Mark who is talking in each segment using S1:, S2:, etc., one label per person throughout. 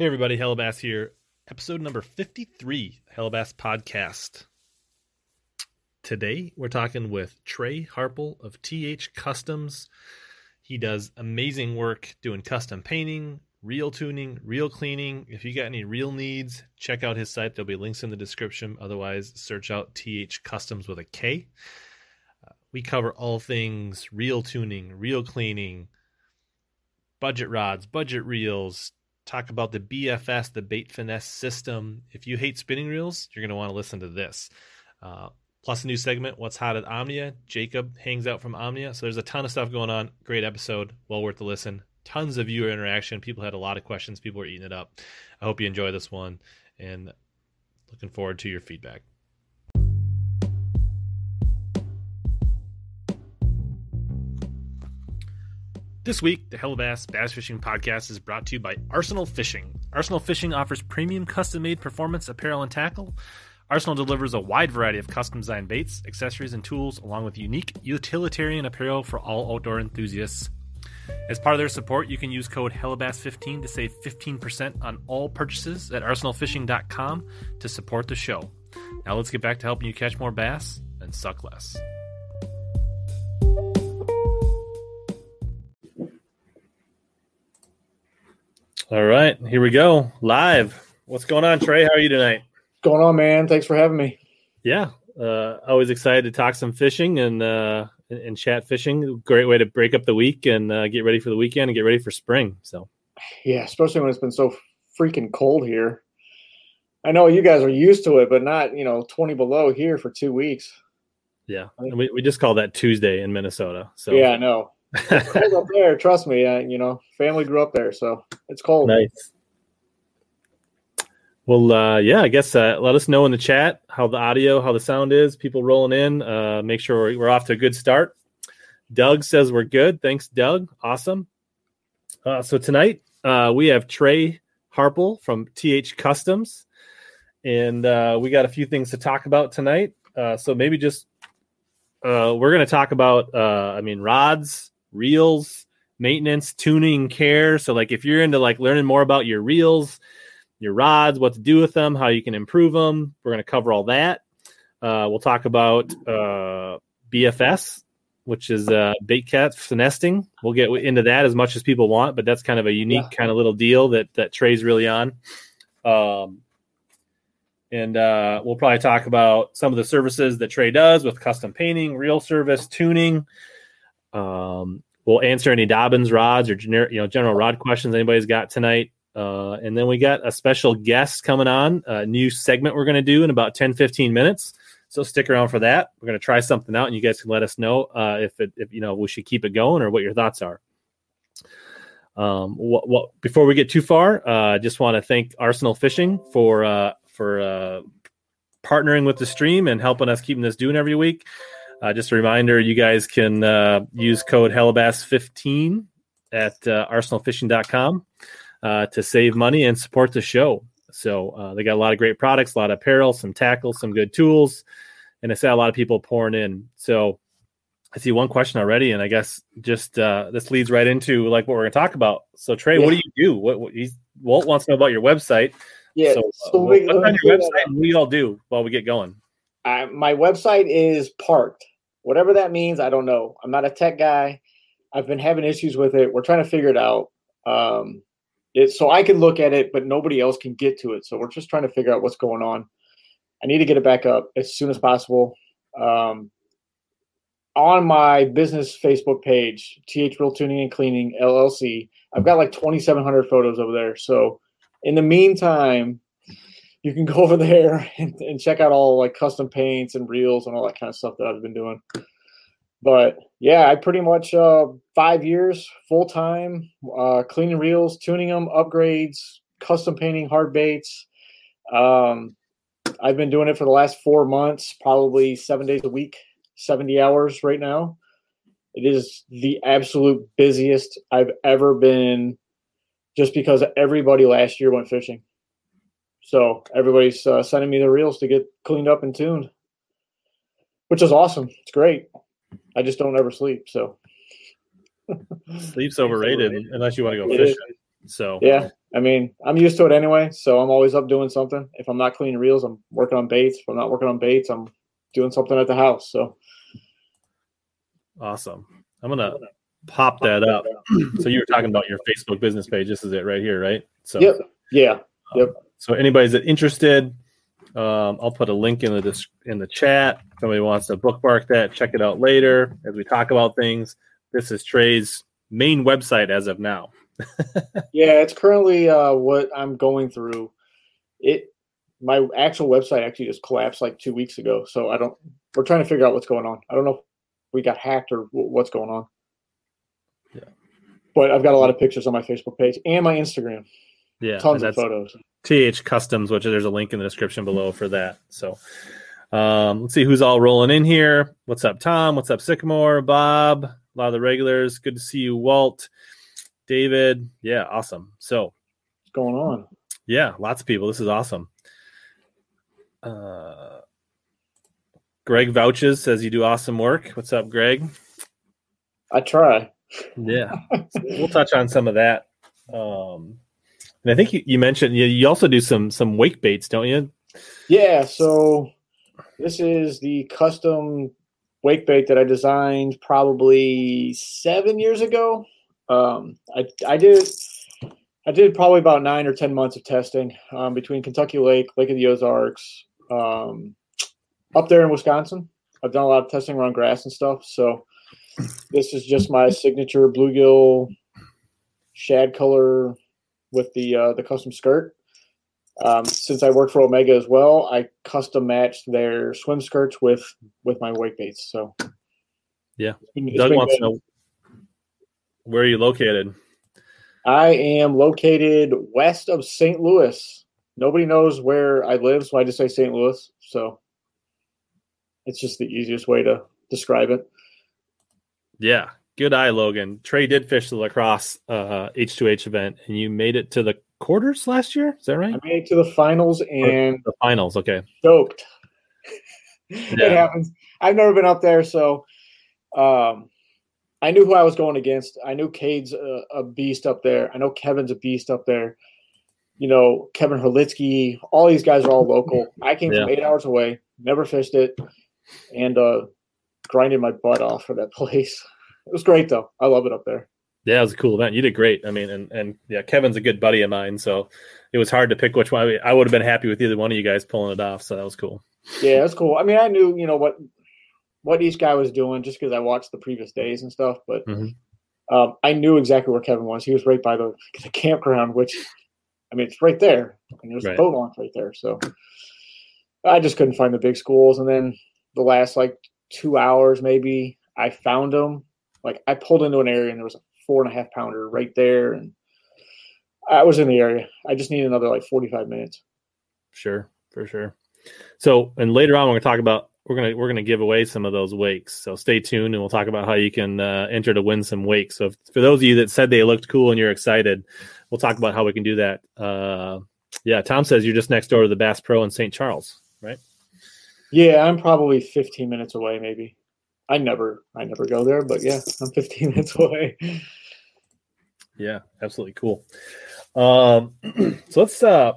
S1: Hey everybody, Hellabass here. Episode number 53, Hellabass Podcast. Today we're talking with Trey Harple of TH Customs. He does amazing work doing custom painting, reel tuning, reel cleaning. If you got any reel needs, check out his site. There'll be links in the description. Otherwise, search out TH Customs with a K. Uh, we cover all things reel tuning, reel cleaning, budget rods, budget reels, talk about the BFS, the bait finesse system. If you hate spinning reels, you're going to want to listen to this. Uh, plus, a new segment, What's Hot at Omnia. Jacob hangs out from Omnia. So there's a ton of stuff going on. Great episode. Well worth the listen. Tons of viewer interaction. People had a lot of questions. People were eating it up. I hope you enjoy this one and looking forward to your feedback. This week, the Hellabass Bass Fishing Podcast is brought to you by Arsenal Fishing. Arsenal Fishing offers premium custom made performance apparel and tackle. Arsenal delivers a wide variety of custom designed baits, accessories, and tools, along with unique utilitarian apparel for all outdoor enthusiasts. As part of their support, you can use code HELLABASS15 to save 15% on all purchases at arsenalfishing.com to support the show. Now let's get back to helping you catch more bass and suck less. All right, here we go. Live. What's going on, Trey? How are you tonight?
S2: going on, man? Thanks for having me.
S1: Yeah, uh, always excited to talk some fishing and uh, and chat fishing. Great way to break up the week and uh, get ready for the weekend and get ready for spring. So,
S2: yeah, especially when it's been so freaking cold here. I know you guys are used to it, but not you know twenty below here for two weeks.
S1: Yeah, and we, we just call that Tuesday in Minnesota. So
S2: yeah, I know it's cold up there. Trust me, I, you know, family grew up there, so it's cold.
S1: Nice. Well, uh, yeah, I guess uh, let us know in the chat how the audio, how the sound is. People rolling in, uh, make sure we're, we're, off to a good start. Doug says we're good. Thanks, Doug. Awesome. Uh, so tonight uh, we have Trey Harple from TH Customs, and uh, we got a few things to talk about tonight. so maybe just we're going to talk about, I mean, rods, reels, maintenance, tuning, care. So like if you're into like learning more about your reels, your rods, what to do with them, how you can improve them, we're going to cover all that. Uh, we'll talk about uh, BFS, which is uh, bait cast nesting. We'll get into that as much as people want, but that's kind of a unique yeah. kind of little deal that that Trey's really on. Um, and uh, we'll probably talk about some of the services that Trey does with custom painting, reel service, tuning, um, we'll answer any Dobyns rods or gener- you know general rod questions anybody's got tonight. Uh, and then we got a special guest coming on, a new segment we're going to do in about 10, 15 minutes. So stick around for that. We're going to try something out, and you guys can let us know uh, if it, if you know we should keep it going or what your thoughts are. Um, what, what before we get too far, I uh, just want to thank Arsenal Fishing for uh, for uh, partnering with the stream and helping us keeping this doing every week. Uh, just a reminder, you guys can uh, use code Hellabass15 at uh, arsenalfishing.com uh, to save money and support the show. So uh, they got a lot of great products, a lot of apparel, some tackle, some good tools, and I see a lot of people pouring in. So I see one question already, and I guess just uh, this leads right into like what we're going to talk about. So Trey, yeah. what do you do? What, what Walt wants to know about your website.
S2: Yeah,
S1: so, so uh, what's on your website, and what do you all do while we get going?
S2: my website is parked Whatever that means, I don't know. I'm not a tech guy. I've been having issues with it. We're trying to figure it out. Um, it, so I can look at it, but nobody else can get to it. So we're just trying to figure out what's going on. I need to get it back up as soon as possible. Um, on my business Facebook page, TH Reel Tuning and Cleaning LLC, I've got like 2,700 photos over there. So in the meantime, you can go over there and, and check out all like custom paints and reels and all that kind of stuff that I've been doing. But yeah, I pretty much uh, five years full time uh, cleaning reels, tuning them, upgrades, custom painting hard baits. Um, I've been doing it for the last four months, probably seven days a week, 70 hours right now. It is the absolute busiest I've ever been just because everybody last year went fishing. So everybody's uh, sending me the reels to get cleaned up and tuned, which is awesome. It's great. I just don't ever sleep. So
S1: sleep's overrated, overrated. unless you want to go fishing. So
S2: Yeah, I mean, I'm used to it anyway, so I'm always up doing something. If I'm not cleaning reels, I'm working on baits. If I'm not working on baits, I'm doing something at the house. So
S1: awesome. I'm gonna pop that up. so you were talking about your Facebook business page. This is it right here, right? So yeah.
S2: Yep. yeah,
S1: So anybody's that interested, um, I'll put a link in the in the chat. If somebody wants to bookmark that, check it out later as we talk about things. This is Trey's main website as of now.
S2: yeah, it's currently uh, what I'm going through. It my actual website actually just collapsed like two weeks ago, so I don't. We're trying to figure out what's going on. I don't know if we got hacked or w- what's going on.
S1: Yeah.
S2: But I've got a lot of pictures on my Facebook page and my Instagram.
S1: Yeah,
S2: Tons of photos.
S1: TH Customs, which there's a link in the description below for that. So um, let's see who's all rolling in here. What's up, Tom? What's up, Sycamore? Bob? A lot of the regulars. Good to see you, Walt. David. Yeah, awesome. So
S2: What's going on?
S1: Yeah, lots of people. This is awesome. Uh, Greg vouches says you do awesome work. What's up, Greg?
S2: I try.
S1: Yeah, we'll touch on some of that. Um, and I think you, you mentioned you, you also do some some wake baits, don't you?
S2: Yeah, so this is the custom wake bait that I designed probably seven years ago. Um, I I did I did probably about nine or ten months of testing um, between Kentucky Lake, Lake of the Ozarks, um, up there in Wisconsin. I've done a lot of testing around grass and stuff. So this is just my signature bluegill shad color with the uh, the custom skirt. Um, since I work for Omega as well, I custom matched their swim skirts with with my wake baits. So
S1: Yeah.
S2: Been-
S1: Doug wants
S2: good.
S1: to know where are you located?
S2: I am located west of St. Louis. Nobody knows where I live, so I just say St. Louis. So it's just the easiest way to describe it.
S1: Yeah, good eye, Logan. Trey did fish the La Crosse uh, H2H event, and you made it to the quarters last year. Is that right?
S2: I made it to the finals and
S1: the finals. Okay.
S2: choked.
S1: Yeah.
S2: It happens. I've never been up there, so um, I knew who I was going against. I knew Cade's a, a beast up there. I know Kevin's a beast up there. You know, Kevin Herlitsky, all these guys are all local. I came from eight hours away, never fished it, and uh, grinded my butt off for that place. It was great though. I love it up there.
S1: Yeah, it was a cool event. You did great. I mean, and and yeah, Kevin's a good buddy of mine, so it was hard to pick which one. I would have been happy with either one of you guys pulling it off. So that was cool.
S2: Yeah, that's cool. I mean, I knew you know what what each guy was doing just because I watched the previous days and stuff, but
S1: Mhm.
S2: um, I knew exactly where Kevin was. He was right by the, the campground, which I mean, it's right there, and there's
S1: Right.
S2: a boat launch right there. So I just couldn't find the big schools, and then the last like two hours, maybe I found them. Like I pulled into an area, and there was a four and a half pounder right there, and I was in the area. I just need another like forty five minutes.
S1: Sure, for sure. So, and later on, we're going to talk about we're gonna we're gonna give away some of those wakes. So stay tuned, and we'll talk about how you can uh, enter to win some wakes. So if, for those of you that said they looked cool and you're excited, we'll talk about how we can do that. Uh, yeah, Tom says you're just next door to the Bass Pro in St. Charles, right?
S2: Yeah, I'm probably 15 minutes away, maybe. I never, I never go there, but yeah, I'm 15 minutes away.
S1: Yeah, absolutely cool. Um, so let's uh,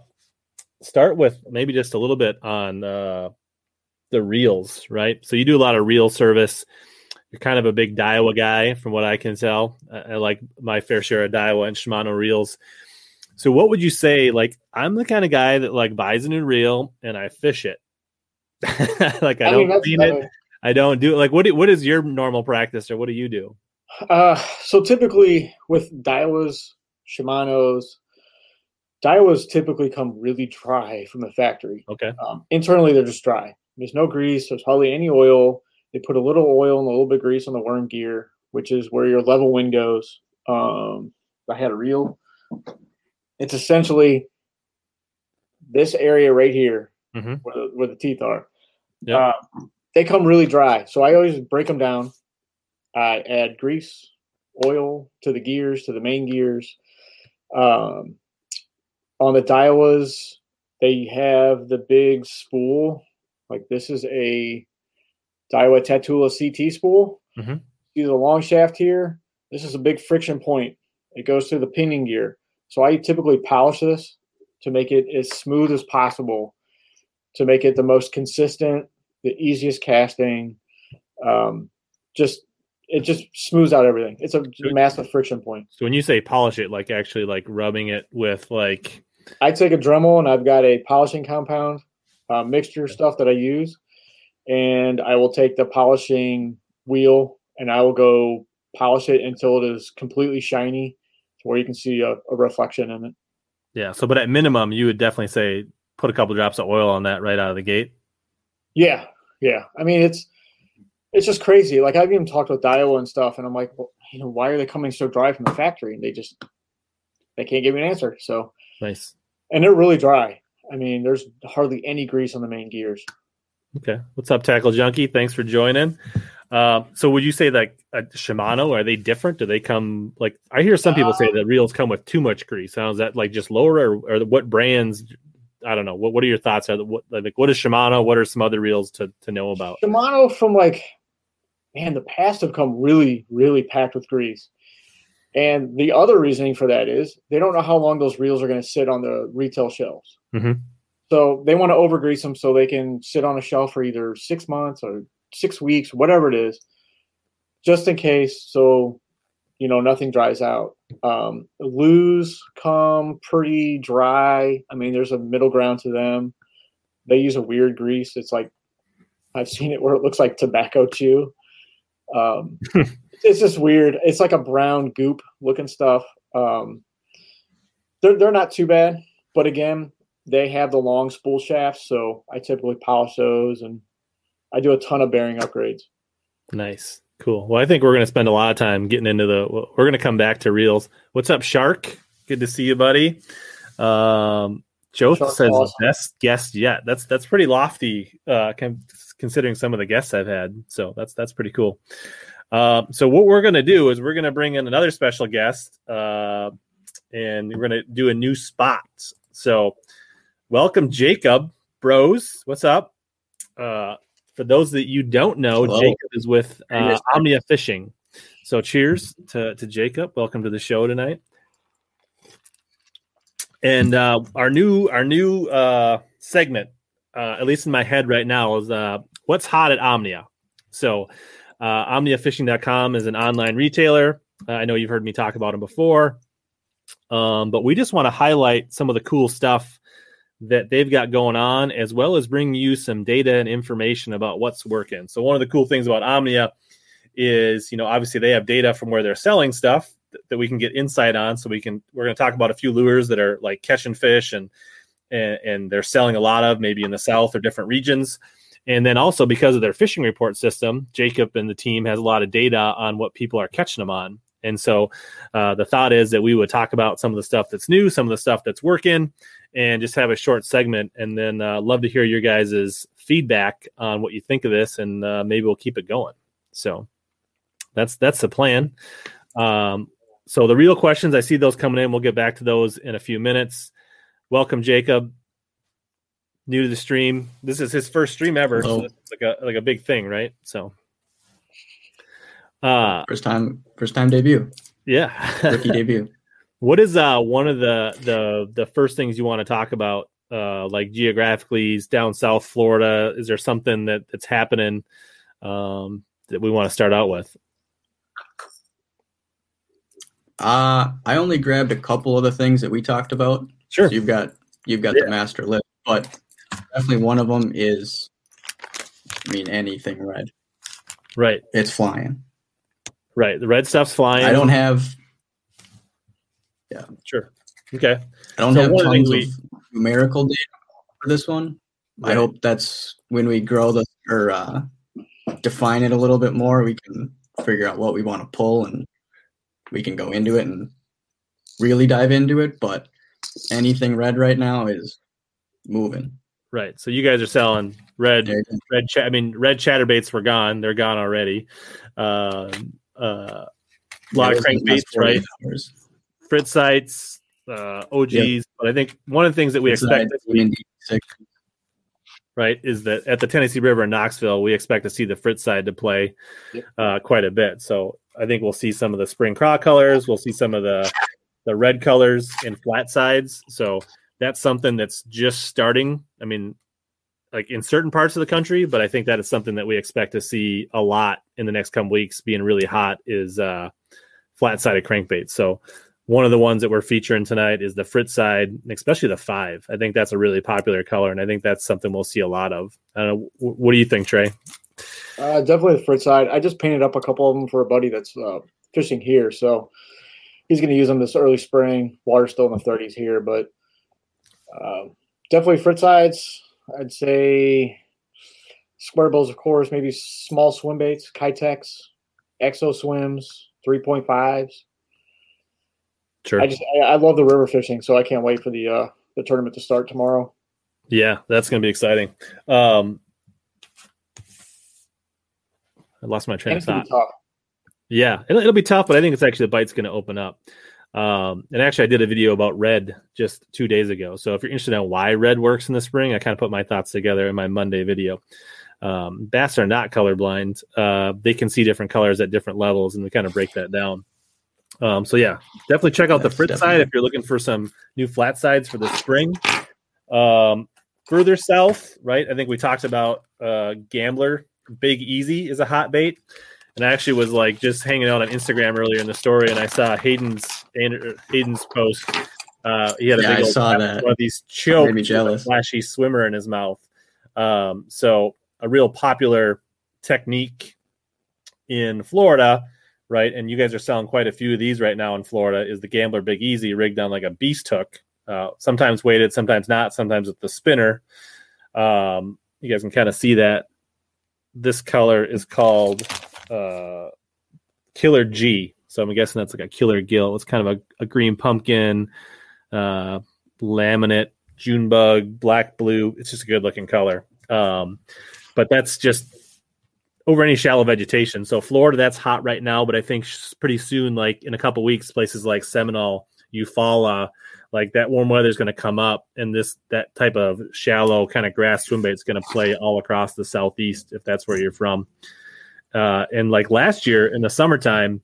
S1: start with maybe just a little bit on uh, the reels, right? So you do a lot of reel service. You're kind of a big Daiwa guy, from what I can tell. I, I like my fair share of Daiwa and Shimano reels. So what would you say? Like, I'm the kind of guy that like buys a new reel and I fish it. like I, don't
S2: that's-
S1: clean it. I don't do like what? do- What is your normal practice, or what do you do?
S2: Uh, so typically with Daiwas, Shimano's, Daiwas typically come really dry from the factory.
S1: Okay,
S2: Um, internally, they're just dry. There's no grease. There's hardly any oil. They put a little oil and a little bit of grease on the worm gear, which is where your level wind goes. Um, I had a reel. It's essentially this area right here
S1: Mhm.
S2: where, the, where the teeth are.
S1: Yep.
S2: Uh, they come really dry. So I always break them down. I add grease, oil to the gears, to the main gears. Um, on the Daiwas, they have the big spool. Like this is a Daiwa Tatula CT spool.
S1: Mhm.
S2: See the long shaft here? This is a big friction point. It goes to the pinion gear. So I typically polish this to make it as smooth as possible, to make it the most consistent, the easiest casting. Um, just it just smooths out everything. It's a massive friction point.
S1: So when you say polish it, like actually like rubbing it with like
S2: I take a Dremel and I've got a polishing compound uh, mixture stuff that I use, and I will take the polishing wheel and I will go polish it until it is completely shiny, to where you can see a, a reflection in it.
S1: Yeah. So, but at minimum, you would definitely say put a couple drops of oil on that right out of the gate.
S2: Yeah, yeah. I mean, it's it's just crazy. Like I've even talked with Daiwa and stuff, and I'm like, well, you know, why are they coming so dry from the factory? And they just they can't give me an answer. So
S1: nice.
S2: And they're really dry. I mean, there's hardly any grease on the main gears.
S1: Okay. What's up, Tackle Junkie? Thanks for joining. Uh, so would you say that uh, Shimano are they different? Do they come like I hear some people uh, say that reels come with too much grease? Sounds that like just lower or, or what brands? I don't know. What What are your thoughts? Are what like what is Shimano? What are some other reels to to know about?
S2: Shimano from like man, the past have come really really packed with grease. And the other reasoning for that is they don't know how long those reels are going to sit on the retail shelves.
S1: Mm-hmm.
S2: So they want to overgrease them so they can sit on a shelf for either six months or six weeks, whatever it is, just in case. So, you know, nothing dries out. Um, Lew's come pretty dry. I mean, there's a middle ground to them. They use a weird grease. It's like I've seen it where it looks like tobacco chew. Um, it's just weird. It's like a brown goop looking stuff. Um, they're they're not too bad, but again, they have the long spool shafts, so I typically polish those, and I do a ton of bearing upgrades.
S1: Nice, cool. Well, I think we're going to spend a lot of time getting into the. We're going to come back to reels. What's up, Shark? Good to see you, buddy. Um, Joe Shark says awesome. best guest yet. That's that's pretty lofty, uh, considering some of the guests I've had. So that's that's pretty cool. Uh, so what we're going to do is we're going to bring in another special guest, uh, and we're going to do a new spot. So welcome, Jacob Bros. What's up? Uh, for those that you don't know, Hello. Jacob is with uh, Omnia Fishing. So cheers to, to Jacob. Welcome to the show tonight. And uh, our new our new uh, segment, uh, at least in my head right now, is uh, what's hot at Omnia. So uh, OmniaFishing.com is an online retailer. Uh, I know you've heard me talk about them before, um, but we just want to highlight some of the cool stuff that they've got going on, as well as bring you some data and information about what's working. So one of the cool things about Omnia is, you know, obviously they have data from where they're selling stuff that we can get insight on. So we can we're going to talk about a few lures that are like catching fish and and, and they're selling a lot of maybe in the south or different regions. And then also because of their fishing report system, Jacob and the team has a lot of data on what people are catching them on. And so uh, the thought is that we would talk about some of the stuff that's new, some of the stuff that's working, and just have a short segment. And then uh, love to hear your guys' feedback on what you think of this, and uh, maybe we'll keep it going. So that's that's the plan. Um, so the real questions, I see those coming in. We'll get back to those in a few minutes. Welcome, Jacob new to the stream. This is his first stream ever. So like a like a big thing, right? So
S3: uh first time first time debut.
S1: Yeah.
S3: Rookie debut.
S1: What is uh one of the the the first things you want to talk about uh like geographically is down south Florida? Is there something that that's happening um that we want to start out with?
S3: Uh I only grabbed a couple of the things that we talked about.
S1: Sure.
S3: So you've got you've got yeah. the master list, but Definitely one of them is, I mean, anything red.
S1: Right.
S3: It's flying.
S1: Right. The red stuff's flying.
S3: I don't have.
S1: Yeah. Sure. Okay.
S3: I don't so have tons of we... numerical data for this one. Right. I hope that's when we grow the or uh, define it a little bit more, we can figure out what we want to pull and we can go into it and really dive into it. But anything red right now is moving.
S1: Right. So you guys are selling red, yeah. red. Ch- I mean, red chatterbaits were gone. They're gone already. Uh, uh, a lot of crankbaits, right? Hours. Fritz sites, uh, OGs. Yep. But I think one of the things that we Fritz expect, right, is that at the Tennessee River in Knoxville, we expect to see the Fritz side to play yep. uh, quite a bit. So I think we'll see some of the spring craw colors. We'll see some of the the red colors and flat sides. So that's something that's just starting. I mean, like in certain parts of the country, but I think that is something that we expect to see a lot in the next couple weeks being really hot is uh, flat sided crankbaits. So one of the ones that we're featuring tonight is the Fritz side, especially the five. I think that's a really popular color, and I think that's something we'll see a lot of. What do you think, Trey?
S2: Uh, definitely the Fritz side. I just painted up a couple of them for a buddy that's uh, fishing here, so he's going to use them this early spring. Water's still in the 30s here, but uh, definitely Fritz sides. I'd say square bills, of course, maybe small swim baits, Keitechs, exo swims, 3.5s.
S1: Sure.
S2: I just I, I, love the river fishing, so I can't wait for the uh the tournament to start tomorrow.
S1: Yeah, that's going to be exciting. Um, I lost my train of thought. Yeah, it'll, it'll, be tough, but I think it's actually the bite's going to open up. Um, and actually, I did a video about red just two days ago. So if you're interested in why red works in the spring, I kind of put my thoughts together in my Monday video. Um, bass are not colorblind; uh, they can see different colors at different levels, and we kind of break that down. Um, so yeah, definitely check out That's the Fritz side if you're looking for some new flat sides for the spring. Um, further south, right? I think we talked about uh, Gambler Big Easy is a hot bait. And I actually was like just hanging out on Instagram earlier in the story, and I saw Hayden's Hayden's post. Uh, he had a
S3: yeah,
S1: big
S3: I saw that.
S1: one of these choke flashy swimmer in his mouth. Um, so a real popular technique in Florida, right? And you guys are selling quite a few of these right now in Florida. Is the Gambler Big Easy rigged on like a beast hook? Uh, sometimes weighted, sometimes not. Sometimes with the spinner. Um, you guys can kind of see that. This color is called uh, Killer G. So I'm guessing that's like a killer gill. It's kind of a, a green pumpkin, uh, laminate, June bug, black blue. It's just a good looking color. Um, but that's just over any shallow vegetation. So Florida, that's hot right now, but I think pretty soon, like in a couple weeks, places like Seminole, Eufaula, like that warm weather is going to come up, and this that type of shallow kind of grass swim bait is going to play all across the southeast if that's where you're from. Uh, and like last year in the summertime,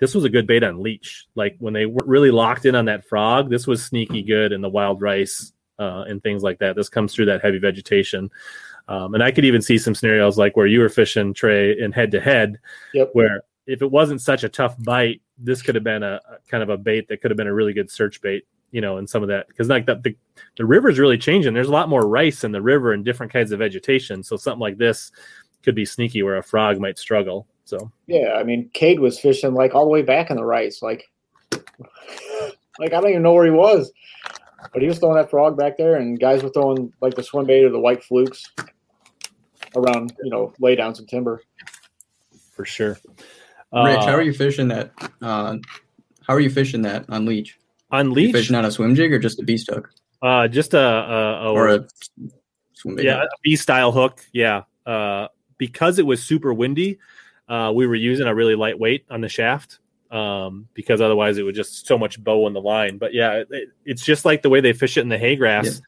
S1: this was a good bait on Leech. Like when they were really locked in on that frog, this was sneaky good in the wild rice uh, and things like that. This comes through that heavy vegetation. Um, and I could even see some scenarios like where you were fishing Trey in head to head, where if it wasn't such a tough bite, this could have been a, a, kind of a bait that could have been a really good search bait, you know, and some of that because like the, the the river's really changing. There's a lot more rice in the river and different kinds of vegetation. So something like this could be sneaky where a frog might struggle. So
S2: yeah, I mean, Cade was fishing like all the way back in the rice, like like I don't even know where he was, but he was throwing that frog back there, and guys were throwing like the swim bait or the white flukes around you know lay down some timber.
S1: For sure.
S3: Rich, uh, how are you fishing that? Uh, how are you fishing that on Leech?
S1: On Leech,
S3: fishing on a swim jig or just a beast hook?
S1: Uh, just a, a, a
S3: or a
S1: swim bait. Yeah, a B style hook. Yeah. Uh, because it was super windy, uh, we were using a really lightweight on the shaft um, because otherwise it would just so much bow on the line. But yeah, it, it's just like the way they fish it in the hay grass.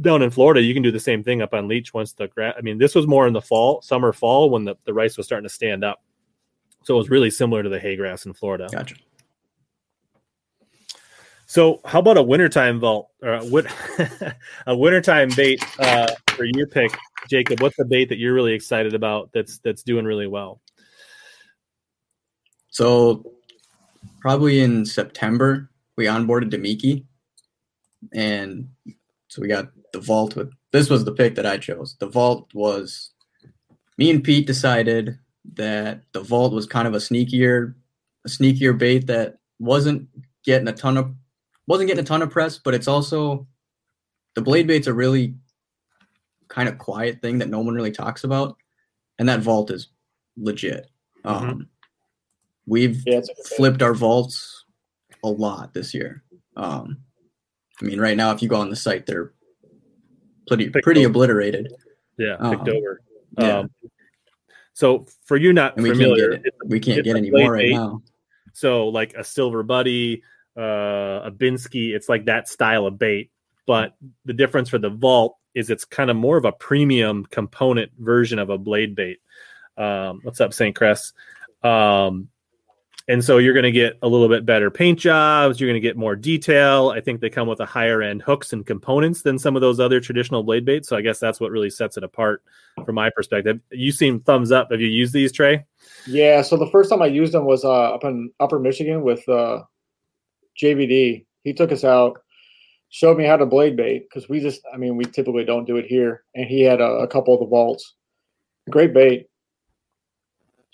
S1: Down in Florida, you can do the same thing up on Leech once the grass. I mean, this was more in the fall, summer, fall when the, the rice was starting to stand up. So it was really similar to the hay grass in Florida.
S3: Gotcha.
S1: So, how about a wintertime vault or a, win- a wintertime bait uh, for your pick, Jacob? What's the bait that you're really excited about that's that's doing really well?
S3: So, probably in September, we onboarded Damiki, and so we got the vault with. This was the pick that I chose. The vault was me and Pete decided that the vault was kind of a sneakier, a sneakier bait that wasn't getting a ton of wasn't getting a ton of press, but it's also the blade bait's a really kind of quiet thing that no one really talks about, and that vault is legit. Mm-hmm. Um, we've yeah, flipped our vaults a lot this year. Um, I mean, right now, if you go on the site, they're pretty picked pretty over. obliterated.
S1: Yeah, picked um, over. Yeah. Um, so for you not
S3: and we
S1: familiar,
S3: can't get, we can't get any more right now.
S1: So like a silver buddy, uh, a Binsky. It's like that style of bait. But the difference for the vault is it's kind of more of a premium component version of a blade bait. Um, what's up, St. Chris? Um, and so you're going to get a little bit better paint jobs. You're going to get more detail. I think they come with a higher end hooks and components than some of those other traditional blade baits. So I guess that's what really sets it apart from my perspective. You seem thumbs up. Have you used these, Trey?
S2: Yeah. So the first time I used them was uh, up in Upper Michigan with uh, JVD. He took us out, showed me how to blade bait because we just, I mean, we typically don't do it here. And he had a, a couple of the vaults. Great bait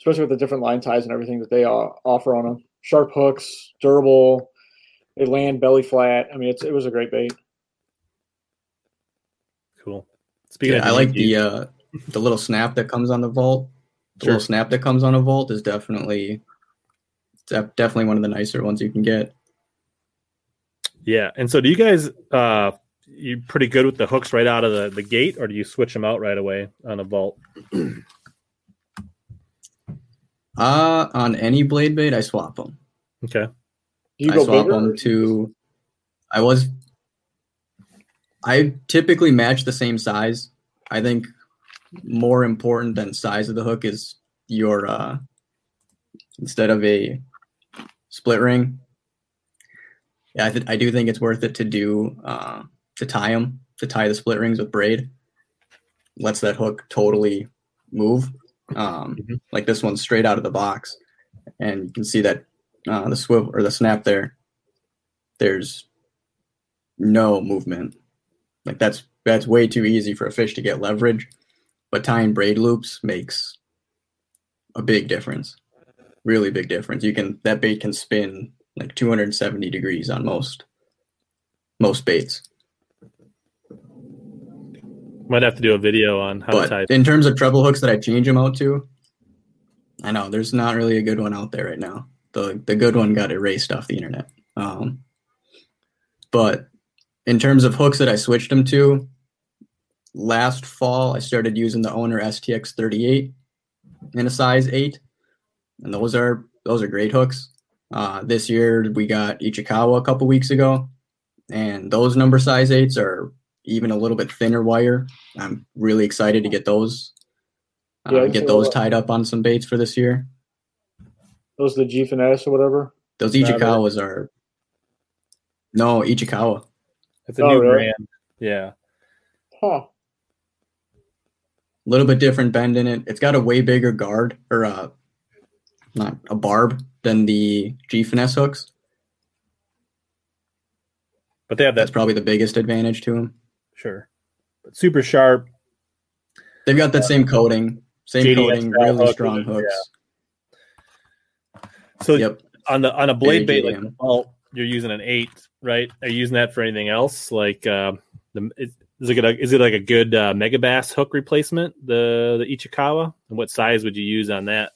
S2: especially with the different line ties and everything that they uh, offer on them. Sharp hooks, durable. They land belly flat. I mean, it's it was a great bait.
S1: Cool.
S3: Speaking yeah, I like the uh, the little snap that comes on the vault. The sure. little snap that comes on a vault is definitely definitely one of the nicer ones you can get.
S1: Yeah, and so do you guys uh you pretty good with the hooks right out of the, the gate, or do you switch them out right away on a vault?
S3: Uh, on any blade bait, I swap them.
S1: Okay.
S3: You I swap them to. I was. I typically match the same size. I think more important than size of the hook is your uh instead of a split ring. Yeah, I, th- I do think it's worth it to do uh to tie them to tie the split rings with braid. Lets that hook totally move um, mm-hmm. like this one straight out of the box, and you can see that uh, the swivel or the snap there. There's no movement. Like that's that's way too easy for a fish to get leverage, but tying braid loops makes a big difference. Really big difference. You can that bait can spin like 270 degrees on most most baits.
S1: Might have to do a video on how
S3: but
S1: to tie.
S3: In terms of treble hooks that I change them out to, I know there's not really a good one out there right now. The the good one got erased off the internet. Um, but in terms of hooks that I switched them to, last fall I started using the owner STX 38 in a size eight, and those are those are great hooks. Uh, this year we got Ichikawa a couple weeks ago, and those number size eights are even a little bit thinner wire. I'm really excited to get those uh, yeah, get those tied up on some baits for this year.
S2: Those the G finesse or whatever.
S3: Those Ichikawas are no Ichikawa.
S1: It's a oh, new really? brand. Yeah.
S2: Huh.
S3: A little bit different bend in it. It's got a way bigger guard or a not a barb than the G finesse hooks.
S1: But they have that.
S3: That's probably the biggest advantage to them.
S1: Sure. But super sharp.
S3: They've got that same coating, same JDS coating, really hook strong hooks.
S1: Yeah. So yep. on the on a blade bait like well, you're using an eight, right? Are you using that for anything else? Like uh, the is, it a, is it like a good uh, Megabass hook replacement? The the Ichikawa, and what size would you use on that?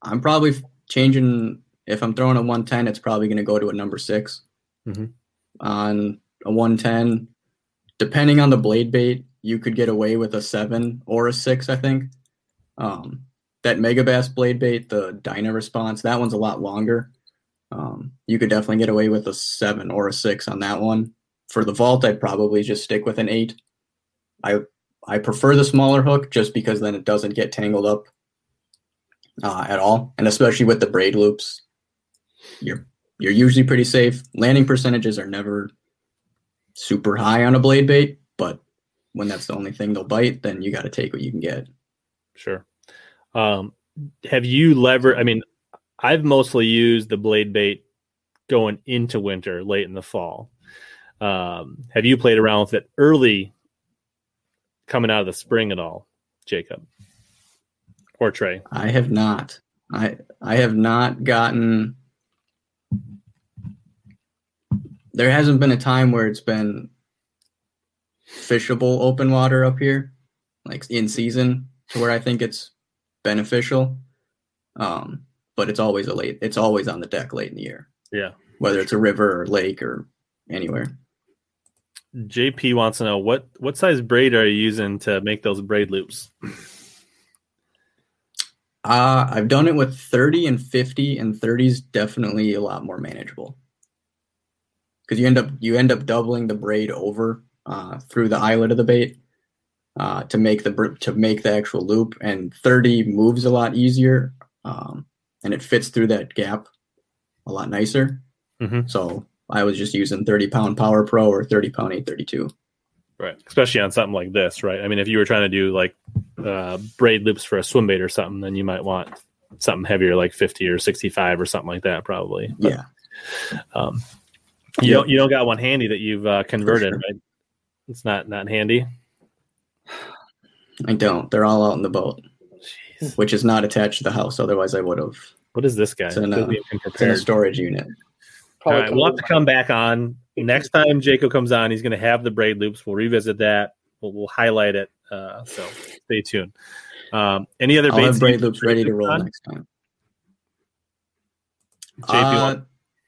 S3: I'm probably changing. If I'm throwing a 110, it's probably going to go to a number 6
S1: mm-hmm.
S3: On a 110. Depending on the blade bait, you could get away with a seven or a six, I think. Um, that Megabass blade bait, the Dyna response, that one's a lot longer. Um, you could definitely get away with a seven or a six on that one. For the vault, I'd probably just stick with an eight. I I prefer the smaller hook just because then it doesn't get tangled up uh, at all, and especially with the braid loops, you're you're usually pretty safe. Landing percentages are never super high on a blade bait, but when that's the only thing they'll bite, then you got to take what you can get.
S1: Sure. Um, have you lever? I mean, I've mostly used the blade bait going into winter, late in the fall. Um, have you played around with it early, coming out of the spring at all, Jacob or Trey?
S3: I have not. I I have not gotten there hasn't been a time where it's been fishable open water up here, like in season, to where I think it's beneficial. Um, but it's always a late. It's always on the deck late in the year.
S1: Yeah,
S3: whether it's a river or lake or anywhere.
S1: JP wants to know what what size braid are you using to make those braid loops?
S3: Uh, I've done it with 30 and 50, and 30 is definitely a lot more manageable because you end up you end up doubling the braid over uh, through the eyelet of the bait uh, to make the to make the actual loop, and 30 moves a lot easier um, and it fits through that gap a lot nicer.
S1: Mm-hmm.
S3: So I was just using 30 pound Power Pro or 30 pound 832.
S1: Right. Especially on something like this, right? I mean, if you were trying to do like uh, braid loops for a swim bait or something, then you might want something heavier, like 50 or 65 or something like that, probably.
S3: But, yeah.
S1: Um, you don't you don't got one handy that you've uh, converted, sure. right? It's not not handy.
S3: I don't. They're all out in the boat, Jeez. which is not attached to the house. Otherwise, I would have.
S1: What is this guy?
S3: It's in, a, it's in a storage unit.
S1: All right, we'll have to come back on next time Jacob comes on. He's going to have the braid loops. We'll revisit that. We'll, we'll highlight it. Uh, so stay tuned. Um, any other
S3: I'll have braid loops ready to roll on? next time. JP, Uh,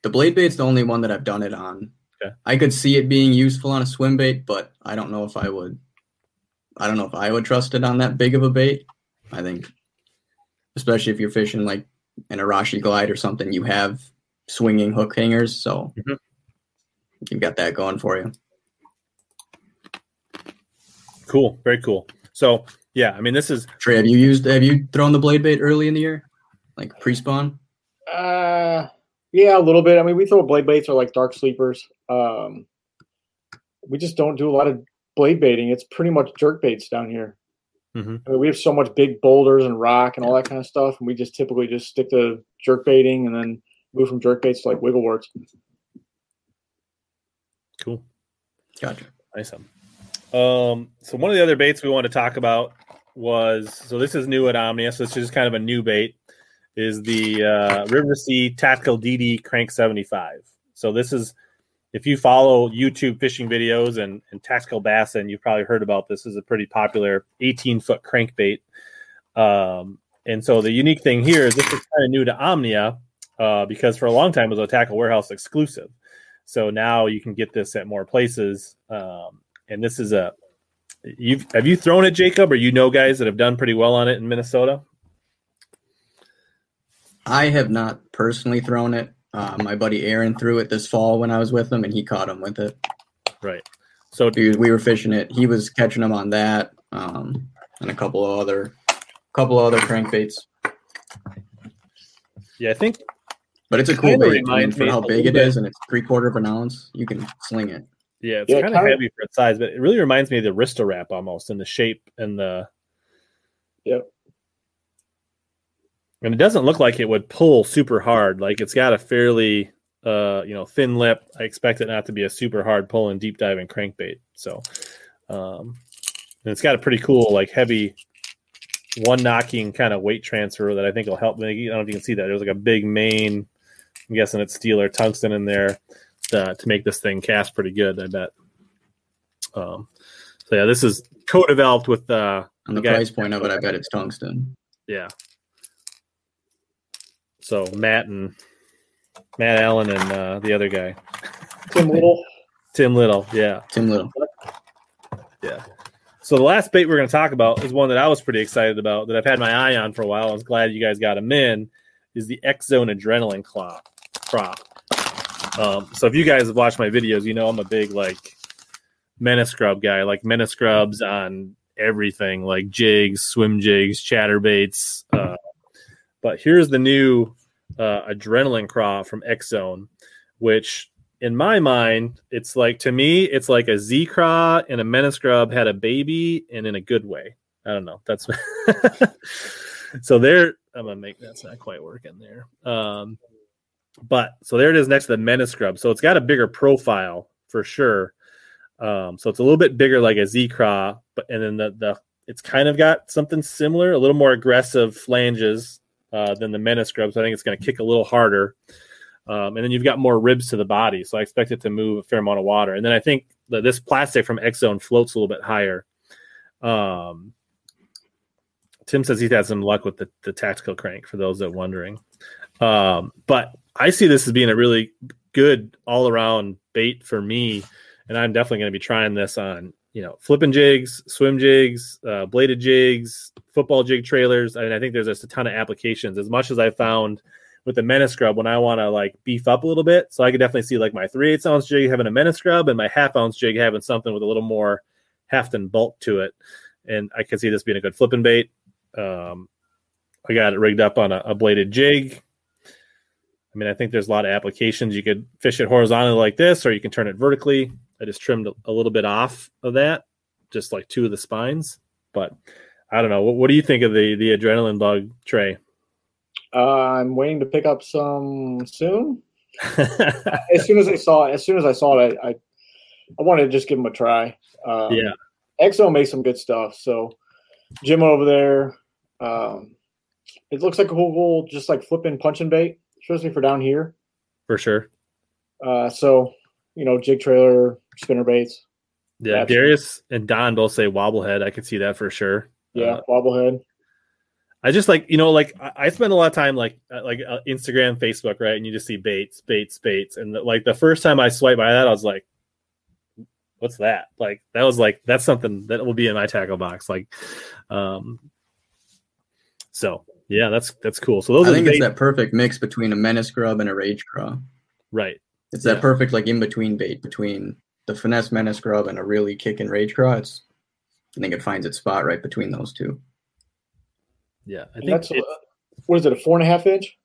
S3: the blade bait's the only one that I've done it on.
S1: Okay.
S3: I could see it being useful on a swim bait, but I don't know if I would. I don't know if I would trust it on that big of a bait. I think, especially if you're fishing like an Arashi glide or something, you have swinging hook hangers, so mm-hmm. you've got that going for you.
S1: Cool, very cool. So yeah, I mean, this is
S3: Trey. Have you used? Have you thrown the blade bait early in the year, like pre-spawn?
S2: Uh, yeah, a little bit. I mean, we throw blade baits or like dark sleepers. Um, we just don't do a lot of blade baiting. It's pretty much jerk baits down here.
S1: Mm-hmm.
S2: I mean, we have so much big boulders and rock and all that kind of stuff, and we just typically just stick to jerk baiting and then move from jerk baits to like wiggle warts.
S1: Cool.
S3: Gotcha.
S1: Nice. Um, so one of the other baits we want to talk about was so this is new at Omnia, so it's just kind of a new bait is the uh, River Sea Tactical DD Crank 75. So this is if you follow YouTube fishing videos and, and tactical bass, and you've probably heard about this, this is a pretty popular 18 foot crankbait. Um, and so the unique thing here is this is kind of new to Omnia uh, because for a long time it was a tackle warehouse exclusive. So now you can get this at more places. Um, and this is a you've have you thrown it, Jacob, or you know guys that have done pretty well on it in Minnesota?
S3: I have not personally thrown it. Uh, my buddy Aaron threw it this fall when I was with him, and he caught him with it.
S1: Right. So
S3: we, we were fishing it. He was catching them on that, um, and a couple of other, couple of other crankbaits.
S1: Yeah, I think.
S3: But it's a cool bait I mean, for how big it bit. is, and it's three quarter of an ounce. You can sling it.
S1: Yeah, it's yeah, kind of heavy for its size, but it really reminds me of the Risto Rap almost in the shape and the.
S2: Yep
S1: and it doesn't look like it would pull super hard. Like it's got a fairly uh, you know thin lip. I expect it not to be a super hard pull and deep diving crankbait. So, um, and it's got a pretty cool like heavy one knocking kind of weight transfer that I think will help. Me. I don't know if you can see that. There's like a big main. I'm guessing it's steel or tungsten in there to, to make this thing cast pretty good. I bet. Um, so yeah, this is co-developed with uh,
S3: on the, the price point of it. I bet it's tungsten.
S1: Yeah, so Matt and Matt Allen and uh, the other guy,
S2: Tim Little.
S1: Tim Little, yeah,
S3: Tim Little,
S1: yeah. So the last bait we're going to talk about is one that I was pretty excited about that I've had my eye on for a while. I was glad you guys got him in. Is the X Zone Adrenaline Craw prop. Um, so if you guys have watched my videos, you know I'm a big like Menace Grub guy, like Menace Grubs on everything, like jigs, swim jigs, chatterbaits. Uh, but here's the new uh, adrenaline craw from X Zone, which in my mind, it's like to me, it's like a Z craw and a Menace Grub had a baby, and in a good way. I don't know. That's so there. I'm gonna make that's not quite working there. Um, but so there it is next to the Menace Grub. So it's got a bigger profile for sure. Um, so it's a little bit bigger like a Z craw, but and then the the it's kind of got something similar, a little more aggressive flanges uh, than the Menace Grub. So I think it's going to kick a little harder. Um, and then you've got more ribs to the body, so I expect it to move a fair amount of water. And then I think that this plastic from X Zone floats a little bit higher. Um, Tim says he's had some luck with the, the tactical crank for those that are wondering. Um, but I see this as being a really good all around bait for me, and I'm definitely going to be trying this on you know, flipping jigs, swim jigs, uh, bladed jigs, football jig trailers. I mean, I think there's just a ton of applications. As much as I found with the Menace Grub when I want to like beef up a little bit, so I could definitely see like my three eighths ounce jig having a Menace Grub and my half ounce jig having something with a little more heft and bulk to it. And I could see this being a good flipping bait. Um, I got it rigged up on a, a bladed jig. I mean, I think there's a lot of applications. You could fish it horizontally like this, or you can turn it vertically. I just trimmed a little bit off of that, just like two of the spines. But I don't know. What, what do you think of the the adrenaline bug Trey?
S2: Uh, I'm waiting to pick up some soon. as soon as I saw it, as soon as I saw it, I, I, I wanted to just give them a try. Um,
S1: yeah,
S2: Exo makes some good stuff. So Jim over there, um, it looks like a whole, whole just like flipping punching bait, especially for down here.
S1: For sure.
S2: Uh, so you know, jig trailer, spinner baits.
S1: Yeah, Darius and Don both say wobblehead. I could see that for sure.
S2: Yeah, uh, wobblehead.
S1: I just like you know like I, spend a lot of time like uh, like uh, Instagram, Facebook, right? And you just see baits, baits, baits, and the, like the first time I swiped by that, I was like, "What's that?" Like that was like that's something that will be in my tackle box. Like, um, so yeah, that's that's cool. So those
S3: I think it's that perfect mix between a menace grub and a rage craw.
S1: Right.
S3: It's that perfect like in between bait between the finesse menace grub and a really kick and rage craw. It's I think it finds its spot right between those two.
S1: Yeah,
S2: I think that's it, what is it? A four and a half inch?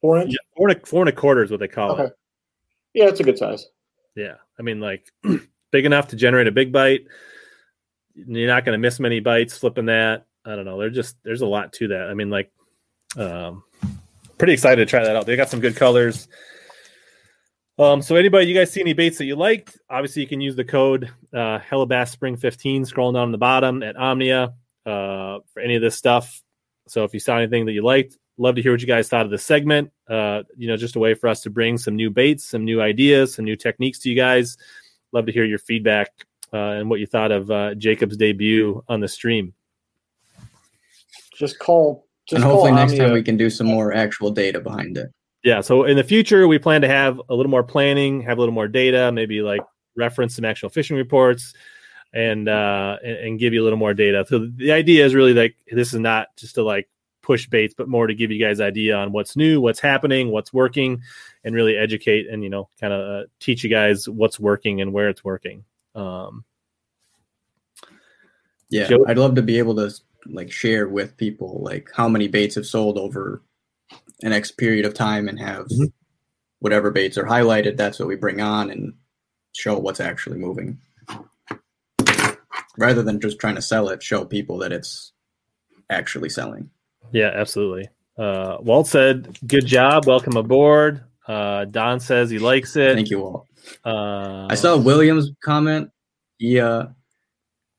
S2: Four inch?
S1: Yeah, four and a, four and a quarter is what they call okay. it.
S2: Yeah, it's a good size.
S1: Yeah, I mean, like big enough to generate a big bite. You're not going to miss many bites flipping that. I don't know. They're just there's a lot to that. I mean, like, um, pretty excited to try that out. They got some good colors. Um, so anybody, you guys see any baits that you liked? Obviously, you can use the code uh, Hellabass Spring 15 scrolling down on the bottom at Omnia uh, for any of this stuff. So if you saw anything that you liked, love to hear what you guys thought of the segment. Uh, you know, just a way for us to bring some new baits, some new ideas, some new techniques to you guys. Love to hear your feedback uh, and what you thought of uh, Jacob's debut on the stream.
S2: Just call. Just
S3: and hopefully next Omnia. time we can do some more actual data behind it.
S1: Yeah. So in the future, we plan to have a little more planning, have a little more data, maybe like reference some actual fishing reports and uh and, and, give you a little more data. So the idea is really like this is not just to like push baits, but more to give you guys idea on what's new, what's happening, what's working, and really educate and you know kind of uh, teach you guys what's working and where it's working. Um,
S3: yeah, Joe, I'd love to be able to like share with people like how many baits have sold over an X period of time and have mm-hmm. whatever baits are highlighted. That's what we bring on and show what's actually moving rather than just trying to sell it, show people that it's actually selling.
S1: Yeah, absolutely. Uh, Walt said, "Good job, welcome aboard." Uh, Don says he likes it.
S3: Thank you, Walt. Uh, I saw William's comment. Yeah, uh,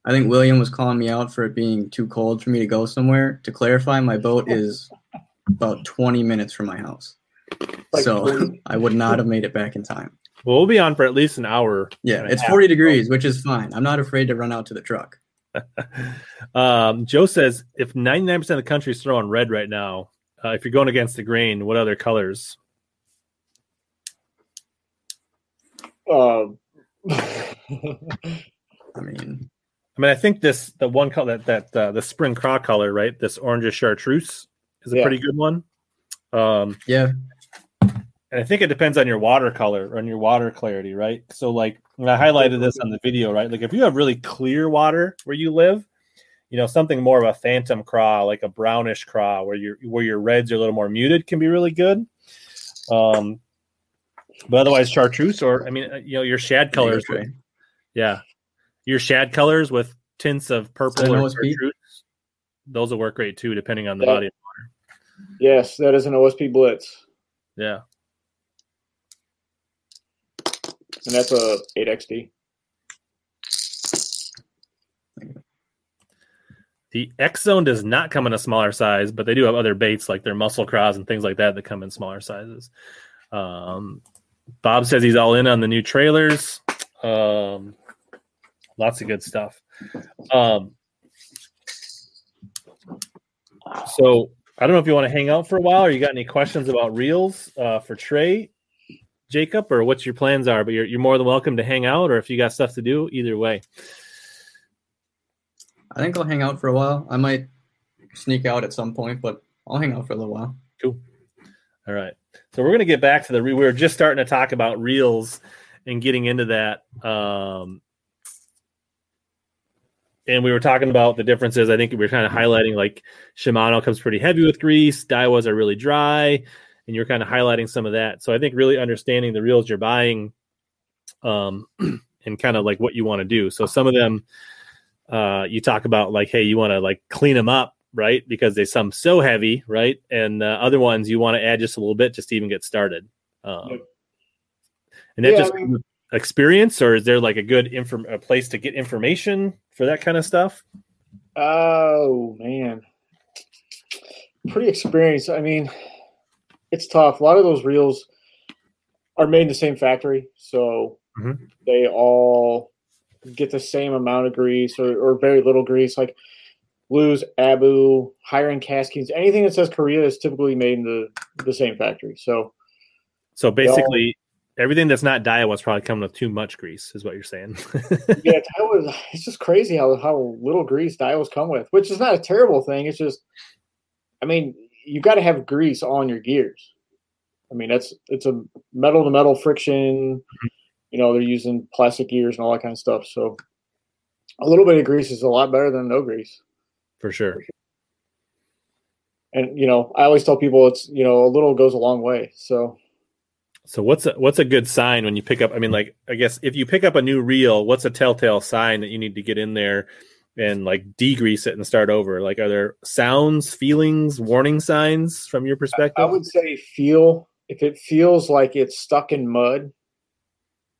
S3: I think William was calling me out for it being too cold for me to go somewhere. To clarify, my boat is about 20 minutes from my house, like, so I would not have made it back in time.
S1: Well, we'll be on for at least an hour.
S3: Yeah, it's 40 degrees, which is fine. I'm not afraid to run out to the truck.
S1: um, Joe says if 99% of the country is throwing red right now, uh, if you're going against the grain, what other colors?
S2: Um,
S3: I mean,
S1: I mean, I think this the one color that that uh, the spring craw color, right? This orange chartreuse is a yeah. pretty good one. Um,
S3: yeah,
S1: and I think it depends on your water watercolor on your water clarity, right? So like when I highlighted this on the video, right? Like if you have really clear water where you live, you know, something more of a phantom craw, like a brownish craw where your where your reds are a little more muted can be really good. Um but otherwise chartreuse or I mean uh, you know your shad colors with, yeah. Your shad colors with tints of purple or chartreuse, those will work great too, depending on the body of water.
S2: Yes, that is an OSP Blitz.
S1: Yeah
S2: and that's a 8XD.
S1: The X Zone does not come in a smaller size, but they do have other baits like their muscle craws and things like that that come in smaller sizes. Um, Bob says he's all in on the new trailers. Um, lots of good stuff. Um, so I don't know if you want to hang out for a while or you got any questions about reels uh, for Trey. Jacob, or what your plans are. But you're you're more than welcome to hang out, or if you got stuff to do, either way.
S3: I think I'll hang out for a while. I might sneak out at some point, but I'll hang out for a little while.
S1: Cool. All right. So we're gonna get back to the. We were just starting to talk about reels and getting into that. Um, and we were talking about the differences. I think we were kind of highlighting like Shimano comes pretty heavy with grease, Daiwas are really dry, and you're kind of highlighting some of that. So I think really understanding the reels you're buying, um, and kind of like what you want to do. So some of them, uh, you talk about like, hey, you want to like clean them up, right? Because they some so heavy, right? And uh, other ones you want to add just a little bit just to even get started. Um, yep. And that yeah, just I mean, experience, or is there like a good inform a place to get information for that kind of stuff?
S2: Oh man, pretty experienced. I mean, it's tough. A lot of those reels are made in the same factory, so mm-hmm. they all get the same amount of grease or, or very little grease. Like Lew's, Abu, Hiring Caskets, anything that says Korea is typically made in the, the same factory. So,
S1: so basically, everything that's not Daiwa's probably coming with too much grease, is what you're saying.
S2: yeah, Daiwa, it's just crazy how, how little grease Daiwa's come with, which is not a terrible thing. It's just, I mean, you got to have grease on your gears. I mean, that's it's a metal to metal friction. You know, they're using plastic gears and all that kind of stuff. So, a little bit of grease is a lot better than no grease.
S1: For sure.
S2: And you know, I always tell people it's you know a little goes a long way. So
S1: so what's a, what's a good sign when you pick up? I mean, like I guess if you pick up a new reel, what's a telltale sign that you need to get in there and like degrease it and start over? Like, are there sounds, feelings, warning signs from your perspective?
S2: I would say feel. If it feels like it's stuck in mud,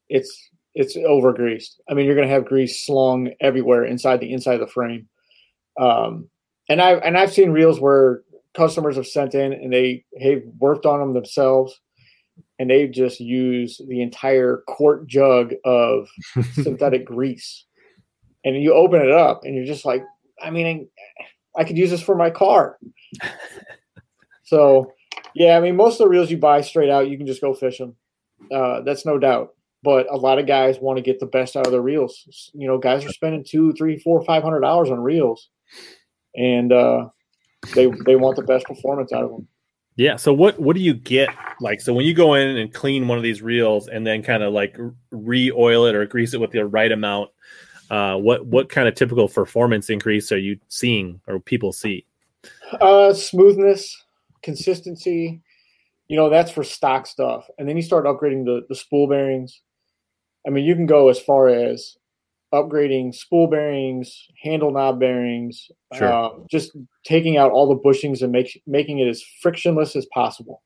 S2: it's it's over greased. I mean, you're going to have grease slung everywhere inside the inside of the frame. Um, and I and I've seen reels where customers have sent in and they have worked on them themselves and they just use the entire quart jug of synthetic grease. And you open it up and you're just like, I mean, I could use this for my car. so, yeah, I mean, most of the reels you buy straight out, you can just go fish them. Uh, that's no doubt. But a lot of guys want to get the best out of their reels. You know, guys are spending two, three, four, five hundred dollars on reels, and uh, they they want the best performance out of them.
S1: Yeah. So what what do you get like? So when you go in and clean one of these reels and then kind of like re-oil it or grease it with the right amount, uh, what what kind of typical performance increase are you seeing or people see?
S2: Uh, smoothness, consistency. You know that's for stock stuff, and then you start upgrading the the spool bearings. I mean, you can go as far as upgrading spool bearings, handle knob bearings, sure. uh, just taking out all the bushings and make, making it as frictionless as possible.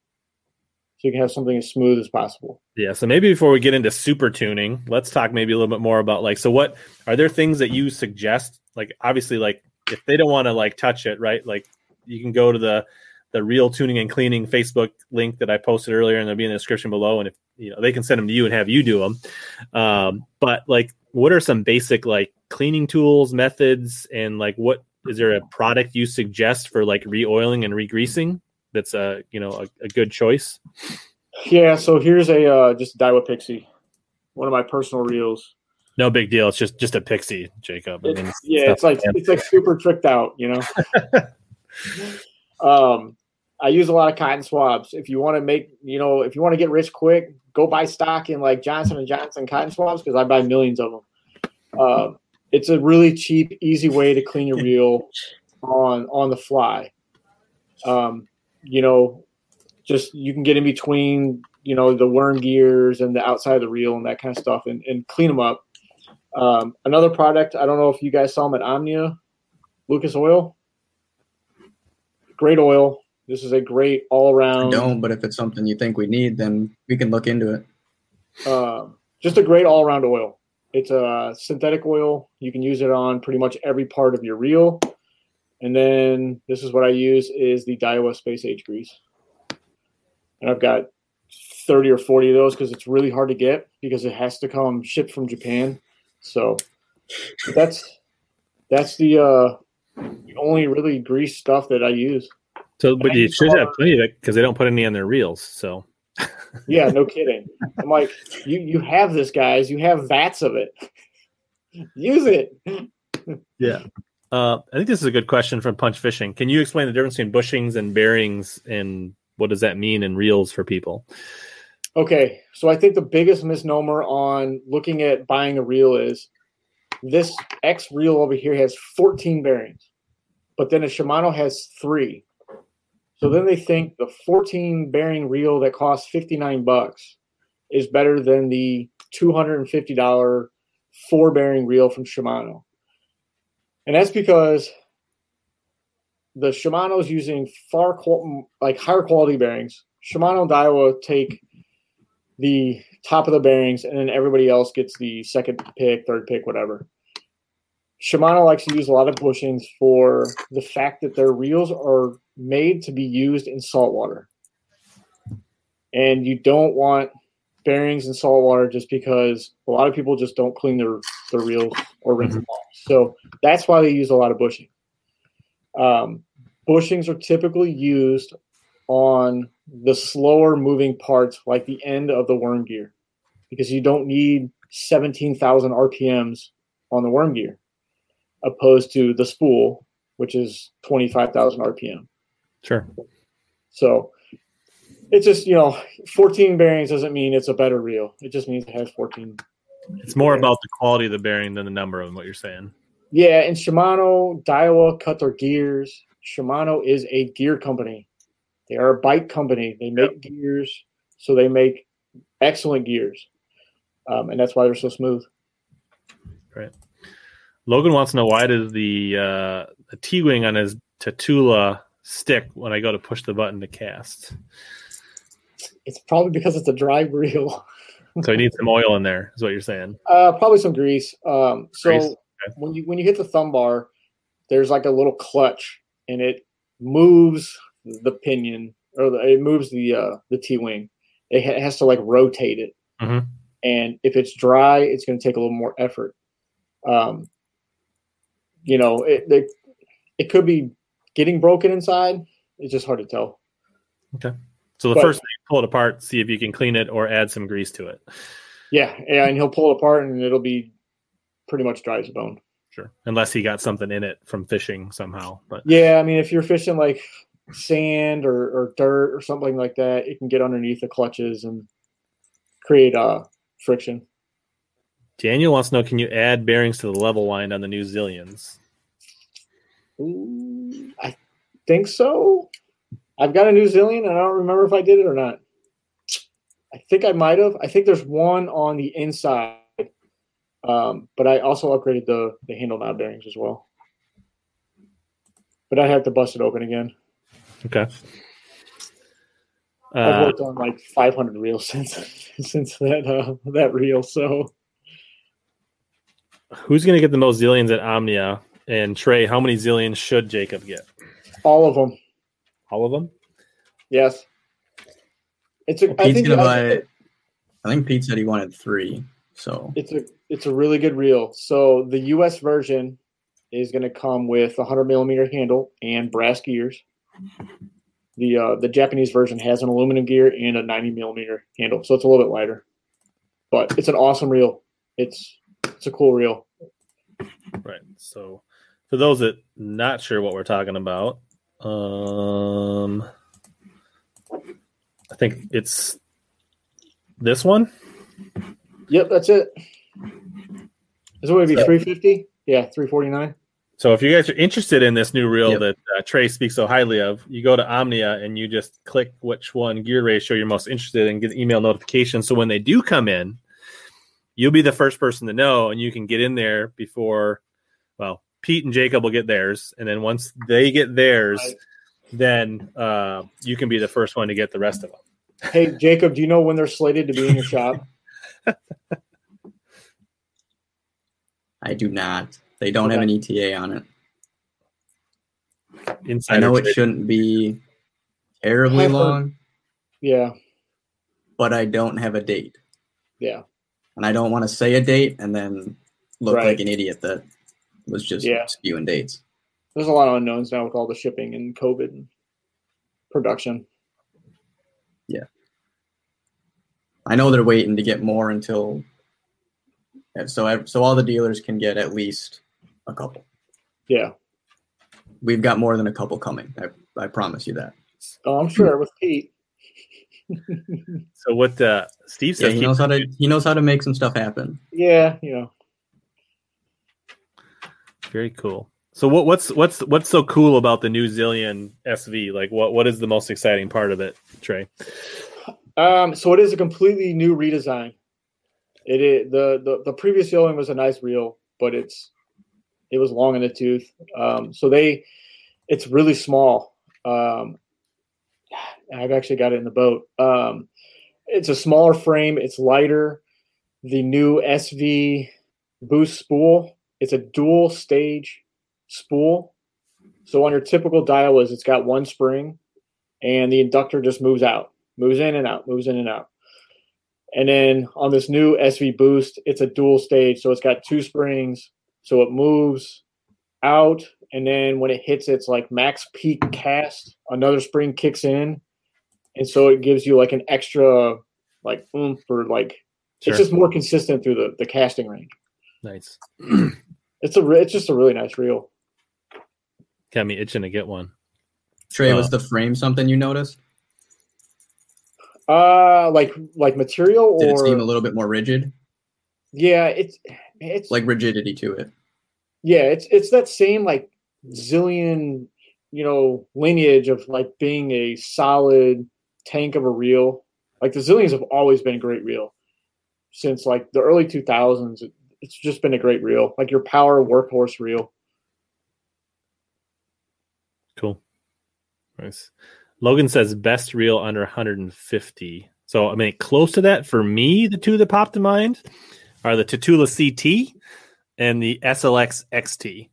S2: So you can have something as smooth as possible.
S1: Yeah. So maybe before we get into super tuning, let's talk maybe a little bit more about like, so what are there things that you suggest? Like, obviously, like if they don't want to like touch it, right? Like you can go to the, the reel tuning and cleaning Facebook link that I posted earlier, and they'll be in the description below. And if you know, they can send them to you and have you do them. Um, but like, what are some basic like cleaning tools, methods, and like what is there a product you suggest for like re-oiling and re-greasing that's a you know a, a good choice?
S2: Yeah, so here's a uh, just Daiwa Pixie, one of my personal reels.
S1: No big deal. It's just just a Pixie, Jacob.
S2: I mean, it's, yeah, it's like it's like super tricked out, you know. um, I use a lot of cotton swabs. If you want to make, you know, if you want to get rich quick, go buy stock in like Johnson and Johnson cotton swabs because I buy millions of them. Uh, it's a really cheap, easy way to clean your reel on on the fly. Um, you know, just you can get in between, you know, the worm gears and the outside of the reel and that kind of stuff, and, and clean them up. Um, another product, I don't know if you guys saw them at Omnia, Lucas Oil. Great oil this is a great all around.
S3: Don't, but if it's something you think we need, then we can look into it.
S2: Uh, just a great all around oil. It's a synthetic oil. You can use it on pretty much every part of your reel. And then this is what I use is the Daiwa Space Age grease. And I've got 30 or 40 of those because it's really hard to get because it has to come shipped from Japan. So that's that's the uh, only really grease stuff that I use.
S1: So, but you should have plenty of it because they don't put any on their reels. So,
S2: yeah, no kidding. I'm like, you you have this, guys. You have vats of it. Use it.
S1: yeah. Uh, I think this is a good question from Punch Fishing. Can you explain the difference between bushings and bearings and what does that mean in reels for people?
S2: Okay, so I think the biggest misnomer on looking at buying a reel is this X reel over here has 14 bearings, but then a Shimano has three. So then they think the 14 bearing reel that costs 59 bucks is better than the $250 four bearing reel from Shimano. And that's because the Shimano's using far like higher quality bearings. Shimano and Daiwa take the top of the bearings, and then everybody else gets the second pick, third pick, whatever. Shimano likes to use a lot of bushings for the fact that their reels are made to be used in salt water. And you don't want bearings in salt water just because a lot of people just don't clean their, their reels or rinse mm-hmm. them off. So that's why they use a lot of bushing. Um, bushings are typically used on the slower moving parts, like the end of the worm gear, because you don't need 17,000 RPMs on the worm gear, opposed to the spool, which is 25,000 RPM.
S1: Sure.
S2: So it's just, you know, 14 bearings doesn't mean it's a better reel. It just means it has 14.
S1: It's more bearings. about the quality of the bearing than the number of them, what you're saying.
S2: Yeah, and Shimano, Daiwa cut their gears. Shimano is a gear company. They are a bike company. They make yep. gears, so they make excellent gears, um, and that's why they're so smooth.
S1: Right. Logan wants to know why does the uh, the T wing on his Tatula stick when I go to push the button to cast?
S2: It's probably because it's a dry reel.
S1: so you need some oil in there, is what you're saying?
S2: Uh, probably some grease. Um, so grease? Okay. when you when you hit the thumb bar, there's like a little clutch, and it moves the pinion or the, it moves the uh, the T wing. It ha- has to like rotate it,
S1: mm-hmm.
S2: and if it's dry, it's going to take a little more effort. Um, you know, it, it it could be getting broken inside. It's just hard to tell.
S1: Okay. So the but, first thing, pull it apart, see if you can clean it or add some grease to it.
S2: Yeah, yeah, and he'll pull it apart, and it'll be pretty much dry as a bone.
S1: Sure, unless he got something in it from fishing somehow. But
S2: yeah, I mean, if you're fishing like sand or, or dirt or something like that, it can get underneath the clutches and create uh, friction.
S1: Daniel wants to know: Can you add bearings to the level wind on the new Zillions?
S2: Ooh, I think so. I've got a new Zillion, and I don't remember if I did it or not. I think I might have. I think there's one on the inside, um, but I also upgraded the the handle knob bearings as well. But I have to bust it open again.
S1: Okay.
S2: Uh, I've worked on like 500 reels since since that uh, that reel. So,
S1: who's going to get the most zillions at Omnia? And Trey, how many zillions should Jacob get?
S2: All of them.
S1: All of them.
S2: Yes. It's a. Well, I think
S3: gonna buy. I think Pete said he wanted three. So
S2: it's a it's a really good reel. So the U.S. version is going to come with a hundred millimeter handle and brass gears. The uh, the Japanese version has an aluminum gear and a 90 millimeter handle, so it's a little bit lighter. But it's an awesome reel. It's it's a cool reel.
S1: Right. So for those that not sure what we're talking about, um, I think it's this one.
S2: Yep, that's it. Is it going to be 350? Yeah, 349.
S1: So if you guys are interested in this new reel yep. that uh, Trey speaks so highly of, you go to Omnia and you just click which one gear ratio you're most interested in, get email notifications. So when they do come in, you'll be the first person to know, and you can get in there before. Well, Pete and Jacob will get theirs, and then once they get theirs, right. then uh, you can be the first one to get the rest of them.
S2: Hey, Jacob, do you know when they're slated to be in your shop?
S3: I do not. They don't okay. have an ETA on it. I know it shouldn't be terribly long.
S2: Yeah.
S3: But I don't have a date.
S2: Yeah.
S3: And I don't want to say a date and then look right. like an idiot that was just yeah. spewing dates.
S2: There's a lot of unknowns now with all the shipping and COVID and production.
S3: Yeah. I know they're waiting to get more until so so all the dealers can get at least a couple.
S2: Yeah.
S3: We've got more than a couple coming. I, I promise you that.
S2: Oh, I'm sure with Pete.
S1: so what uh, Steve says
S3: yeah, he knows how to he knows how to make some stuff happen.
S2: Yeah, you know.
S1: Very cool. So what, what's what's what's so cool about the new Zillion SV? Like what what is the most exciting part of it, Trey?
S2: Um, so it is a completely new redesign. It is the the, the previous Zillion was a nice reel, but it's it was long in the tooth. Um, so they it's really small. Um, I've actually got it in the boat. Um, it's a smaller frame. It's lighter. The new SV boost spool. It's a dual stage spool. So on your typical Daiwas, it's got one spring, and the inductor just moves out, moves in and out, moves in and out. And then on this new SV Boost, it's a dual stage, so it's got two springs, so it moves out, and then when it hits its like max peak cast, another spring kicks in, and so it gives you like an extra like oomph or like sure. it's just more consistent through the the casting range.
S1: Nice.
S2: it's a it's just a really nice reel.
S1: Got me itching to get one.
S3: Trey, uh, was the frame something you noticed?
S2: Uh, like like material
S3: Did
S2: or
S3: it seem a little bit more rigid?
S2: Yeah, it's it's
S3: like rigidity to it.
S2: Yeah, it's it's that same like zillion, you know, lineage of like being a solid tank of a reel. Like the zillions have always been a great reel since like the early 2000s. It's just been a great reel, like your power workhorse reel.
S1: Cool. Nice. Logan says best reel under 150. So I mean, close to that for me. The two that popped to mind are the Tatula CT and the SLX XT.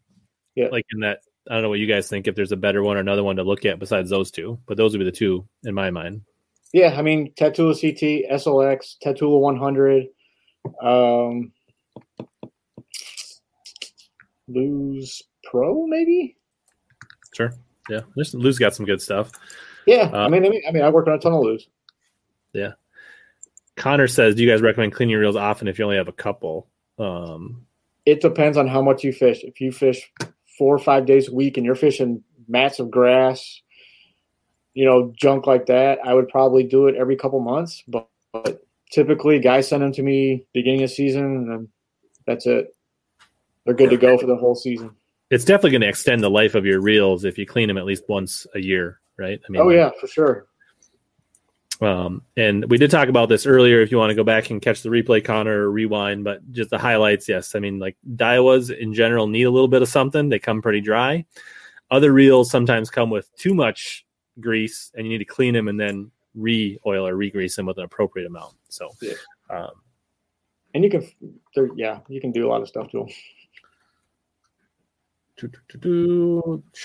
S2: Yeah,
S1: like in that. I don't know what you guys think. If there's a better one or another one to look at besides those two, but those would be the two in my mind.
S2: Yeah, I mean, Tatula CT, SLX, Tatula 100, um, Lew's Pro, maybe.
S1: Sure. Yeah, Lew's got some good stuff.
S2: Yeah, uh, I mean, I mean, I mean, I work on a ton of Lew's.
S1: Yeah. Connor says, "Do you guys recommend cleaning your reels often if you only have a couple?" Um,
S2: it depends on how much you fish. If you fish four or five days a week and you're fishing mats of grass, you know, junk like that, I would probably do it every couple months. But, but typically, guys send them to me beginning of season, and that's it. They're good to go for the whole season.
S1: It's definitely going to extend the life of your reels if you clean them at least once a year, right?
S2: I mean, oh yeah, for sure.
S1: Um, and we did talk about this earlier. If you want to go back and catch the replay, Connor, or rewind, but just the highlights. Yes, I mean, like Daiwas in general need a little bit of something. They come pretty dry. Other reels sometimes come with too much grease, and you need to clean them and then re-oil or re-grease them with an appropriate amount. So, yeah. um,
S2: and you can, yeah, you can do a lot of stuff to them.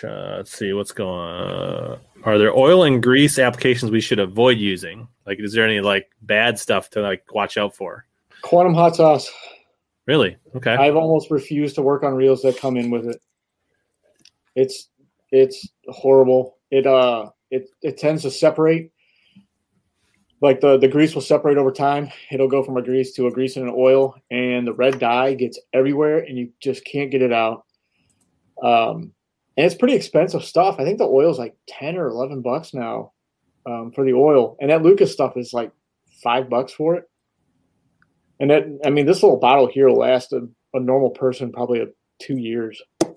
S1: Let's see what's going on. Are there oil and grease applications we should avoid using? Like, is there any like bad stuff to like watch out for?
S2: Quantum hot sauce.
S1: Really? Okay.
S2: I've almost refused to work on reels that come in with it. It's it's horrible. It uh it it tends to separate. Like the the grease will separate over time. It'll go from a grease to a grease and an oil, and the red dye gets everywhere, and you just can't get it out um, and it's pretty expensive stuff. I think the oil is like 10 or 11 bucks now um, for the oil. And that Lucas stuff is like five bucks for it. And that, I mean, this little bottle here will last a, a normal person probably a, two years.
S1: As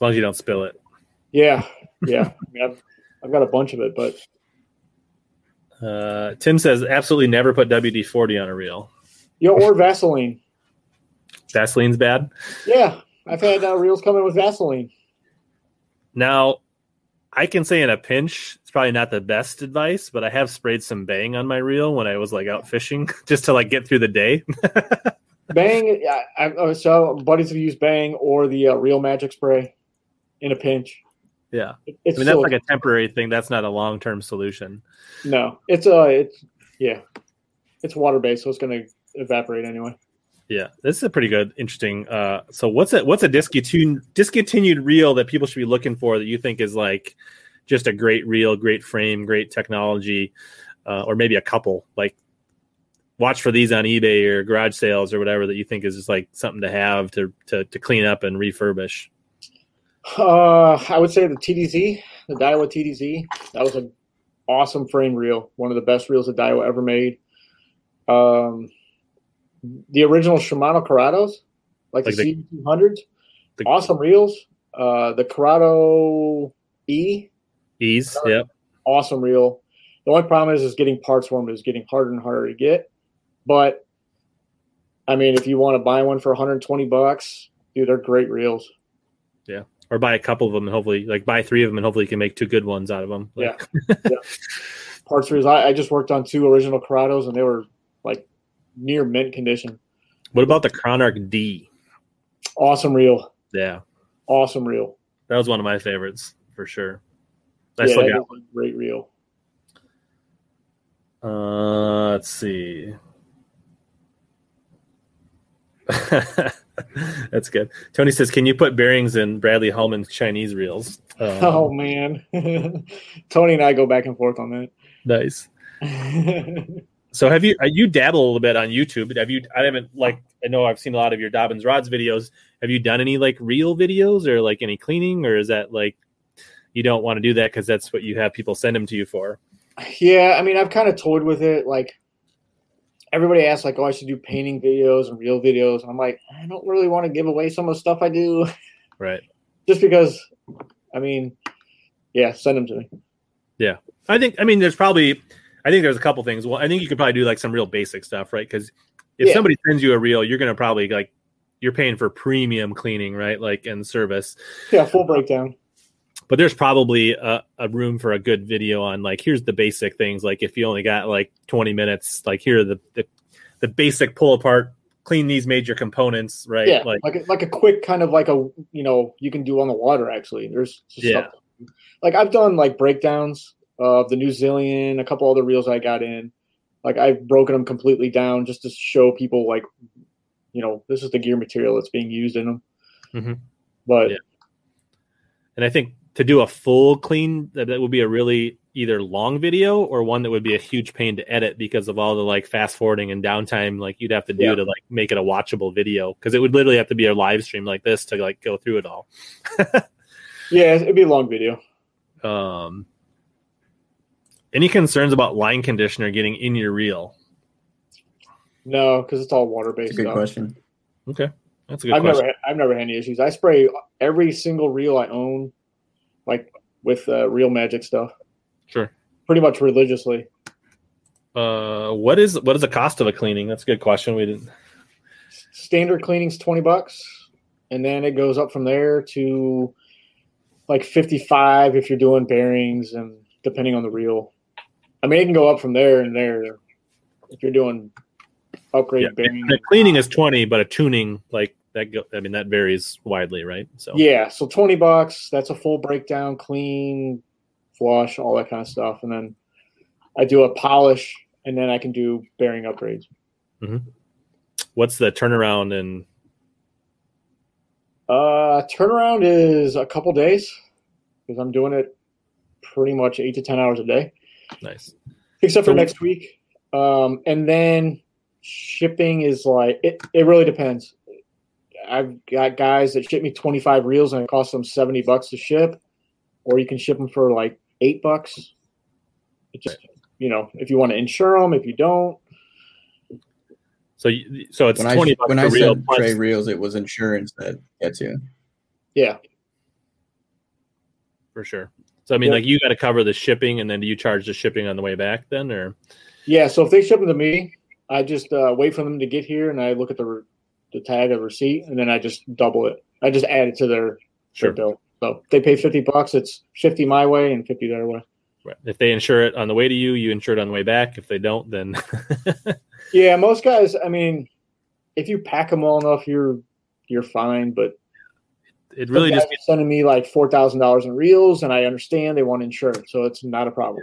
S1: long as you don't spill it.
S2: Yeah. Yeah. I mean, I've, I've got a bunch of it, but.
S1: Uh, Tim says absolutely never put WD 40 on a reel.
S2: Yo, or Vaseline.
S1: Vaseline's bad?
S2: Yeah. I've had uh, reels coming with Vaseline.
S1: Now, I can say in a pinch, it's probably not the best advice, but I have sprayed some bang on my reel when I was like out fishing just to like get through the day.
S2: bang, I, I, so buddies have used bang or the uh, Reel Magic spray in a pinch.
S1: Yeah, it's I mean that's so, like a temporary thing. That's not a long term solution.
S2: No, it's uh, it's yeah, it's water based, so it's going to evaporate anyway.
S1: Yeah, this is a pretty good, interesting. Uh, so what's a what's a discontinued discontinued reel that people should be looking for that you think is like just a great reel, great frame, great technology, uh, or maybe a couple like watch for these on eBay or garage sales or whatever that you think is just like something to have to to, to clean up and refurbish.
S2: Uh, I would say the TDZ, the Daiwa TDZ. That was an awesome frame reel, one of the best reels that Daiwa ever made. Um, the original Shimano Curados, like, like the, C200s. The, awesome reels. Uh, the Curado E.
S1: Ease. Yep.
S2: Awesome reel. The only problem is, is getting parts for them is getting harder and harder to get. But I mean, if you want to buy one for 120 bucks, dude, they're great reels.
S1: Yeah. Or buy a couple of them and hopefully, like, buy three of them and hopefully you can make two good ones out of them.
S2: Like, yeah. yeah. Parts reels. I, I just worked on two original Curados and they were like near mint condition.
S1: What about the Chronarch D?
S2: Awesome reel.
S1: Yeah.
S2: Awesome reel.
S1: That was one of my favorites for sure.
S2: I yeah, still. Great reel.
S1: Uh, let's see. That's good. Tony says, "Can you put bearings in Bradley Hellman's Chinese reels?"
S2: Um, oh man, Tony and I go back and forth on that.
S1: Nice. so have you uh, you dabble a little bit on YouTube? Have you? I haven't like I know I've seen a lot of your Dobyns rods videos. Have you done any like reel videos or like any cleaning, or is that like you don't want to do that because that's what you have people send them to you for?
S2: Yeah, I mean, I've kind of toyed with it. Like everybody asks, like, "Oh, I should do painting videos and reel videos," and I'm like, I don't really want to give away some of the stuff I do,
S1: right?
S2: Just because, I mean, yeah, send them to me.
S1: Yeah, I think. I mean, there's probably, I think there's a couple things. Well, I think you could probably do like some real basic stuff, right? Because if yeah. somebody sends you a reel, you're gonna probably like you're paying for premium cleaning, right? Like and service.
S2: Yeah, full breakdown
S1: but there's probably a, a, room for a good video on like here's the basic things like if you only got like 20 minutes like here are the, the, the basic pull apart clean these major components right
S2: yeah like like a, like a quick kind of like a you know you can do on the water actually there's
S1: yeah
S2: stuff. like i've done like breakdowns of the new zillion a couple other reels i got in like i've broken them completely down just to show people like you know this is the gear material that's being used in them
S1: mm-hmm.
S2: but yeah.
S1: and i think to do a full clean that, that would be a really either long video or one that would be a huge pain to edit because of all the like fast forwarding and downtime like you'd have to do yeah. to like make it a watchable video because it would literally have to be a live stream like this to like go through it all
S2: yeah it'd be a long video
S1: um any concerns about line conditioner getting in your reel
S2: no because it's all water based
S3: good stuff. question
S1: okay that's a good
S2: I've
S1: question.
S2: never I've never had any issues. I spray every single reel I own like with uh, Reel Magic stuff.
S1: Sure.
S2: Pretty much religiously.
S1: Uh, what is what is the cost of a cleaning? That's a good question. We didn't.
S2: Standard cleaning's twenty bucks, and then it goes up from there to like fifty five if you're doing bearings and depending on the reel. I mean, it can go up from there and there if you're doing upgrade yeah, bearing.
S1: The cleaning is twenty, but a tuning like that go, I mean that varies widely, right? So
S2: yeah, so twenty bucks. That's a full breakdown, clean, flush, all that kind of stuff, and then I do a polish, and then I can do bearing upgrades.
S1: Mm-hmm. What's the turnaround and?
S2: Uh, turnaround is a couple days because I'm doing it pretty much eight to ten hours a day.
S1: Nice.
S2: Except for next week, um, and then shipping is like it. It really depends. I've got guys that ship me 25 reels and it costs them 70 bucks to ship, or you can ship them for like eight bucks. It just, you know, if you want to insure them, if you don't.
S1: So, so it's when 20 I, bucks
S3: when I
S1: reel
S3: said plus. reels, it was insurance that gets you.
S2: Yeah.
S1: For sure. So, I mean, yeah. like you got to cover the shipping and then do you charge the shipping on the way back then or?
S2: Yeah. So if they ship them to me, I just uh, wait for them to get here and I look at the the tag of receipt, and then I just double it. I just add it to their, sure. their bill. So they pay fifty bucks. It's fifty my way and fifty their way.
S1: Right. If they insure it on the way to you, you insure it on the way back. If they don't, then
S2: yeah, most guys. I mean, if you pack them well enough, you're you're fine. But
S1: it really just
S2: sending me like four thousand dollars in reels, and I understand they want insurance, so it's not a problem.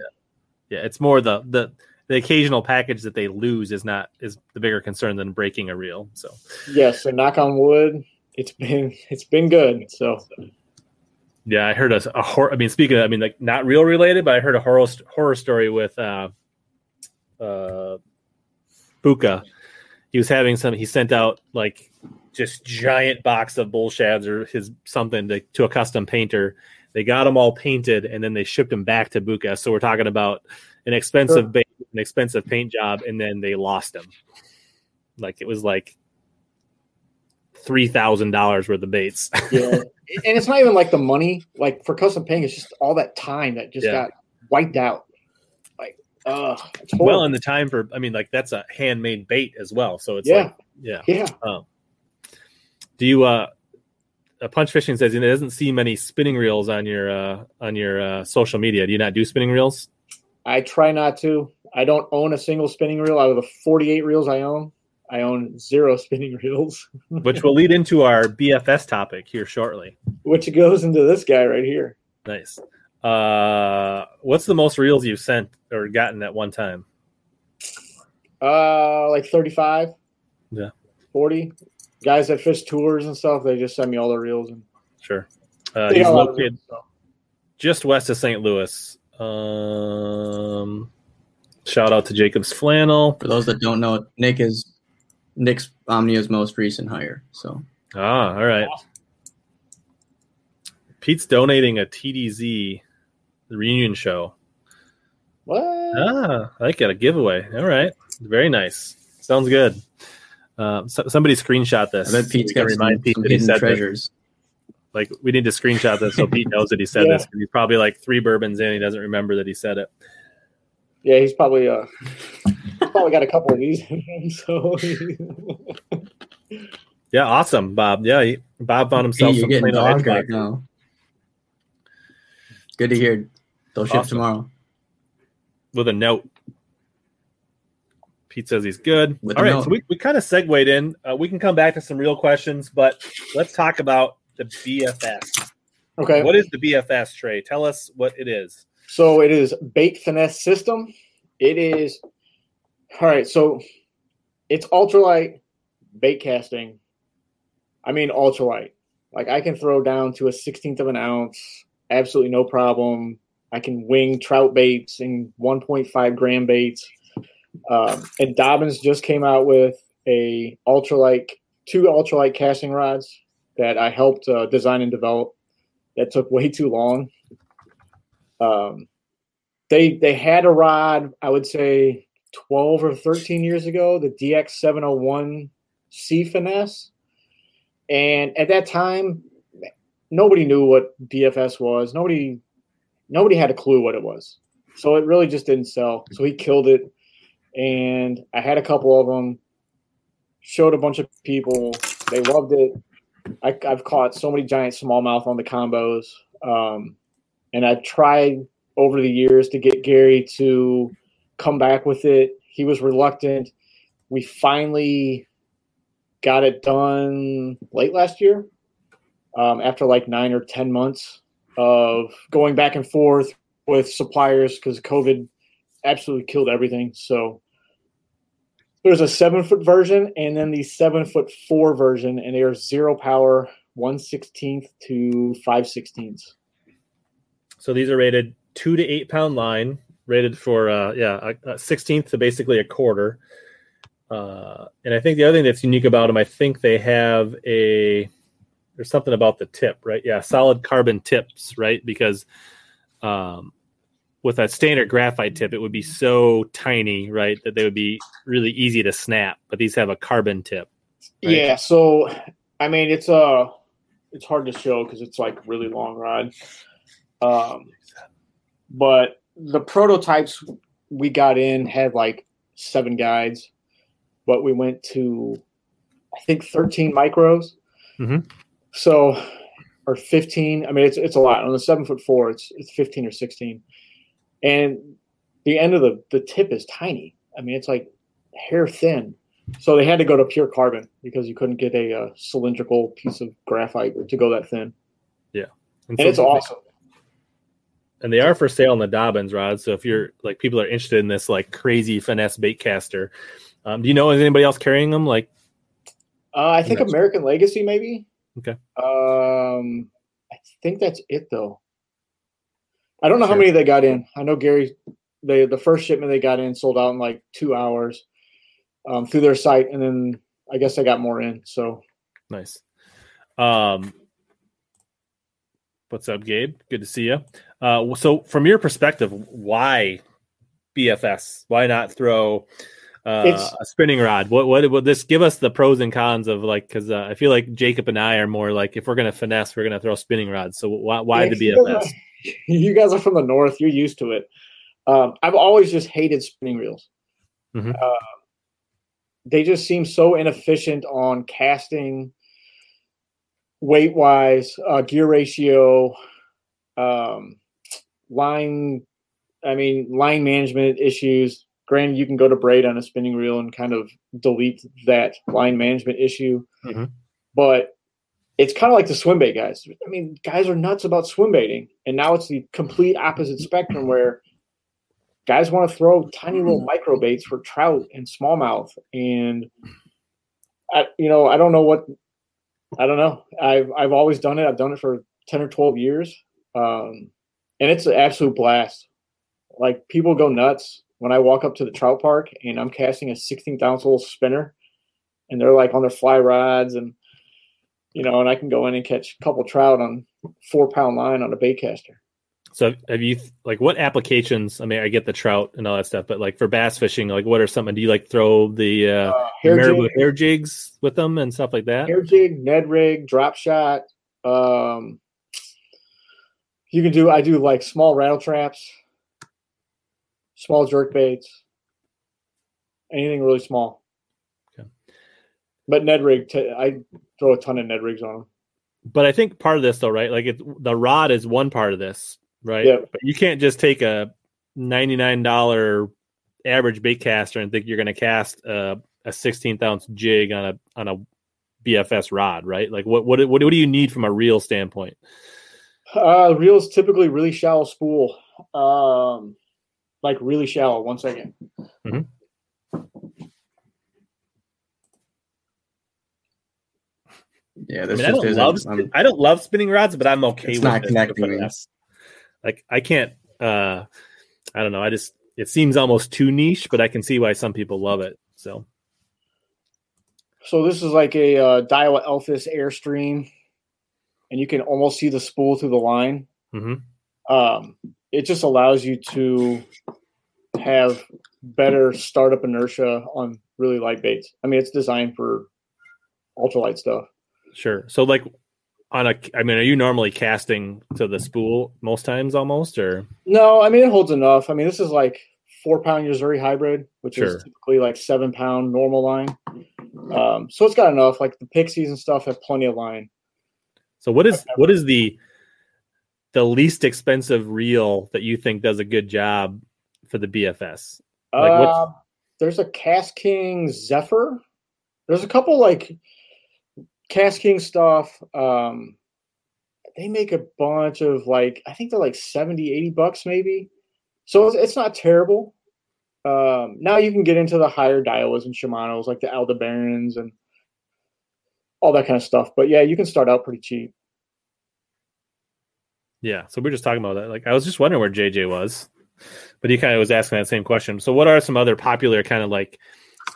S1: Yeah. yeah, it's more the the the occasional package that they lose is not is the bigger concern than breaking a reel. So
S2: yes, so knock on wood, it's been it's been good. So
S1: yeah, I heard a, a horror. I mean, speaking of, I mean, like not reel related, but I heard a horror horror story with uh, uh, Bucca. He was having some. He sent out like just giant box of bull shads or his something to, to a custom painter. They got them all painted and then they shipped them back to Bucca. So we're talking about an expensive sure. an expensive paint job, and then they lost them. Like it was like three thousand dollars worth of baits.
S2: yeah, and it's not even like the money. Like for custom paying, it's just all that time that just
S1: Yeah.
S2: got wiped out. Like, uh,
S1: well, in the time for I mean, like that's a handmade bait as well. So it's
S2: Yeah.
S1: like yeah.
S2: yeah.
S1: Do you uh uh, punch fishing says it doesn't see many spinning reels on your uh on your uh social media. Do you not do spinning reels?
S2: I try not to. I don't own a single spinning reel out of the 48 reels I own. I own zero spinning reels,
S1: Which will lead into our BFS topic here shortly.
S2: which goes into this guy right here.
S1: Nice. Uh what's the most reels you've sent or gotten at one time?
S2: Uh, like 35.
S1: Yeah.
S2: 40. Guys that fish tours and stuff, they just send me all the reels. And
S1: Sure. Uh,
S2: they
S1: he's
S2: got a lot of
S1: located
S2: reels, so.
S1: just west of St. Louis. Um, shout out to Jacob's Flannel.
S3: For those that don't know, Nick is Nick's Omnia's most recent hire. So
S1: Ah, all right. Pete's donating a TDZ reunion show.
S2: What?
S1: Ah, I like it. A giveaway. All right. Very nice. Sounds good. Um, so, somebody screenshot this.
S3: I bet Pete's
S1: We can
S3: got some,
S1: remind Pete
S3: some
S1: that he
S3: hidden
S1: said this.
S3: treasures.
S1: Like we need to screenshot this so Pete knows that he said
S2: Yeah.
S1: this. 'cause He's probably like three bourbons in. He doesn't remember that he said it.
S2: Yeah, he's probably uh he's probably got a couple of these in him, so
S1: Yeah, awesome, Bob. Yeah, he, Bob found
S3: Pete,
S1: himself
S3: you're
S1: some
S3: getting
S1: Plano
S3: dogged
S1: Hedgehog.
S3: right now. Good to hear. They'll ship
S1: Awesome.
S3: tomorrow.
S1: with a note. Pete says he's good.
S3: With
S1: All
S3: a note.
S1: so we, we kind of segued in. Uh, we can come back to some reel questions, but let's talk about the BFS.
S2: okay.
S1: What is the BFS, Trey? Tell us what it is.
S2: So it is bait finesse system. It is all right. So it's ultralight bait casting. I mean ultralight. Like I can throw down to a sixteenth of an ounce, absolutely no problem. I can wing trout baits and 1.5 gram baits. Um, and Dobyns just came out with a ultralight, two ultralight casting rods that I helped uh, design and develop. That took way too long. Um, they they had a rod, I would say 12 or 13 years ago, the DX 701 C finesse. And at that time, nobody knew what BFS was. Nobody nobody had a clue what it was. So it really just didn't sell. So he killed it. And I had a couple of them, showed a bunch of people. They loved it. I, I've caught so many giant smallmouth on the combos. Um, and I've tried over the years to get Gary to come back with it. He was reluctant. We finally got it done late last year um, after like nine or 10 months of going back and forth with suppliers because COVID absolutely killed everything. So there's a seven foot version and then the seven foot four version, and they are zero power, 116th to 5 sixteenths.
S1: So these are rated two to eight pound line, rated for uh, yeah a sixteenth to basically a quarter. Uh, and I think the other thing that's unique about them, I think they have a there's something about the tip, right? Yeah, solid carbon tips, right? Because um, with a standard graphite tip, it would be so tiny, right, that they would be really easy to snap. But these have a carbon tip. Right.
S2: Yeah, so I mean it's uh it's hard to show because it's like really long rod. Um, but the prototypes we got in had like seven guides, but we went to I think 13 micros.
S1: Mhm.
S2: So or 15. I mean it's it's a lot. On the seven foot four, it's it's 15 or 16. And the end of the the tip is tiny. I mean it's like hair thin. So they had to go to pure carbon because you couldn't get a, uh cylindrical piece of graphite to go that thin. Yeah, and
S1: so
S2: it's awesome.
S1: and they are for sale on the Dobyns rod. So if you're like people are interested in this like crazy finesse bait caster, um, do you know is anybody else carrying them? Like,
S2: Uh, I think American Legacy, maybe.
S1: Okay.
S2: Um, I think that's it though. I don't know how many they got in. I know Gary. They the first shipment they got in sold out in like two hours um, through their site, and then I guess they got more in. So
S1: nice. Um, what's up, Gabe? Good to see you. Uh, so from your perspective, why BFS? Why not throw uh, a spinning rod. What what would this give us the pros and cons of like because uh, I feel like Jacob and I are more like if we're gonna finesse, we're gonna throw spinning rods. So why, why yeah, the BFS?
S2: You guys are from the north. You're used to it. Um, I've always just hated spinning reels. Mm-hmm. Uh, they just seem so inefficient on casting, weight wise, uh, gear ratio, um, line. I mean, line management issues Granted, you can go to braid on a spinning reel and kind of delete that line management issue, mm-hmm. but it's kind of like the swim bait guys. I mean, guys are nuts about swim baiting, and now it's the complete opposite spectrum where guys want to throw tiny little micro baits for trout and smallmouth, and I, you know, I don't know what, I don't know. I've I've always done it. I've done it for ten or twelve years, um, and it's an absolute blast. Like people go nuts when I walk up to the trout park and I'm casting a 16th ounce little spinner and they're like on their fly rods and you know, and I can go in and catch a couple trout on four pound line on a bait caster.
S1: So have you like what applications? I mean, I get the trout and all that stuff, but like for bass fishing, like what are some? Do you like throw the uh, uh hair, jig, hair jigs with them and stuff like that?
S2: Hair jig, Ned rig, drop shot. Um, you can do. I do like small rattle traps small jerk baits, anything really small. Okay. But Ned rig, t- I throw a ton of Ned rigs on them.
S1: But I think part of this, though, right? Like it, the rod is one part of this, right? Yeah. But you can't just take a ninety-nine dollar average bait caster and think you're going to cast a, a sixteenth ounce jig on a on a BFS rod, right? Like what what what, what do you need from a reel standpoint?
S2: Uh, reels typically really shallow spool. Um, like really shallow. One second. Mm-hmm.
S3: Yeah, I,
S1: mean, I don't love I don't love spinning rods, but I'm okay
S3: it's
S1: with
S3: not it. connecting
S1: Like I can't. uh I don't know. I just it seems almost too niche, but I can see why some people love it. So.
S2: So this is like a uh, Daiwa Alphas Airstream, and you can almost see the spool through the line. Mm-hmm. Um, it just allows you to have better startup inertia on really light baits. I mean, it's designed for ultralight stuff.
S1: Sure. So, like, on a, I mean, are you normally casting to the spool most times almost, or?
S2: No, I mean, it holds enough. I mean, this is like four pound Yo-Zuri hybrid, which sure. is typically like seven pound normal line. Um, so it's got enough. Like the pixies and stuff have plenty of line.
S1: So what is what is the the least expensive reel that you think does a good job for the BFS?
S2: Like uh, there's a KastKing Zephyr. There's a couple like KastKing stuff. Um, they make a bunch of like I think they're like 70, 80 bucks maybe. So it's, it's not terrible. Um, now you can get into the higher Daiwas and Shimano's like the Aldebarans and all that kind of stuff. But yeah, you can start out pretty cheap.
S1: Yeah, so we are just talking about that. Like I was just wondering where JJ was but he kind of was asking that same question. So, what are some other popular kind of like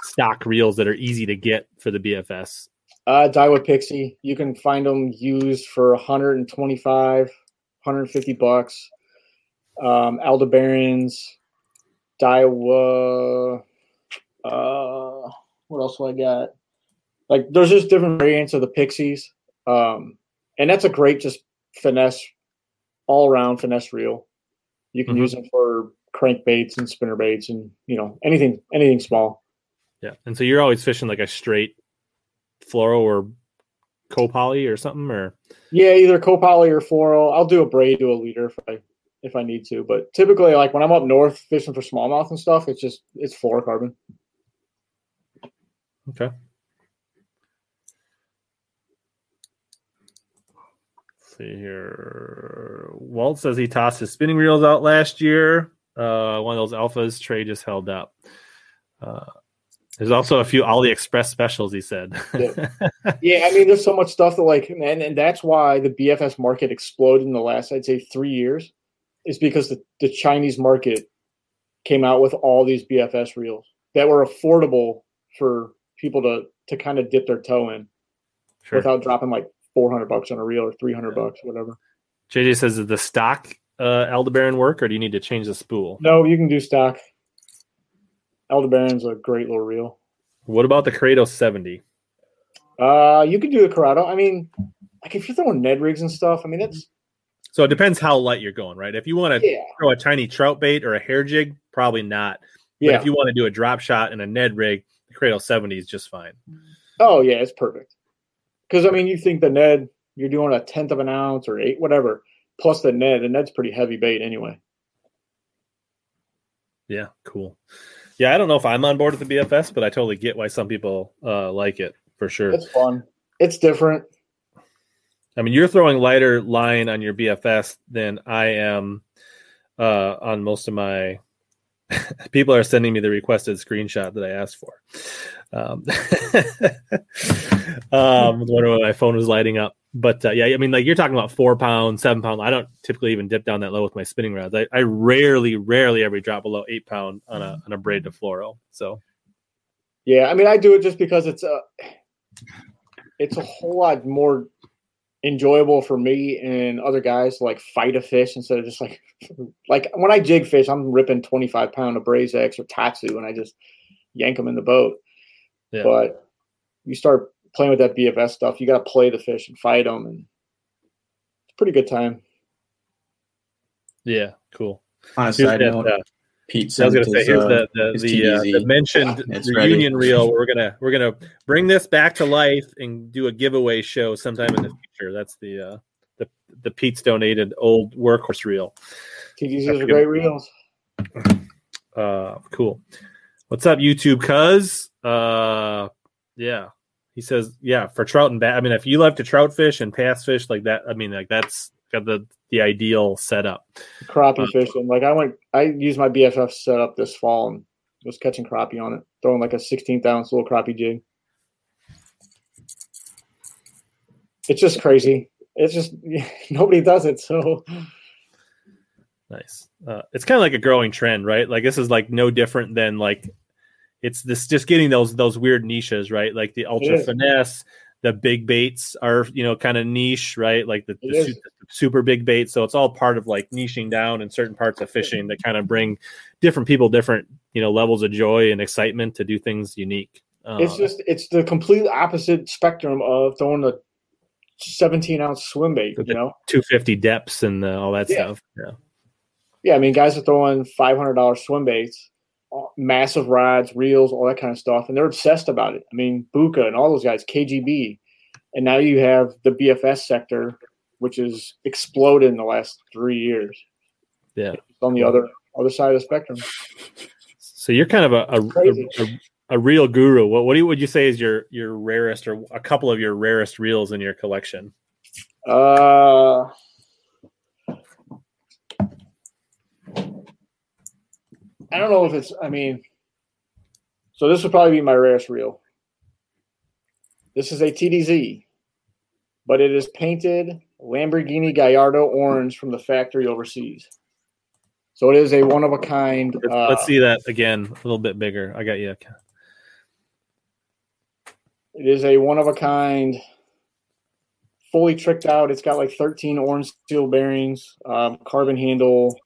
S1: stock reels that are easy to get for the BFS?
S2: Uh, Daiwa Pixie. You can find them used for 125, 150 bucks. Um, Aldebarans, Daiwa. Uh, what else do I got? Like, there's just different variants of the Pixies. Um, and that's a great just finesse, all around finesse reel. You can mm-hmm. use them for crankbaits and spinner baits and you know anything anything small.
S1: Yeah, and so you're always fishing like a straight fluoro or copoly or something, or
S2: yeah, either copoly or fluoro. I'll do a braid to a leader if I if I need to, but typically like when I'm up north fishing for smallmouth and stuff, it's just it's fluorocarbon.
S1: Okay. See here. Walt says he tossed his spinning reels out last year. Uh, one of those alphas Trey just held up. Uh, there's also a few AliExpress specials. He said.
S2: yeah. yeah, I mean, there's so much stuff that like, and and that's why the BFS market exploded in the last, I'd say, three years, is because the, the Chinese market came out with all these BFS reels that were affordable for people to to kind of dip their toe in sure. without dropping like 400 bucks on a reel or 300 yeah. bucks, whatever.
S1: JJ says, is the stock uh, Aldebaran work or do you need to change the spool?
S2: No, you can do stock. Aldebaran's a great little reel.
S1: What about the Curado 70?
S2: Uh, you could do the Corrado. I mean, like if you're throwing Ned rigs and stuff, I mean that's
S1: so it depends how light you're going, right? If you want to
S2: yeah,
S1: throw a tiny trout bait or a hair jig, probably not. But
S2: yeah.
S1: if you want to do a drop shot and a Ned rig, the Curado 70 is just fine.
S2: Oh yeah, it's perfect. Because I mean, you think the Ned, you're doing a tenth of an ounce or eight, whatever, plus the Ned, and Ned's pretty heavy bait anyway.
S1: Yeah, cool. Yeah, I don't know if I'm on board with the BFS, but I totally get why some people uh, like it for sure.
S2: It's fun. It's different.
S1: I mean, you're throwing lighter line on your BFS than I am uh, on most of my. people are sending me the requested screenshot that I asked for. Um, um, wondering when my phone was lighting up, but uh, yeah, I mean, like you're talking about four pound, seven pound. I don't typically even dip down that low with my spinning rods. I, I rarely, rarely ever drop below eight pound on a on a braid to fluoro. So
S2: Yeah, I mean, I do it just because it's a, it's a whole lot more enjoyable for me and other guys to like fight a fish instead of just like, like when I jig fish, I'm ripping 25 pound of Braze X or Tatsu and I just yank them in the boat.
S1: Yeah.
S2: But you start playing with that BFS stuff, you got to play the fish and fight them, and it's a pretty good time.
S1: yeah, cool.
S3: On a
S1: Here's
S3: side
S1: that,
S3: note,
S1: uh,
S3: Pete
S1: I was going to say
S3: his,
S1: here's
S3: uh,
S1: the the the, uh, the mentioned
S3: It's ready.
S1: reunion reel. We're gonna we're gonna bring this back to life and do a giveaway show sometime in the future. That's the uh, the the Pete's donated old workhorse reel.
S2: TDZs are great reels.
S1: Uh, cool. What's up, YouTube? Cuz uh, yeah, he says yeah for trout and bass. I mean, if you love to trout fish and pass fish like that, I mean, like that's got the the ideal setup.
S2: Crappie
S1: Uh,
S2: fishing. Like I went, I used my BFF setup this fall and was catching crappie on it, throwing like a 16th ounce little crappie jig. It's just crazy. It's just nobody does it. So
S1: Nice. Uh, it's kind of like a growing trend, right? Like this is like no different than like it's this just getting those those weird niches, right? Like the ultra finesse, the big baits are you know kind of niche, right? Like the, the su- super big baits. So it's all part of like niching down in certain parts of fishing that kind of bring different people different you know levels of joy and excitement to do things unique. Uh,
S2: it's just it's the complete opposite spectrum of throwing a 17 ounce swim bait. You know,
S1: 250 depths and uh, all that
S2: Yeah.
S1: stuff. Yeah.
S2: yeah. I mean, guys are throwing $500 swim baits, massive rods, reels, all that kind of stuff, and they're obsessed about it. I mean, Bucca and all those guys, KGB, and now you have the BFS sector, which has exploded in the last three years.
S1: Yeah.
S2: It's on the other other side of the spectrum.
S1: So you're kind of a a, a, a, a real guru. What what do you, would you say is your your rarest or a couple of your rarest reels in your collection?
S2: Uh, I don't know if it's. I mean, so this would probably be my rarest reel. This is a TDZ, but it is painted Lamborghini Gallardo orange from the factory overseas. So it is a one of a kind.
S1: Let's,
S2: Uh,
S1: let's see that again, a little bit bigger. I got you.
S2: It is a one of a kind, fully tricked out. It's got like 13 orange steel bearings, um, carbon handle,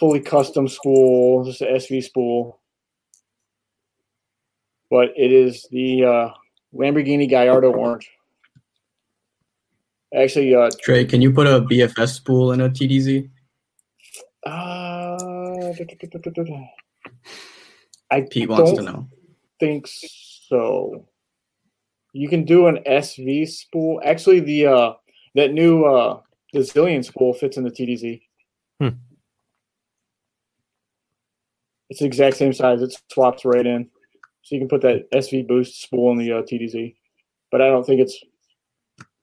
S2: fully custom spool, just an SV spool. But it is the uh, Lamborghini Gallardo orange. Actually, uh,
S3: Trey, can you put a BFS spool in a TDZ?
S2: uh, I
S3: Pete wants to
S2: don't
S3: know.
S2: think so. You can do an SV spool. Actually, the uh that new uh the Zillion spool fits in the TDZ.
S1: Hmm.
S2: It's the exact same size. It swaps right in, so you can put that SV boost spool in the uh, TDZ. But I don't think it's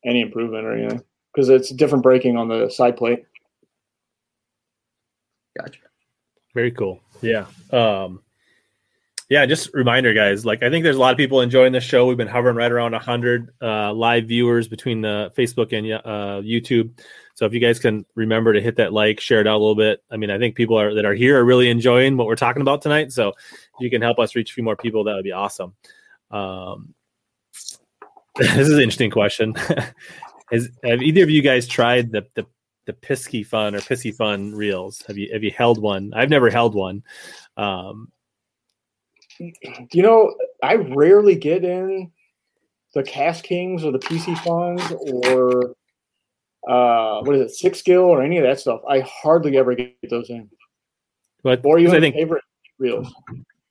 S2: any improvement or anything because it's different braking on the side plate.
S3: Gotcha.
S1: Very cool. Yeah. Um, yeah. Just reminder, guys. Like, I think there's a lot of people enjoying this show. We've been hovering right around 100 uh, live viewers between the Facebook and uh, YouTube. So if you guys can remember to hit that like, share it out a little bit. I mean, I think people are that are here are really enjoying what we're talking about tonight. So if you can help us reach a few more people, that would be awesome. Um, this is an interesting question. Has have either of you guys tried the the the Pisky Fun or Pissy Fun reels? Have you have you held one? I've never held one. Um,
S2: you know, I rarely get in the KastKings or the PC funds or uh, what is it, six skill or any of that stuff. I hardly ever get those in.
S1: But
S2: or even
S1: I think
S2: favorite reels.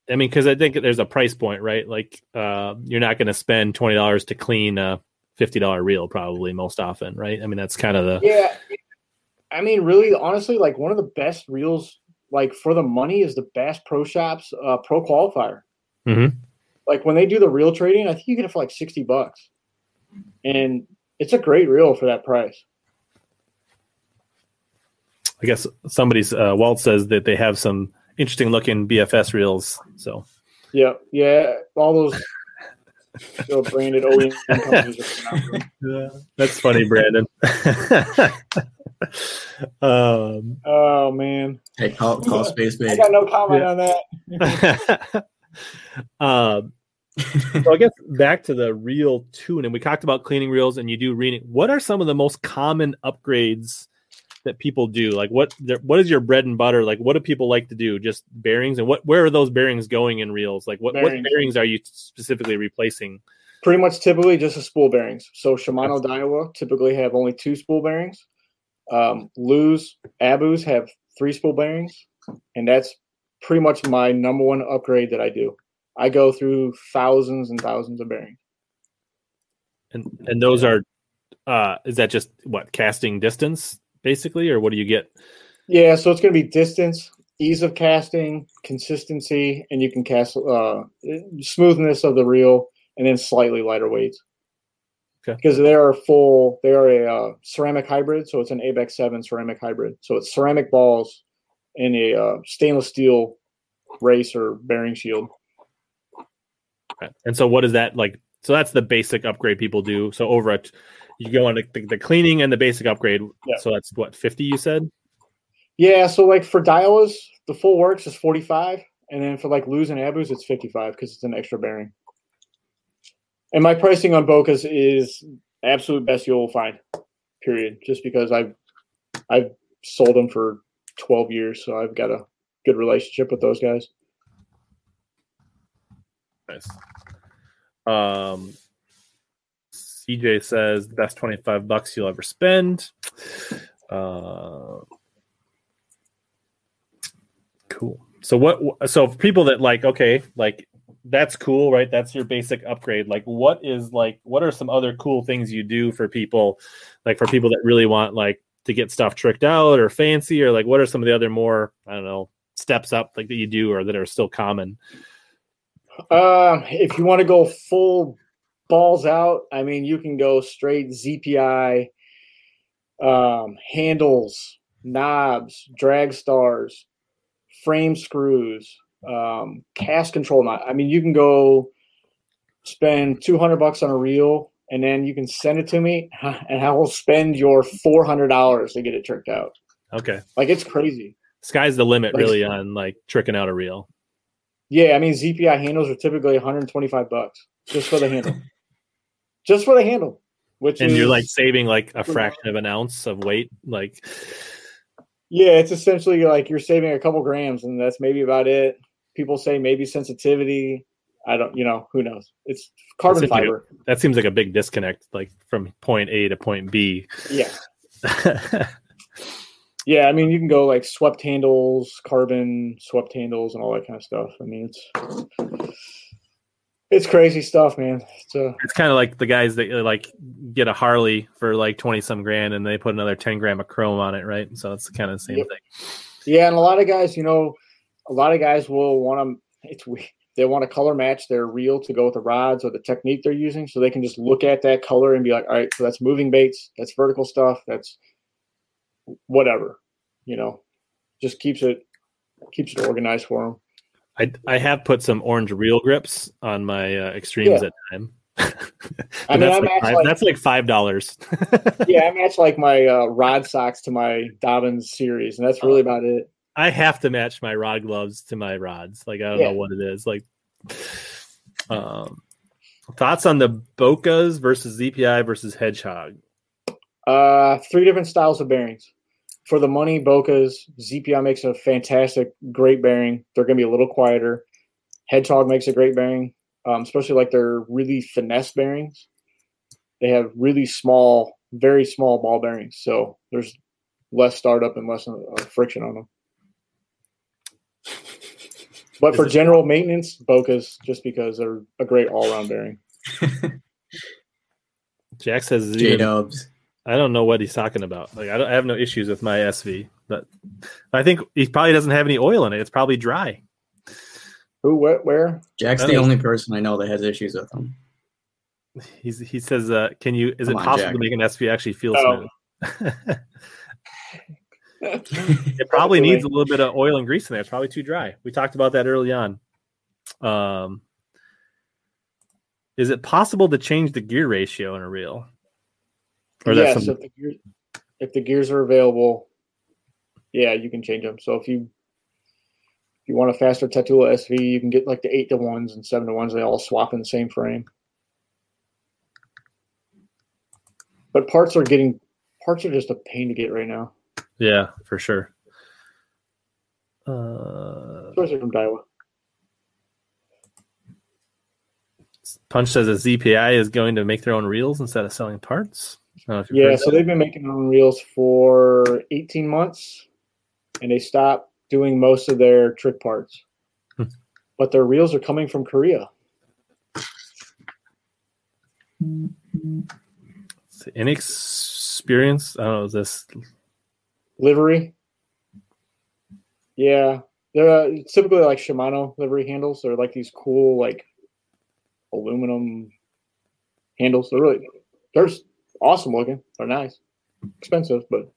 S1: I mean, because I think there's a price point, right? Like, uh, you're not going to spend twenty dollars to clean a fifty dollar reel, probably most often, right? I mean, that's kind of the
S2: Yeah, I mean, really, honestly, like one of the best reels, like for the money, is the Bass Pro Shops uh, Pro Qualifier.
S1: Mhm.
S2: Like when they do the reel trading, I think you get it for like sixty bucks, and it's a great reel for that price.
S1: I guess somebody's uh, Walt says that they have some interesting looking BFS reels. So
S2: Yeah, yeah, all those you know, branded OEM companies. Are coming out with them.
S1: that's funny, Brandon. um,
S2: oh man,
S3: Hey, call, call space
S2: I got no comment
S1: Yeah.
S2: on that.
S1: um, so I guess back to the reel tune, and we talked about cleaning reels, and you do reading. What are some of the most common upgrades that people do? Like, what what is your bread and butter? Like, what do people like to do? Just bearings, and what where are those bearings going in reels? Like, what
S2: Bearings.
S1: what bearings are you specifically replacing?
S2: Pretty much, typically just the spool bearings. So Shimano Daiwa typically have only two spool bearings. Um, Lew's Abus have three spool bearings, and that's pretty much my number one upgrade that I do. I go through thousands and thousands of bearings.
S1: And and those are, uh, is that just what casting distance basically, or what do you get?
S2: Yeah, so it's going to be distance, ease of casting, consistency, and you can cast uh, smoothness of the reel, and then slightly lighter weights.
S1: Okay.
S2: Because they are full, they are a uh, ceramic hybrid, so it's an ABEC seven ceramic hybrid. So it's ceramic balls and a uh, stainless steel race or bearing shield.
S1: Okay. And so, what is that like? So that's the basic upgrade people do. So over at you go on the, the cleaning and the basic upgrade.
S2: Yeah.
S1: So that's what fifty you said.
S2: Yeah, so like for Daiwas, the full works is forty five, and then for like Lew's and Abus, it's fifty five because it's an extra bearing. And my pricing on Bocas is absolute best you'll find. Period. Just because I've I've sold them for twelve years, so I've got a good relationship with those guys.
S1: Nice. Um, CJ says the best twenty five bucks you'll ever spend. Uh, cool. So what? So for people that like, okay, like that's cool, right? That's your basic upgrade. Like, what is like? What are some other cool things you do for people? Like for people that really want like to get stuff tricked out or fancy, or like what are some of the other more I don't know steps up like that you do or that are still common?
S2: Um, if you want to go full balls out, I mean, you can go straight ZPI, um, handles, knobs, drag stars, frame screws, um, cast control knot. I mean, you can go spend 200 bucks on a reel and then you can send it to me and I will spend your $400 to get it tricked out.
S1: Okay.
S2: Like it's crazy.
S1: sky's the limit
S2: Like-
S1: really on like tricking out a reel
S2: Yeah, I mean ZPI handles are typically 125 bucks just for the handle. just for the handle, which
S1: and
S2: is
S1: you're like saving like a fraction of an ounce of weight like
S2: yeah, it's essentially like you're saving a couple grams, and that's maybe about it. People say maybe sensitivity. I don't, you know, who knows? It's carbon
S1: That's if you-
S2: fiber.
S1: that seems like a big disconnect like from point a to point b
S2: Yeah, yeah. I mean, you can go like swept handles, carbon swept handles, and all that kind of stuff. I mean, it's it's crazy stuff, man. Uh,
S1: it's kind of like the guys that uh, like get a harley for like 20 some grand and they put another 10 gram of chrome on it right so it's kind of the same
S2: Yep.
S1: thing
S2: Yeah, and a lot of guys, you know, a lot of guys will want to. It's they want to color match their reel to go with the rods or the technique they're using, so they can just look at that color and be like, all right, so that's moving baits, that's vertical stuff, that's whatever, you know, just keeps it keeps it organized for them.
S1: I, I have put some orange reel grips on my uh, extremes
S2: Yeah.
S1: at time
S2: I mean,
S1: that's,
S2: I
S1: like five,
S2: like
S1: that's like five dollars
S2: yeah, I match like my uh, rod socks to my Dobyns series, and that's really about it.
S1: I have to match my rod gloves to my rods. Like I don't
S2: Yeah.
S1: know what it is. Like um thoughts on the Bocas versus ZPI versus Hedgehog.
S2: Uh, three different styles of bearings. For the money, Bocas ZPI makes a fantastic, great bearing. They're going to be a little quieter. Hedgehog makes a great bearing, um, especially like their really finesse bearings. They have really small, very small ball bearings, so there's less startup and less uh, friction on them. But for general maintenance, Bocas just because they're a great all around bearing.
S1: Jack says
S3: J Dubs.
S1: I don't know what he's talking about. Like I, I, have no issues with my SV, but I think he probably doesn't have any oil in it. It's probably dry.
S2: Who? What? where?
S3: Jack's the only person I know that has issues with them.
S1: He's he says, uh, "Can you? Is Come it on, possible Jack. to make an SV actually feel oh. smooth?" it probably needs a little bit of oil and grease in there. It's probably too dry. We talked about that early on. Um, is it possible to change the gear ratio in a reel?
S2: Or yes, some... if, the gears, if the gears are available, yeah, you can change them. So if you if you want a faster Tatula SV, you can get like the eight to ones and seven to ones. They all swap in the same frame. But parts are getting parts are just a pain to get right now.
S1: Yeah, for sure. Uh,
S2: Especially from Daiwa.
S1: Punch says that ZPI is going to make their own reels instead of selling parts.
S2: Yeah, so they've been making their own reels for 18 months, and they stopped doing most of their trick parts. Hmm. but their reels are coming from Korea.
S1: Inexperience. I don't know. Is this
S2: livery. Yeah, they're uh, typically like Shimano livery handles. They're like these cool like aluminum handles. They're really they're awesome looking. They're nice, expensive, but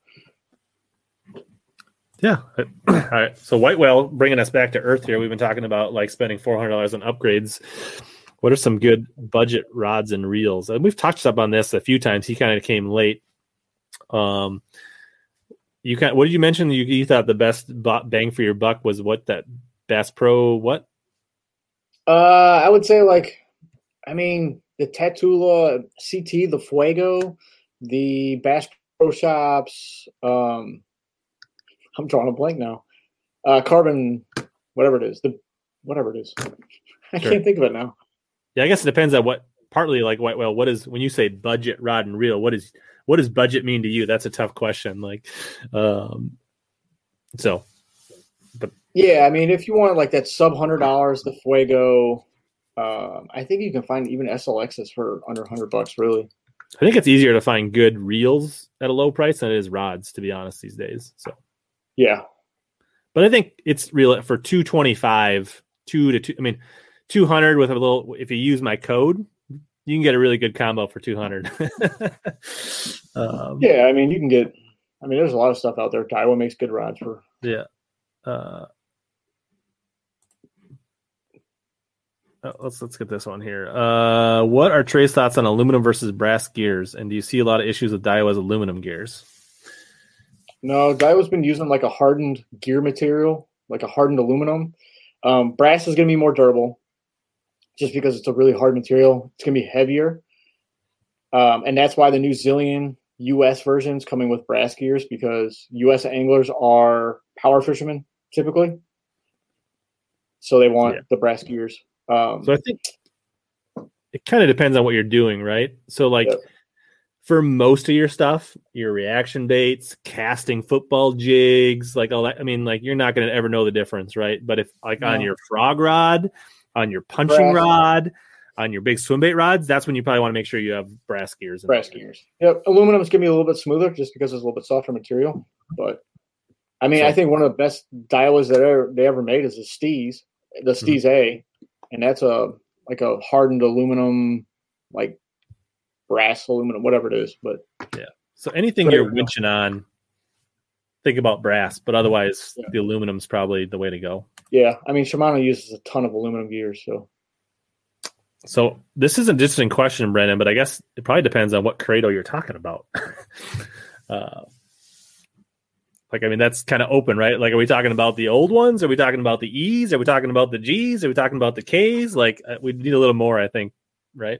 S1: yeah. All right. So White Whale bringing us back to earth here. We've been talking about like spending four hundred dollars on upgrades. What are some good budget rods and reels? And we've touched up on this a few times. He kind of came late. Um, you can what did you mention? You, you thought the best bang for your buck was what that Bass Pro what?
S2: Uh, I would say like, I mean the Tatula CT, the Fuego, the Bass Pro Shops. Um, I'm drawing a blank now. Uh, carbon, whatever it is, the whatever it is. I sure. can't think of it now.
S1: Yeah, I guess it depends on what. Partly like White Whale, what is when you say budget rod and reel? What is what does budget mean to you? That's a tough question. Like, um, so,
S2: but yeah, I mean, if you want like that sub hundred dollars, the Fuego, um, I think you can find even SLXs for under hundred bucks. Really,
S1: I think it's easier to find good reels at a low price than it is rods, to be honest, these days. So,
S2: yeah,
S1: but I think it's real for two twenty five, two to two. I mean, two hundred with a little. If you use my code, you can get a really good combo for 200
S2: um, yeah i mean you can get i mean there's a lot of stuff out there Daiwa makes good rods for
S1: yeah uh, oh, let's let's get this one here uh, what are trey's thoughts on aluminum versus brass gears and do you see a lot of issues with daiwa's aluminum gears
S2: no daiwa's been using like a hardened gear material like a hardened aluminum um, brass is going to be more durable just because it's a really hard material. It's going to be heavier. Um, and that's why the new Zillion US versions coming with brass gears because US anglers are power fishermen typically. So they want yeah. the brass gears. Um,
S1: so I think it kind of depends on what you're doing, right? So like yeah. for most of your stuff, your reaction baits, casting football jigs, like all that. I mean, like you're not going to ever know the difference, right? But if like no. on your frog rod, on your punching brass. rod, on your big swim bait rods, that's when you probably want to make sure you have brass gears.
S2: Brass gears. Yep. Aluminum is going to be a little bit smoother just because it's a little bit softer material. But I mean, so, I think one of the best Daiwas that ever, they ever made is the Steez, the mm-hmm. Mm-hmm. A, and that's a like a hardened aluminum, like brass aluminum, whatever it is. But
S1: yeah. So anything you're winching on, think about brass, but otherwise yeah. the aluminum's probably the way to go.
S2: Yeah, I mean Shimano uses a ton of aluminum gears, so.
S1: So this is an interesting question, Brendan, but I guess it probably depends on what Curado you're talking about. uh, like, I mean, that's kind of open, right? Like, are we talking about the old ones? Are we talking about the E's? Are we talking about the G's? Are we talking about the K's? Like, uh, we need a little more, I think, right?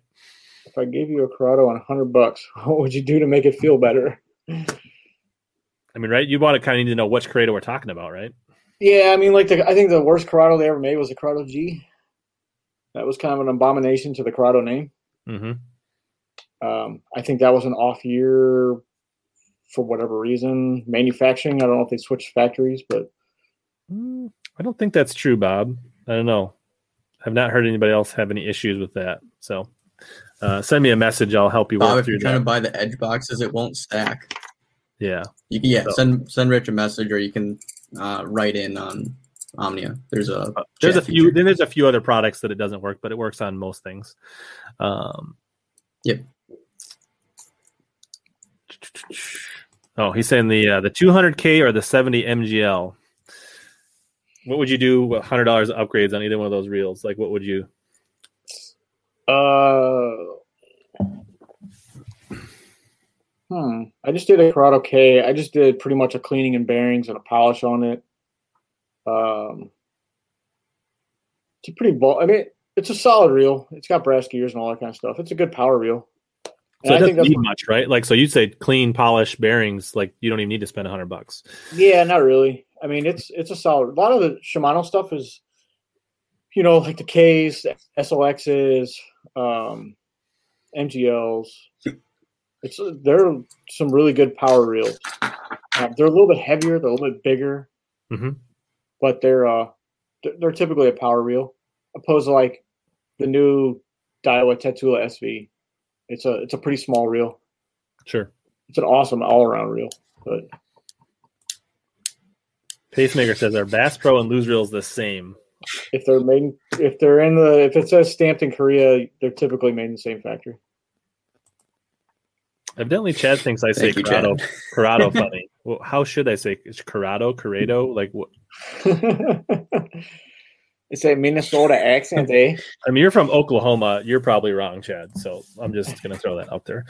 S2: If I gave you a Curado on a hundred bucks, what would you do to make it feel better?
S1: I mean, right? You want to kind of need to know which Curado we're talking about, right?
S2: Yeah, I mean, like the, I think the worst Curado they ever made was the Curado G. That was kind of an abomination to the Curado name.
S1: Mm-hmm.
S2: Um, I think that was an off year for whatever reason. Manufacturing, I don't know if they switched factories, but
S1: Mm, I don't think that's true, Bob. I don't know. I've not heard anybody else have any issues with that. So uh, send me a message. I'll help you work
S3: Bob, if you're trying
S1: that.
S3: to buy the edge boxes, it won't stack.
S1: yeah.
S3: You can, yeah,
S1: So-
S3: send send Rich a message, or you can uh, write in on Omnia. There's a
S1: Uh, There's a few.
S3: feature.
S1: Then there's a few other products that it doesn't work, but it works on most things. Um,
S3: Yep.
S1: Oh, he's saying the uh, the 200k or the 70 MGL. What would you do with hundred dollars upgrades on either one of those reels? Like, what would you?
S2: uh, hmm. I just did a Corrado K. I just did pretty much a cleaning and bearings and a polish on it. Um, it's a pretty ball. I mean, it's a solid reel. It's got brass gears and all that kind of stuff. It's a good power reel.
S1: So
S2: And
S1: it
S2: I
S1: doesn't
S2: think that's
S1: need much, right? Like, so you'd say clean, polished bearings. Like, you don't even need to spend a hundred bucks.
S2: Yeah, not really. I mean, it's it's a solid. A lot of the Shimano stuff is, you know, like the Ks, the SLXs, um, MGLs. It's they're some really good power reels. Uh, they're a little bit heavier. They're a little bit bigger,
S1: Mhm.
S2: but they're uh they're, typically a power reel, opposed to like the new Daiwa Tatula SV. It's a it's a pretty small reel.
S1: Sure.
S2: It's an awesome all around reel, but
S1: Pacemaker says our Bass Pro and Lew's reels the same.
S2: if they're made if they're in the if it says stamped in Korea, they're typically made in the same factory.
S1: Evidently, Chad thinks I say
S3: Thank you,
S1: Corrado, Corrado funny. Well, how should I say is Corrado, Corrado? Like, what?
S2: it's a Minnesota accent, eh?
S1: I mean, you're from Oklahoma. You're probably wrong, Chad. So I'm just gonna throw that out there.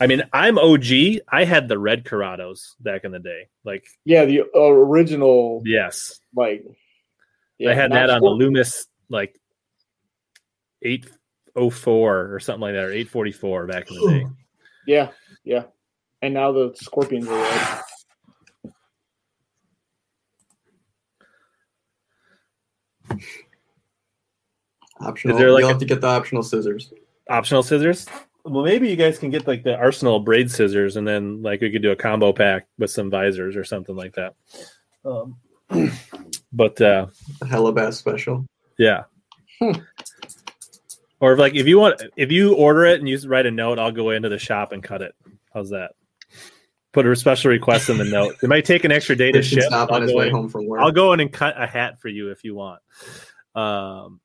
S1: I mean, I'm OG. I had the red Corrados back in the day. Like,
S2: Yeah, the original
S1: yes,
S2: like
S1: I had that on the
S2: sport-
S1: Loomis like 804 or something like that, or 844 back in the day.
S2: Yeah, yeah. And now the scorpions are red.
S3: Optional.
S1: Is there like
S3: You'll
S1: a-
S3: have to get the optional scissors.
S1: Optional scissors. Well, maybe you guys can get like the Arsenal braid scissors, and then like we could do a combo pack with some visors or something like that. Um, but uh,
S3: The Hellabass special.
S1: Yeah.
S2: Hmm.
S1: Or if like if you want if you order it and you write a note, I'll go into the shop and cut it. How's that? Put a special request in the note. It might take an extra day to
S3: Rich can
S1: ship.
S3: stop
S1: I'll
S3: on his way
S1: in-
S3: home from work.
S1: I'll go in and cut a hat for you if you want. Um,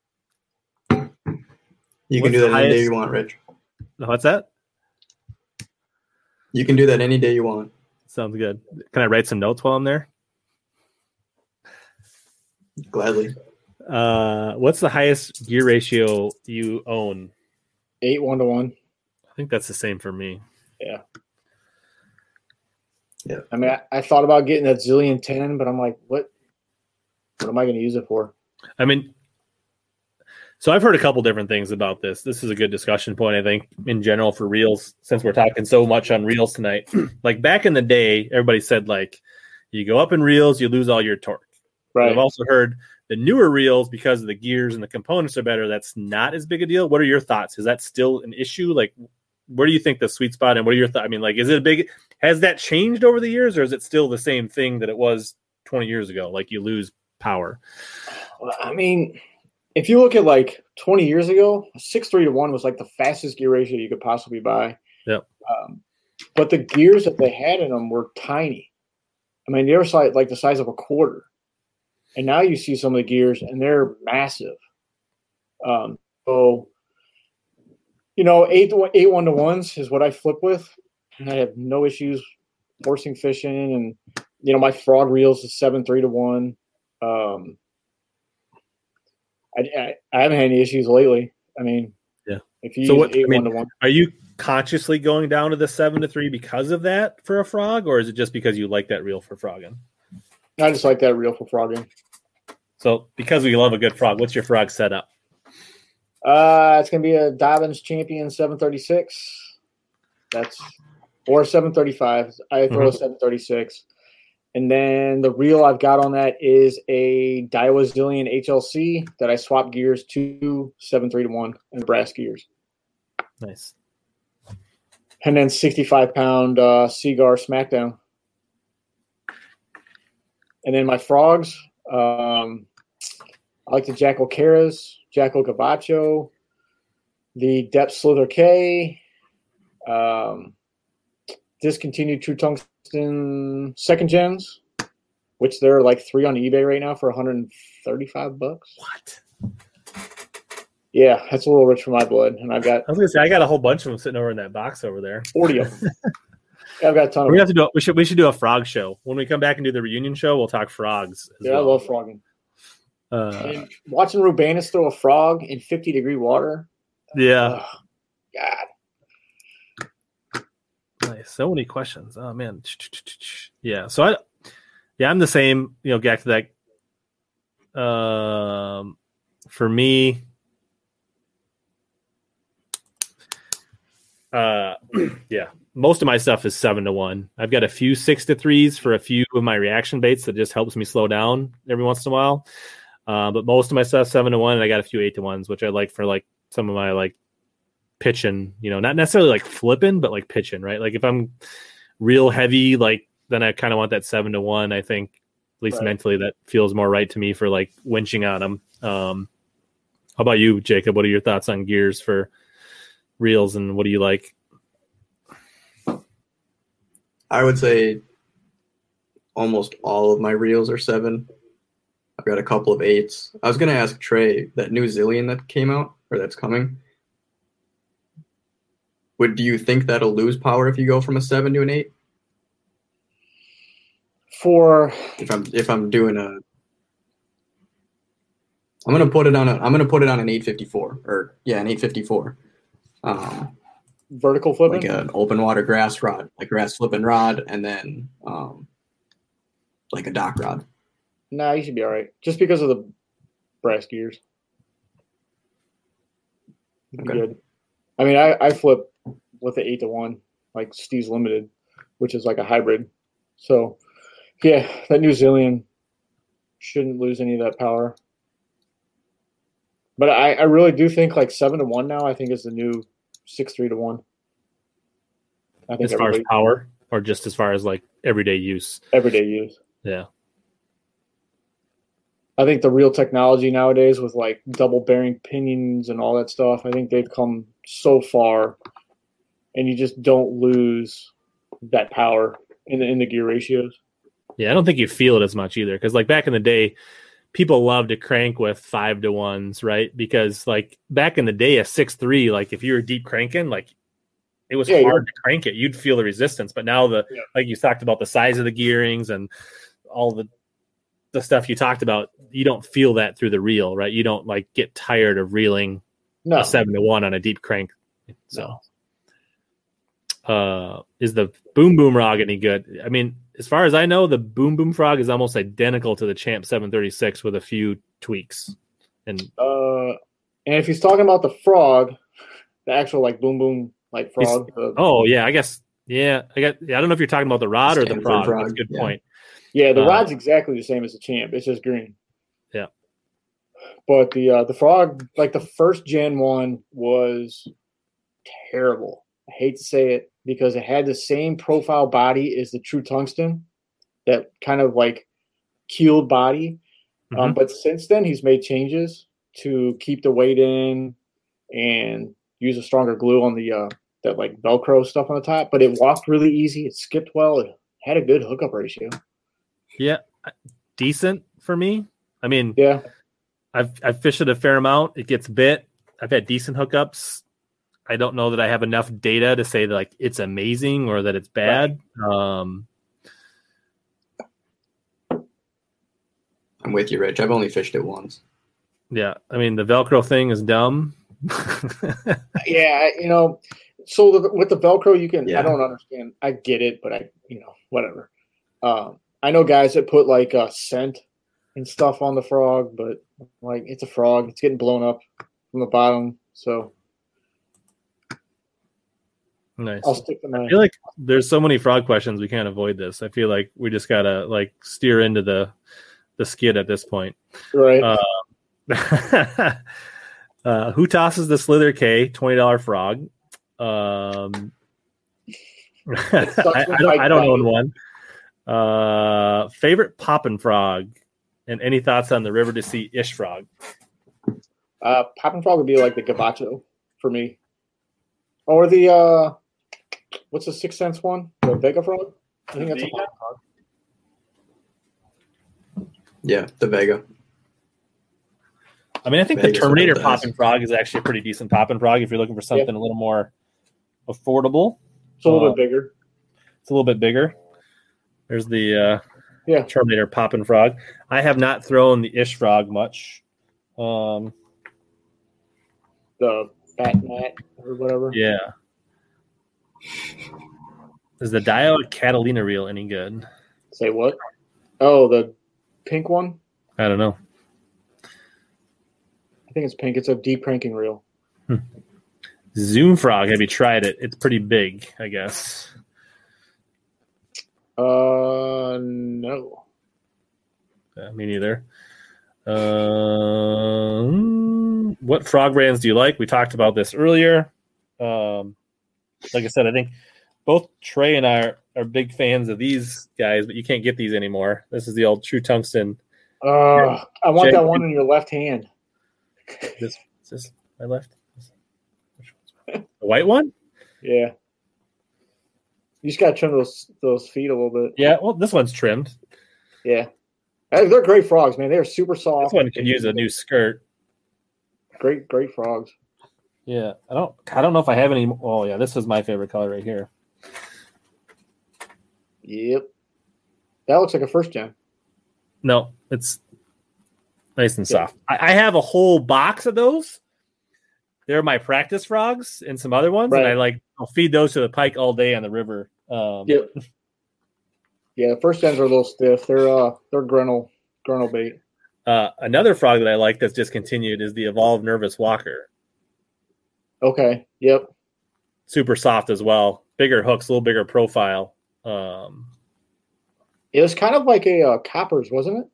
S3: you can do
S1: the
S3: that any day you want, Rich.
S1: what's that?
S3: You can do that any day you want.
S1: Sounds good. Can I write some notes while I'm there?
S3: Gladly.
S1: Uh, what's the highest gear ratio you own?
S2: Eight one to one.
S1: I think that's the same for me.
S2: I mean, I, I thought about getting that zillion ten, but I'm like, what? What am I going to use it for?
S1: I mean, so I've heard a couple different things about this. This is a good discussion point, I think, in general for reels, since we're talking so much on reels tonight. like back in the day, everybody said like you go up in reels, you lose all your torque.
S2: Right.
S1: I've also heard the newer reels because of the gears and the components are better. That's not as big a deal. What are your thoughts? Is that still an issue? Like, where do you think the sweet spot and what are your thoughts? I mean, like, is it a big? Has that changed over the years, or is it still the same thing that it was 20 years ago? Like you lose power.
S2: I mean, if you look at like 20 years ago, six three to one was like the fastest gear ratio you could possibly buy.
S1: Yep.
S2: Um, but the gears that they had in them were tiny. I mean, they were like the size of a quarter. And now you see some of the gears, and they're massive. Um, so, you know, eight eight one to ones is what I flip with, and I have no issues forcing fish in. And you know, my frog reels is seven three to one. Um, I, I, I haven't had any issues lately. I mean,
S1: Yeah.
S2: If you
S1: So what- I mean,
S2: one to one,
S1: Are you consciously going down to the seven to three because of that for a frog, or is it just because you like that reel for frogging?
S2: I just like that reel for frogging.
S1: So because we love a good frog, what's your frog setup?
S2: Uh, it's gonna be a Dobyns Champion 736. That's or 735. I throw a 736, And then the reel I've got on that is a Daiwa Zillion HLC that I swapped gears to seven three to one and brass gears.
S1: Nice.
S2: And then 65 pound uh, Seaguar Smackdown. And then my frogs, um, I like the Jackal Caras, Jackal Gabacho, the Deps Slither K, um, discontinued True Tungsten second gens, which there are like three on eBay right now for 135 bucks.
S1: What?
S2: Yeah, that's a little rich for my blood, and I've got.
S1: I was gonna say I got a whole bunch of them sitting over in that box over there.
S2: Forty of them. yeah, I've got a ton.
S1: We have to do. We should. We should do a frog show when we come back and do the reunion show. We'll talk frogs.
S2: Yeah, well. I love frogging.
S1: Uh,
S2: watching Rubanus throw a frog in fifty degree water.
S1: Yeah.
S2: Oh, God.
S1: Nice. So many questions. Oh man. Yeah. So I. Yeah, I'm the same. You know, back to that. Um, for me, Uh, yeah, most of my stuff is seven to one. I've got a few six to threes for a few of my reaction baits that just helps me slow down every once in a while. Uh, but most of my stuff seven to one, and I got a few eight to ones, which I like for like some of my like pitching. You know, not necessarily like flipping, but like pitching. Right? Like if I'm real heavy, like then I kind of want that seven to one. I think at least right. mentally that feels more right to me for like winching on them. Um, how about you, Jacob? What are your thoughts on gears for? reels and what do you like?
S3: I would say almost all of my reels are seven. I've got a couple of eights. I was gonna ask Trey that new Zillion that came out or that's coming. Would do you think that'll lose power if you go from a seven to an eight?
S2: For
S3: if I'm if I'm doing a I'm gonna put it on a I'm gonna put it on an 854 or yeah an 854 um,
S2: vertical flipping,
S3: like an open water grass rod, like grass flipping rod, and then um, like a dock rod.
S2: Nah, you should be all right. Just because of the brass gears. Okay. Good. I mean, I, I flip with the eight to one, like Steez Limited, which is like a hybrid. So, yeah, that new Zillion shouldn't lose any of that power. But I, I really do think like seven to one now. I think is the new six three to one.
S1: I think as far as power, or just as far as like everyday use.
S2: Everyday use.
S1: Yeah.
S2: I think the real technology nowadays with like double bearing pinions and all that stuff, I think they've come so far, and you just don't lose that power in the in the gear ratios.
S1: Yeah, I don't think you feel it as much either because like back in the day, people love to crank with five to ones, right? Because like back in the day, a six three, like if you were deep cranking, like it was yeah, hard to crank it. You'd feel the resistance. But now the yeah. like you talked about the size of the gearings and all the the stuff you talked about, you don't feel that through the reel, right? You don't like get tired of reeling no. a seven to one on a deep crank. So uh is the boom boom rog any good? I mean, as far as I know, the Boom Boom Frog is almost identical to the Champ 736 with a few tweaks. And
S2: uh, and if he's talking about the frog, the actual like Boom Boom like frog.
S1: Uh, oh yeah, I guess yeah. I got. Yeah, I don't know if you're talking about the rod or the frog. frog. That's a good
S2: yeah.
S1: point.
S2: Yeah, the uh, rod's exactly the same as the Champ. It's just green.
S1: Yeah.
S2: But the uh, the frog, like the first gen one, was terrible. I hate to say it because it had the same profile body as the True Tungsten, that kind of like keeled body. Um, mm-hmm. Um, but since then, he's made changes to keep the weight in and use a stronger glue on the uh, that like Velcro stuff on the top. But it walked really easy. It skipped well. It had a good hookup ratio.
S1: Yeah, decent for me. I mean,
S2: yeah,
S1: I've I've fished it a fair amount. It gets bit. I've had decent hookups. I don't know that I have enough data to say that like it's amazing or that it's bad. Right. Um,
S3: I'm with you, Rich. I've only fished it once.
S1: Yeah, I mean the Velcro thing is dumb.
S2: yeah, you know, so the, with the Velcro, you can. Yeah. I don't understand. I get it, but I, you know, whatever. Um, I know guys that put like a scent and stuff on the frog, but like it's a frog. It's getting blown up from the bottom, so
S1: Nice.
S2: I'll stick to
S1: I feel like there's so many frog questions we can't avoid this. I feel like we just gotta like steer into the the skid at this point.
S2: Right.
S1: Uh, uh, who tosses the Slither K twenty dollar frog? Um, I, I don't, I don't own one. Uh, favorite poppin' frog, and any thoughts on the River2Sea ish frog?
S2: uh, Poppin' Frog would be like the Gabacho for me, or the uh, what's the Sixth Sense one? The Vega Frog. I think that's a
S1: Vega?
S2: Poppin' Frog.
S3: Yeah, the Vega.
S1: I mean, I think the Terminator
S3: does.
S1: poppin' frog is actually a pretty decent poppin' frog if you're looking for something a little more affordable.
S2: It's a little
S1: Uh,
S2: bit bigger.
S1: It's a little bit bigger. There's the uh,
S2: Yeah.
S1: Terminator poppin' frog. I have not thrown the ish frog much. Um,
S2: The Bat Mat or whatever.
S1: yeah. Is the Daiwa Catalina reel any good?
S2: Say what? Oh, the pink one.
S1: I don't know.
S2: I think it's pink. It's a deep cranking reel.
S1: Zoom frog. Have you tried it? It's pretty big, I guess.
S2: Uh, no.
S1: Uh, me neither. Um, what frog brands do you like? We talked about this earlier. Um, like I said, I think both Trey and I are, are big fans of these guys, but you can't get these anymore. This is the old True Tungsten.
S2: Uh, I want
S1: Jay-
S2: that one in your left hand.
S1: This is this my left. The white one?
S2: Yeah. You just gotta trim those those feet a little bit.
S1: Yeah. Well, this one's trimmed.
S2: Yeah. Hey, They're great frogs, man. They're super soft.
S1: This one could use a new skirt.
S2: Great, great frogs.
S1: Yeah. I don't. I don't know if I have any. Oh yeah, this is my favorite color right here.
S2: Yep. That looks like a first gen.
S1: No, it's nice and
S2: Yeah.
S1: soft. I, I have a whole box of those. They're my practice frogs and some other ones, and I like I'll feed those to the pike all day on the river. Um,
S2: Yep. Yeah, the first gens are a little stiff. They're uh they're Grinnell Grinnell bait.
S1: uh, another frog that I like that's discontinued is the Evolved Nervous Walker.
S2: Okay. Yep.
S1: Super soft as well. Bigger hooks, a little bigger profile. Um,
S2: It was kind of like a uh, Koppers, wasn't it?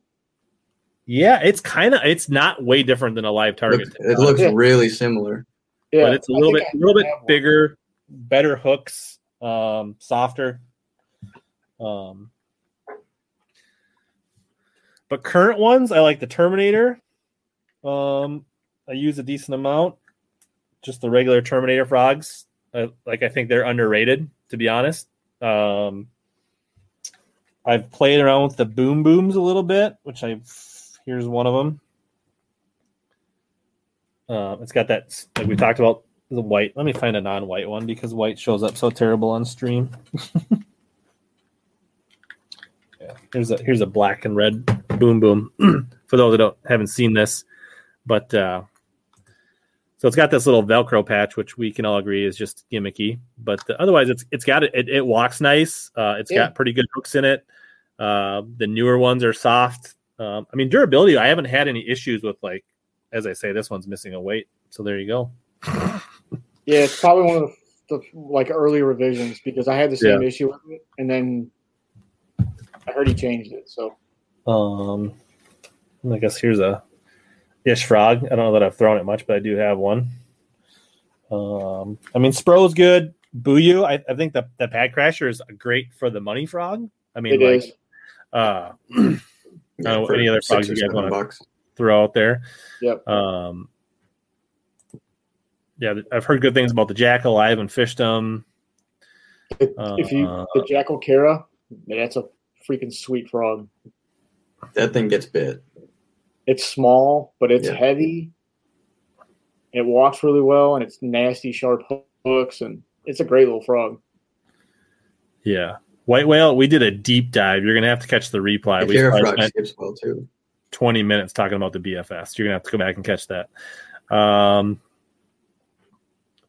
S1: yeah, it's kind of it's not way different than a live target.
S3: Look- it looks
S2: Yeah.
S3: really similar.
S2: Yeah.
S1: but it's a little bit
S2: I
S1: a little bit bigger, better hooks, um, softer. Um, but current ones, I like the Terminator. Um, I use a decent amount. Just the regular Terminator frogs. I, like I think they're underrated, to be honest. Um, I've played around with the boom booms a little bit, which I here's one of them. Uh, it's got that like we talked about the white. Let me find a non-white one because white shows up so terrible on stream. yeah, here's a here's a black and red boom boom for those that don't haven't seen this, but uh, so it's got this little Velcro patch, which we can all agree is just gimmicky. But uh, otherwise, it's it's got it. It, it walks nice. Uh, it's
S2: Yeah.
S1: got pretty good hooks in it. Uh, the newer ones are soft. Um, I mean, durability. I haven't had any issues with like, as I say, this one's missing a weight. So there you go.
S2: Yeah, it's probably one of the, the like early revisions because I had the same issue with it, and then I heard he changed it. So
S1: Um, I guess here's a ish frog. I don't know that I've thrown it much, but I do have one. Um, I mean, Spro's good. Booyah, I, I think the the pad crasher is great for the money frog. I mean,
S2: it
S1: like,
S2: is.
S1: uh,
S3: Yeah,
S1: know any other
S3: six
S1: frogs you guys
S3: seven
S1: wanna-
S3: bucks.
S1: throw out there.
S2: Yep.
S1: Um, yeah, I've heard good things about the Jackall. I haven't fished them.
S2: if you
S1: Uh,
S2: the Jackall Kaera, man, that's a freaking sweet frog.
S3: That thing gets bit.
S2: It's small, but it's
S3: Yeah.
S2: heavy. It walks really well, and it's nasty, sharp hooks, and it's a great little frog.
S1: Yeah, white whale. We did a deep dive. You're gonna have to catch the replay.
S3: The
S1: We
S3: Kaera
S1: probably
S3: frog
S1: spent
S3: skips well too.
S1: 20 minutes talking about the BFS. You're gonna have to go back and catch that. Um,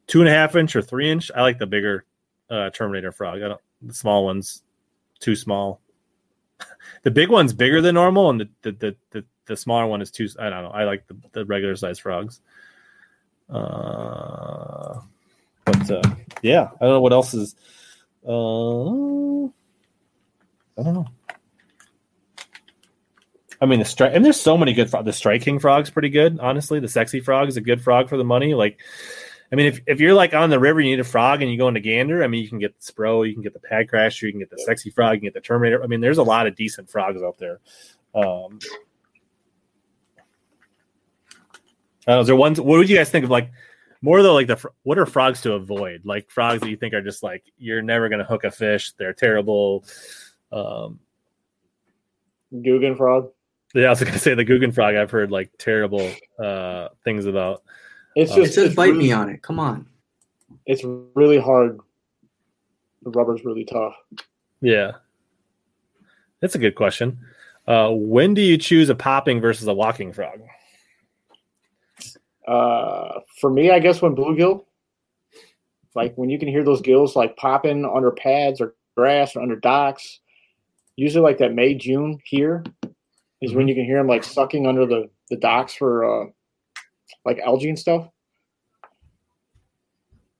S1: two and a half inch or three inch. I like the bigger uh, Terminator frog. I don't. The small ones too small. the big one's bigger than normal, and the the the, the, the smaller one is too. I don't know. I like the, the regular size frogs. Uh, But uh, yeah, I don't know what else is. Uh, I don't know. I mean, the strike, and there's so many good. Fro- the Strike King frog's pretty good, honestly. The sexy frog is a good frog for the money. Like, I mean, if, if you're like on the river, you need a frog, and you go into Gander. I mean, you can get the Spro, you can get the Pad Crasher, you can get the sexy frog, you can get the Terminator. I mean, there's a lot of decent frogs out there. Um, uh, is there ones? What would you guys think of like more though? Like the what are frogs to avoid? Like frogs that you think are just like you're never going to hook a fish. They're terrible. Um,
S2: Googan frog.
S1: yeah, I was going to say the Googan frog. I've heard like terrible uh, things about.
S2: It's
S1: Uh,
S3: It
S2: just
S3: says
S2: it's
S3: bite
S2: really,
S3: me on it. Come on.
S2: It's really hard. The rubber's really tough.
S1: Yeah, that's a good question. Uh, when do you choose a popping versus a walking frog?
S2: Uh, for me, I guess when bluegill, like when you can hear those gills like popping under pads or grass or under docks, usually like that May June here is when you can hear them like sucking under the the docks for uh, like algae and stuff,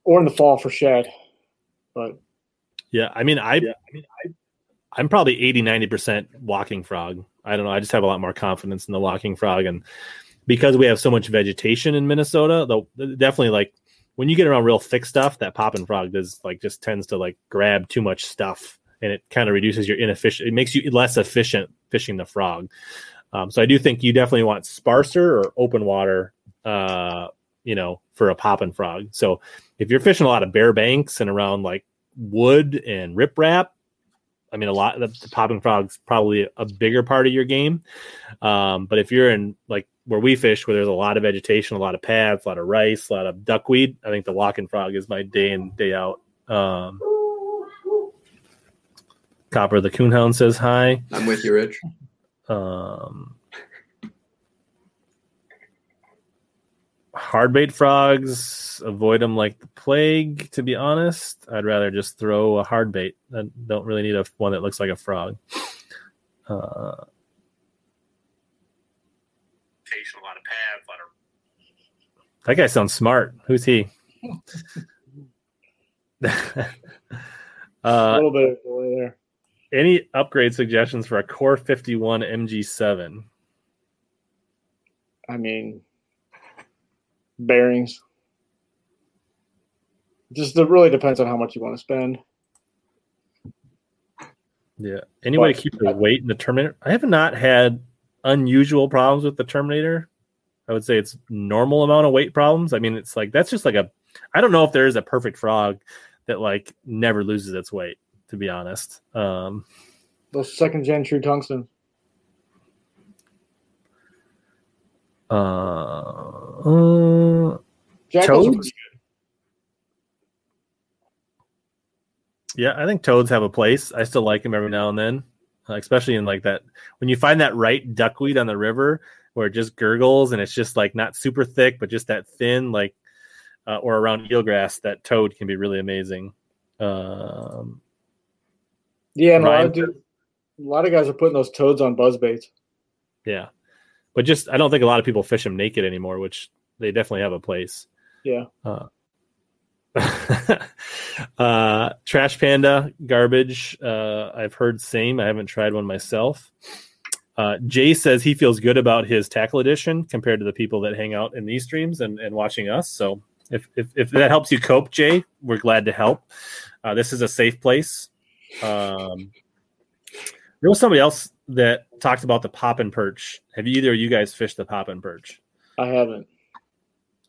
S2: or in the fall for shad. But
S1: Yeah, I mean, I, I mean, I, I'm probably 80, 90% walking frog. I don't know. I just have a lot more confidence in the walking frog. And because we have so much vegetation in Minnesota, though, definitely like when you get around real thick stuff, that popping frog does like just tends to like grab too much stuff and it kind of reduces your inefficient, it makes you less efficient fishing the frog. Um, so I do think you definitely want sparser or open water, uh, you know, for a popping frog. So if you're fishing a lot of bare banks and around like wood and riprap, I mean, a lot the, the popping frog's probably a bigger part of your game. Um, but if you're in like where we fish, where there's a lot of vegetation, a lot of paths, a lot of rice, a lot of duckweed, I think the walking frog is my day in day out. Um, Copper the coonhound says hi.
S3: I'm with you, Rich.
S1: Um, hardbait frogs, avoid them like the plague. To be honest, I'd rather just throw a hard bait I don't really need a one that looks like a frog. Uh, a lot of paths, a lot of. That guy sounds smart. Who's he?
S2: a
S1: uh,
S2: little bit of delay there.
S1: any upgrade suggestions for a Core 51 MG7?
S2: I mean, bearings. Just it really depends on how much you want to spend.
S1: Yeah. Any way to
S2: But-
S1: keep the weight in the Terminator? I have not had unusual problems with the Terminator. I would say it's normal amount of weight problems. I mean, it's like that's just like a. I don't know if there is a perfect frog that like never loses its weight. To be honest, um,
S2: Those second gen true tungsten.
S1: Uh, uh, Toads? yeah, I think toads have a place. I still like them every now and then, uh, especially in like that when you find that right duckweed on the river where it just gurgles and it's just like not super thick, but just that thin, like uh, or around eelgrass. That toad can be really amazing. Um,
S2: Yeah, and a lot, of dude, a lot of guys are putting those toads on buzz baits.
S1: yeah, but just I don't think a lot of people fish them naked anymore, which they definitely have a place.
S2: Yeah.
S1: Uh, uh, Trash Panda garbage. Uh, I've heard same. I haven't tried one myself. Uh, Jay says he feels good about his tackle edition compared to the people that hang out in these streams and, and watching us. So if, if, if that helps you cope, Jay, we're glad to help. Uh, this is a safe place. Um, there was somebody else that talked about the pop and perch. Have either of you guys fished the pop and perch?
S2: I haven't.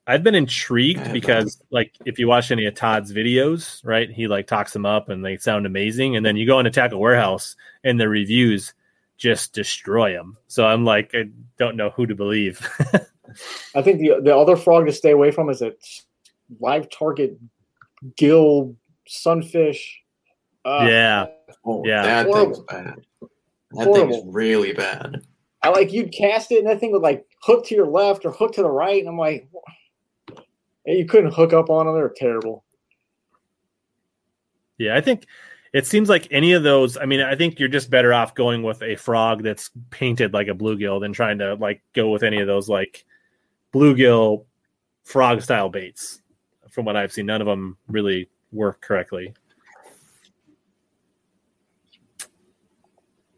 S1: I've been intrigued because, like, if you watch any of Todd's videos, right, he like talks them up and they sound amazing, and then you go into Tackle Warehouse and the reviews just destroy them. So I'm like, I don't know who to believe.
S2: I think the the other frog to stay away from is a live target gill sunfish. Uh,
S1: Yeah.
S3: Oh,
S1: Yeah.
S3: that
S2: Horrible.
S3: thing's bad. That thing's
S2: Horrible.
S3: really bad.
S2: I like you'd cast it and that thing would like hook to your left or hook to the right, and I'm like, and you couldn't hook up on them. They're terrible.
S1: yeah, I think it seems like any of those. I mean, I think you're just better off going with a frog that's painted like a bluegill than trying to like go with any of those like bluegill frog style baits. from what I've seen, none of them really work correctly.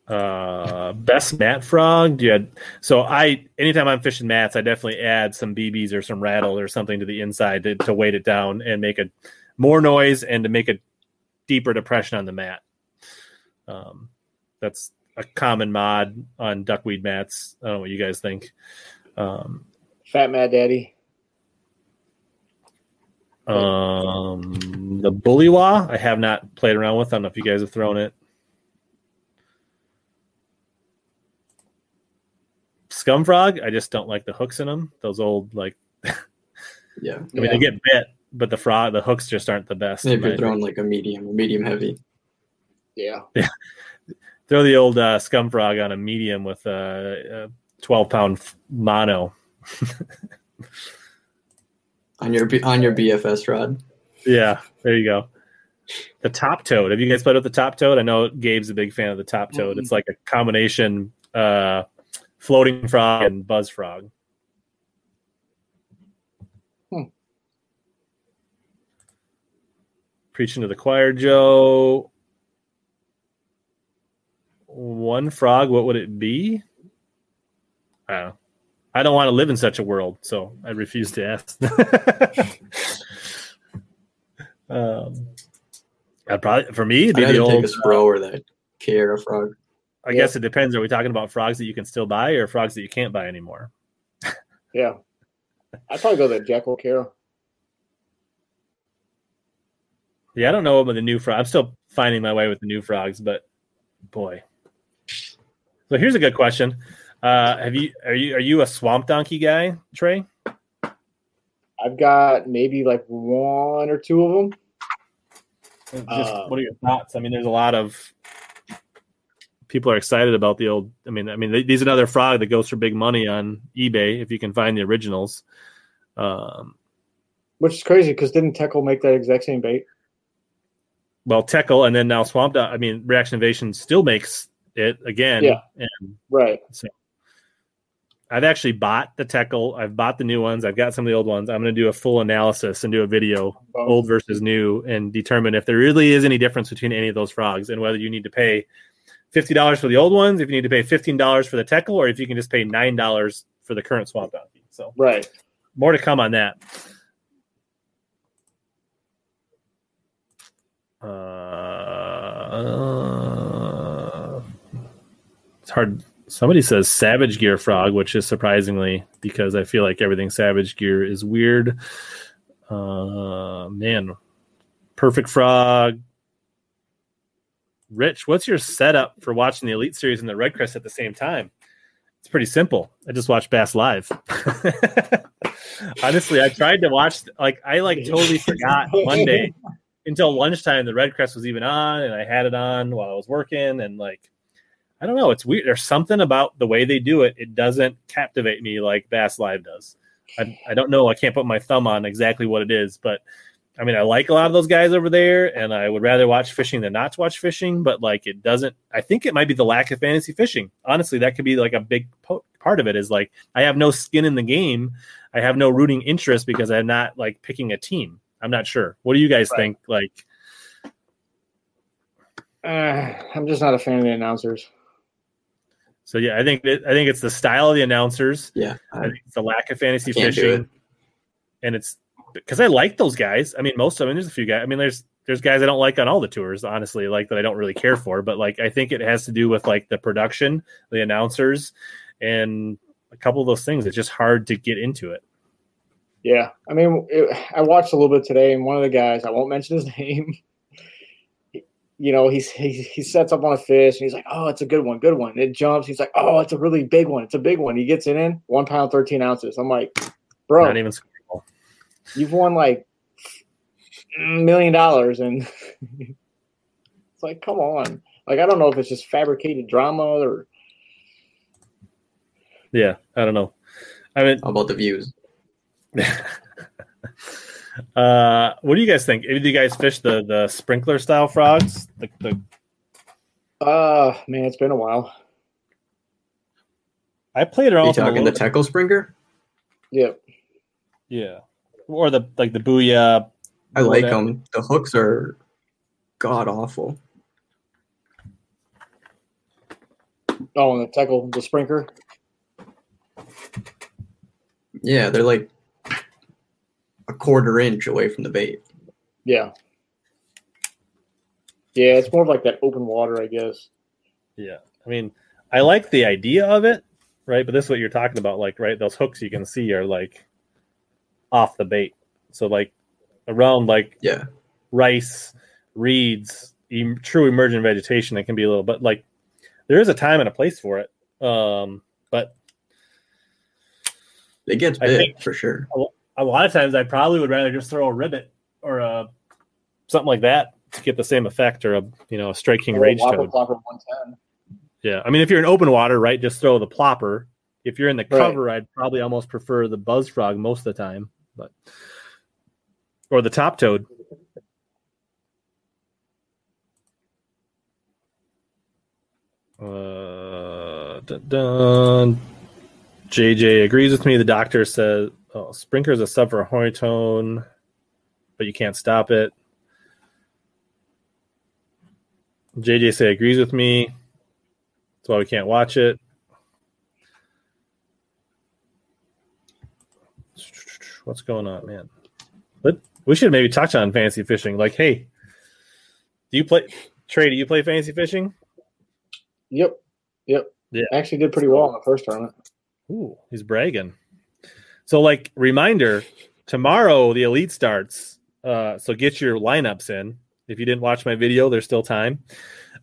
S1: Uh, best mat frog. Had, so I anytime I'm fishing mats, I definitely add some BBs or some rattle or something to the inside to, to weight it down and make a more noise and to make a deeper depression on the mat. Um, that's a common mod on duckweed mats. I don't know what you guys think. Um,
S2: Fat Mad Daddy.
S1: Um, the Bullywa, I have not played around with. I don't know if you guys have thrown it. Scumfrog, I just don't like the hooks in them. Those old like,
S3: Yeah.
S1: I mean,
S2: Yeah.
S1: they get bit, but the frog, the hooks just aren't the best. in
S3: If
S1: my
S3: you're throwing like a medium, a medium heavy.
S2: Yeah. yeah.
S1: Throw the old uh, Scumfrog on a medium with a, a 12 pound f- mono.
S3: On your B- on your BFS rod.
S1: Yeah, there you go. The top toad. Have you guys played with the top toad? I know Gabe's a big fan of the top toad. It's like a combination uh, floating frog and buzz frog.
S2: Hmm.
S1: Preaching to the choir, Joe. One frog, what would it be? I don't know. I don't want to live in such a world, so I refuse to ask. um, I'd probably for me, it'd
S3: I'd
S1: be the
S3: either
S1: old.
S3: take a Spro or that Kaera frog.
S1: I guess it depends. Are we talking about frogs that you can still buy or frogs that you can't buy anymore?
S2: Yeah. I'd probably go the Jackall Kaera.
S1: Yeah, I don't know about the new frog. I'm still finding my way with the new frogs, but boy. So here's a good question. Uh, have you are you are you a swamp donkey guy, Trey?
S2: I've got maybe like one or two of them.
S1: Just,
S2: Uh,
S1: what are your thoughts? I mean, there's a lot of people are excited about the old. I mean, I mean, these another frog that goes for big money on eBay if you can find the originals. Um,
S2: Which is crazy because didn't Teckel make that exact same bait?
S1: well, Teckel and then now Swamp. Dog- I mean, Reaction Innovations still makes it again.
S2: Yeah.
S1: And
S2: Right.
S1: I've actually bought the Teckel. I've bought the new ones. I've got some of the old ones. I'm going to do a full analysis and do a video, old versus new, and determine if there really is any difference between any of those frogs and whether you need to pay fifty dollars for the old ones, if you need to pay fifteen dollars for the Teckel, or if you can just pay nine dollars for the current Swamp Donkey. So
S2: Right.
S1: more to come on that. Uh, it's hard. Somebody says Savage Gear Frog, which is surprisingly because I feel like everything Savage Gear is weird. Uh, man, Perfect Frog. Rich, what's your setup for watching the Elite Series and the Red Crest at the same time? It's pretty simple. I just watch Bass live. Honestly, I tried to watch like I like totally forgot Monday until lunchtime the Red Crest was even on and I had it on while I was working and like I don't know, it's weird. There's something about the way they do it. It doesn't captivate me like Bass Live does. I, I don't know. I can't put my thumb on exactly what it is, but I mean, I like a lot of those guys over there, and I would rather watch fishing than not to watch fishing. But like, it doesn't. I think it might be the lack of fantasy fishing. Honestly, that could be like a big po- part of it. Is like I have no skin in the game. I have no rooting interest because I'm not like picking a team. I'm not sure. What do you guys
S2: Right.
S1: think? Like,
S2: Uh, I'm just not a fan of the announcers.
S1: so yeah, I think that, I think it's the style of the announcers.
S3: Yeah.
S1: I think it's the lack of fantasy
S3: Can't do
S1: fishing,
S3: it.
S1: and it's because I like those guys. I mean, most of them. There's a few guys. I mean, there's there's guys I don't like on all the tours, honestly, like that I don't really care for. But like, I think it has to do with like the production, the announcers, and a couple of those things. It's just hard to get into it.
S2: Yeah, I mean, it, I watched a little bit today, and one of the guys, I won't mention his name. You know, he's he, he sets up on a fish, and he's like, "Oh, it's a good one, good one." It jumps. He's like, "Oh, it's a really big one. It's a big one." He gets it in one pound, thirteen ounces. I'm like, "Bro,
S1: Not even
S2: you've won like a million dollars," and it's like, "Come on!" Like, I don't know if it's just fabricated drama or
S1: yeah. I don't know. I mean,
S3: How about the views?
S1: uh, what do you guys think? Do you guys fish the the sprinkler style frogs? The, the
S2: uh man, it's been a while.
S1: I played around
S3: Are you
S1: with them a
S3: talking the
S1: little bit.
S3: Teckel Sprinker?
S2: Yep.
S1: Yeah. Or the like the booyah.
S3: I like them. The hooks are god awful.
S2: Oh, and the tackle, the sprinkler.
S3: Yeah, they're like a quarter inch away from the bait.
S2: Yeah. Yeah, it's more of like that open water, I guess.
S1: Yeah. I mean, I like the idea of it, right? But this is what you're talking about, like, right? Those hooks you can see are like off the bait. So like around like
S3: yeah,
S1: rice, reeds, em- true emergent vegetation, it can be a little but like there is a time and a place for it. Um, but
S3: it gets
S1: I
S3: big
S1: think-
S3: for sure.
S1: a lot of times I probably would rather just throw a ribbit or a something like that to get the same effect or a you know a striking
S2: Or
S1: rage
S2: Whopper
S1: toad.
S2: Plopper 110.
S1: Yeah, I mean if you're in open water, right, just throw the plopper. If you're in the
S2: Right.
S1: cover, I'd probably almost prefer the buzz frog most of the time, but or the top toad. Uh, dun, dun. JJ agrees with me. The doctor says, "Oh, Sprinkler is a sub for Hortone, but you can't stop it." JJ say agrees with me. That's why we can't watch it. What's going on, man? But we should maybe touch on fantasy fishing. Like, hey, do you play Trey? Do you play fantasy fishing?
S2: Yep. Yep.
S1: Yeah.
S2: Actually did pretty well in the first tournament.
S1: Ooh, he's bragging. So, like, reminder tomorrow the elite starts. Uh, so get your lineups in. If you didn't watch my video, there's still time.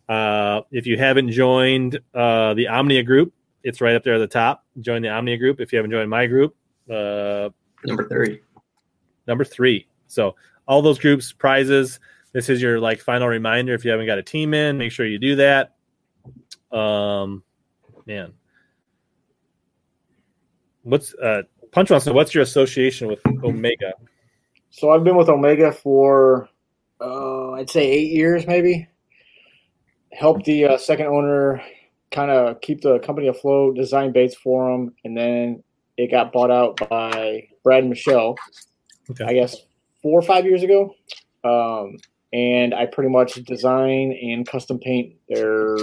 S1: Uh, if you haven't joined uh, the Omnia group, it's right up there at the top. Join the Omnia group. If you haven't joined my group, uh,
S3: Number three.
S1: number three. So all those groups, prizes. This is your like final reminder. If you haven't got a team in, make sure you do that. Um, man, what's uh Punch wants to know what's your association with Omega?
S2: So I've been with Omega for, uh, I'd say eight years, maybe. Helped the uh, second owner kind of keep the company afloat, design baits for them, and then it got bought out by Brad and Michelle.
S1: Okay.
S2: I guess four or five years ago. Um, and I pretty much design and custom paint their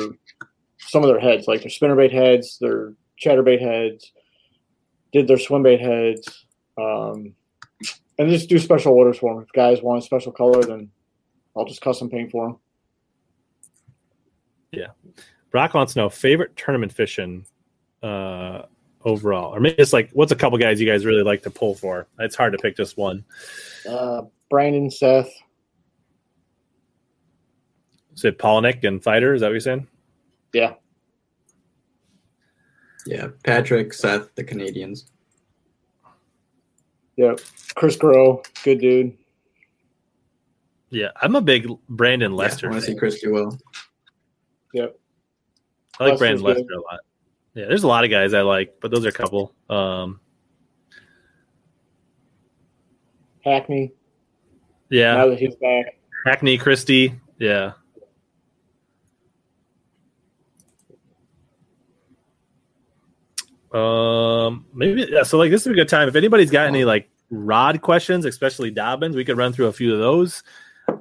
S2: some of their heads, like their spinnerbait heads, their chatterbait heads, did their swimbait heads, um, and just do special orders for them. If guys want a special color, then I'll just custom paint for them.
S1: Yeah, Brock wants to know favorite tournament fishing uh overall, or maybe it's like what's a couple guys you guys really like to pull for? It's hard to pick just one.
S2: Uh, Brandon, Seth,
S1: Is it Palaniuk and Feider? Is that what you're saying?
S2: yeah,
S3: Yeah, Patrick, Seth, the Canadians.
S2: yep, Chris Groh, good dude.
S1: Yeah, I'm a big Brandon
S3: Yeah,
S1: Lester.
S3: I want to see Chris do well.
S2: Yep.
S1: I like
S2: Lester's
S1: Brandon
S2: good.
S1: Lester a lot. Yeah, there's a lot of guys I like, but those are a couple. Um,
S2: Hackney,
S1: yeah,
S2: now that he's back.
S1: Hackney Christie. Yeah. Um, maybe yeah. So like this is a good time. If anybody's got any like rod questions, especially Dobyns, we could run through a few of those.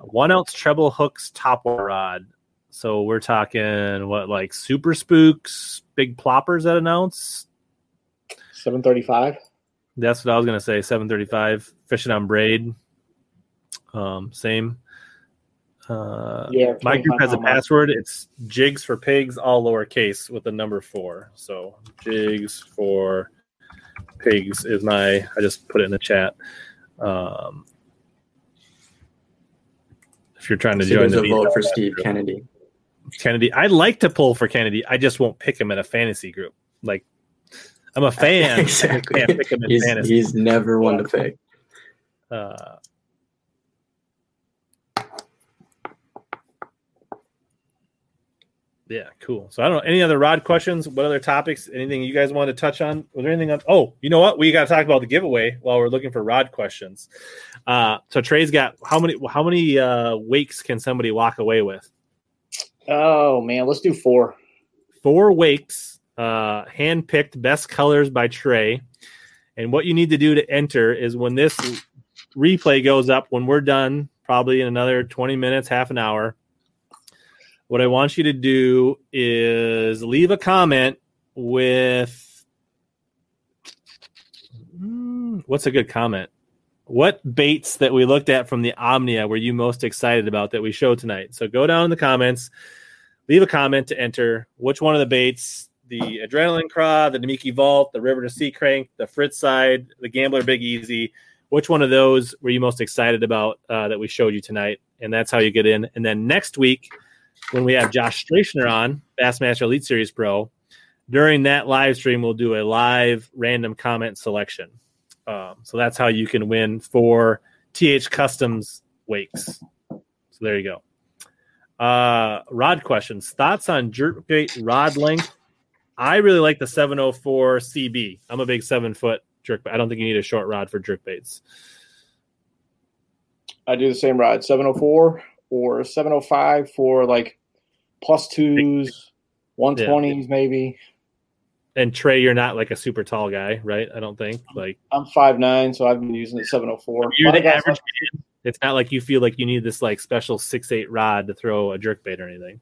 S1: One ounce treble hooks top rod. So we're talking what like super spooks, big ploppers that announce?
S2: Seven thirty-five.
S1: That's what I was gonna say. Seven thirty-five fishing on braid. Um, same. Uh,
S2: Yeah,
S1: my group has a password. It's jigs for pigs, all lowercase with the number four. So jigs for pigs is my. I just put it in the chat. Um, if you're trying to
S3: So
S1: join
S3: there's
S1: the
S3: a vote for Steve Kennedy.
S1: Kennedy, I'd like to pull for Kennedy. I just won't pick him in a fantasy group. Like I'm a fan.
S3: exactly.
S1: I can't pick him in
S3: He's,
S1: fantasy.
S3: he's never one to pick.
S1: Uh, yeah, cool. So I don't know any other rod questions. What other topics? Anything you guys wanted to touch on? Was there anything? On, oh, you know what? We got to talk about the giveaway while we're looking for rod questions. Uh, so Trey's got how many? How many uh, wakes can somebody walk away with?
S2: Oh man, let's do four.
S1: four wakes, uh, hand picked best colors by Trey. And what you need to do to enter is when this replay goes up when we're done, probably in another 20 minutes, half an hour. What I want you to do is leave a comment with hmm, what's a good comment? What baits that we looked at from the Omnia were you most excited about that we showed tonight? So go down in the comments, leave a comment to enter which one of the baits the Adrenaline Craw, the Namiki Vault, the River2Sea Crank, the Fritz Side, the Gambler Big Easy. Which one of those were you most excited about uh, that we showed you tonight? And that's how you get in. And then next week, when we have Josh Stracner on, Bassmaster Elite Series Pro, during that live stream, we'll do a live random comment selection. Um, so that's how you can win for TH Customs wakes. So there you go. Uh, rod questions. Thoughts on jerkbait rod length? I really like the 704 CB. I'm a big seven foot jerk. I don't think you need a short rod for jerk baits.
S2: I do the same rod, 704 or 705 for like plus twos, 120s yeah. maybe.
S1: And Trey, you're not like a super tall guy, right? I don't think. Like
S2: I'm five nine, so I've been using the 704.
S1: You're the average man. It's not like you feel like you need this like special six eight rod to throw a jerk bait or anything.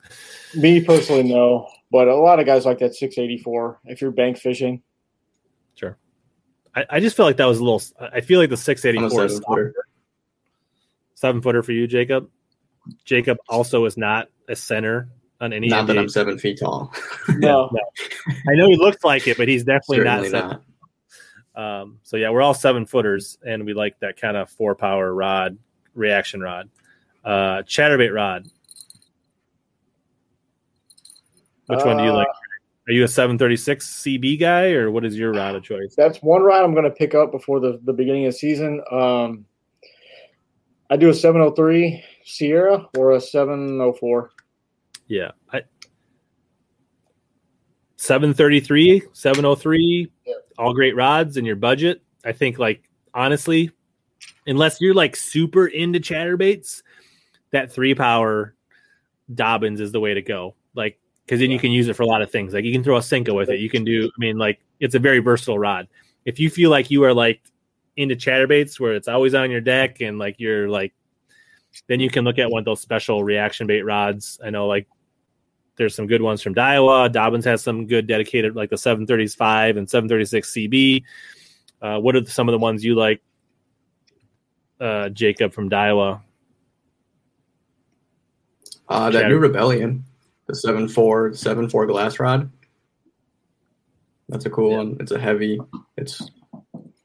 S2: Me personally, no. But a lot of guys like that 684 if you're bank fishing.
S1: Sure. I, I just feel like that was a little. I feel like the 684 is footer. seven footer for you, Jacob. Jacob also is not a center on any.
S3: Not NBA. that I'm seven feet tall.
S2: no.
S1: no. I know he looks like it, but he's definitely not seven. Not. Um, so yeah, we're all seven footers, and we like that kind of four power rod, reaction rod, uh, chatterbait rod. Which uh, one do you like? Uh, Are you a 736 CB guy, or what is your rod of choice?
S2: That's one rod I'm going to pick up before the, the beginning of the season. Um, I do a 703 Sierra or a 704.
S1: Yeah, I, 733, 703, yeah. all great rods in your budget. I think, like honestly, unless you're like super into chatterbaits, that three power Dobyns is the way to go. Like because then you can use it for a lot of things. Like you can throw a Senko with it. You can do. I mean, like it's a very versatile rod. If you feel like you are like into chatterbaits where it's always on your deck and like you're like, then you can look at one of those special reaction bait rods. I know like there's some good ones from Daiwa. Dobyns has some good dedicated like the 735 and 736 CB. Uh, what are some of the ones you like, uh, Jacob from Daiwa?
S3: Uh, that new Rebellion the seven four seven four glass rod. That's a cool yeah. one. It's a heavy. It's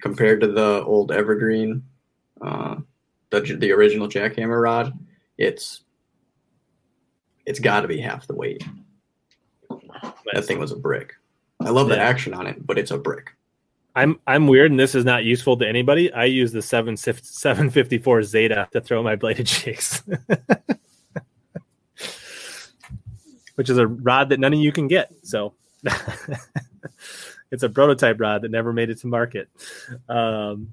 S3: compared to the old Evergreen, uh, the the original jackhammer rod. It's it's got to be half the weight. Nice. That thing was a brick. I love yeah. the action on it, but it's a brick.
S1: I'm I'm weird, and this is not useful to anybody. I use the seven seven fifty four Zeta to throw my bladed jigs. which is a rod that none of you can get. So it's a prototype rod that never made it to market. Um,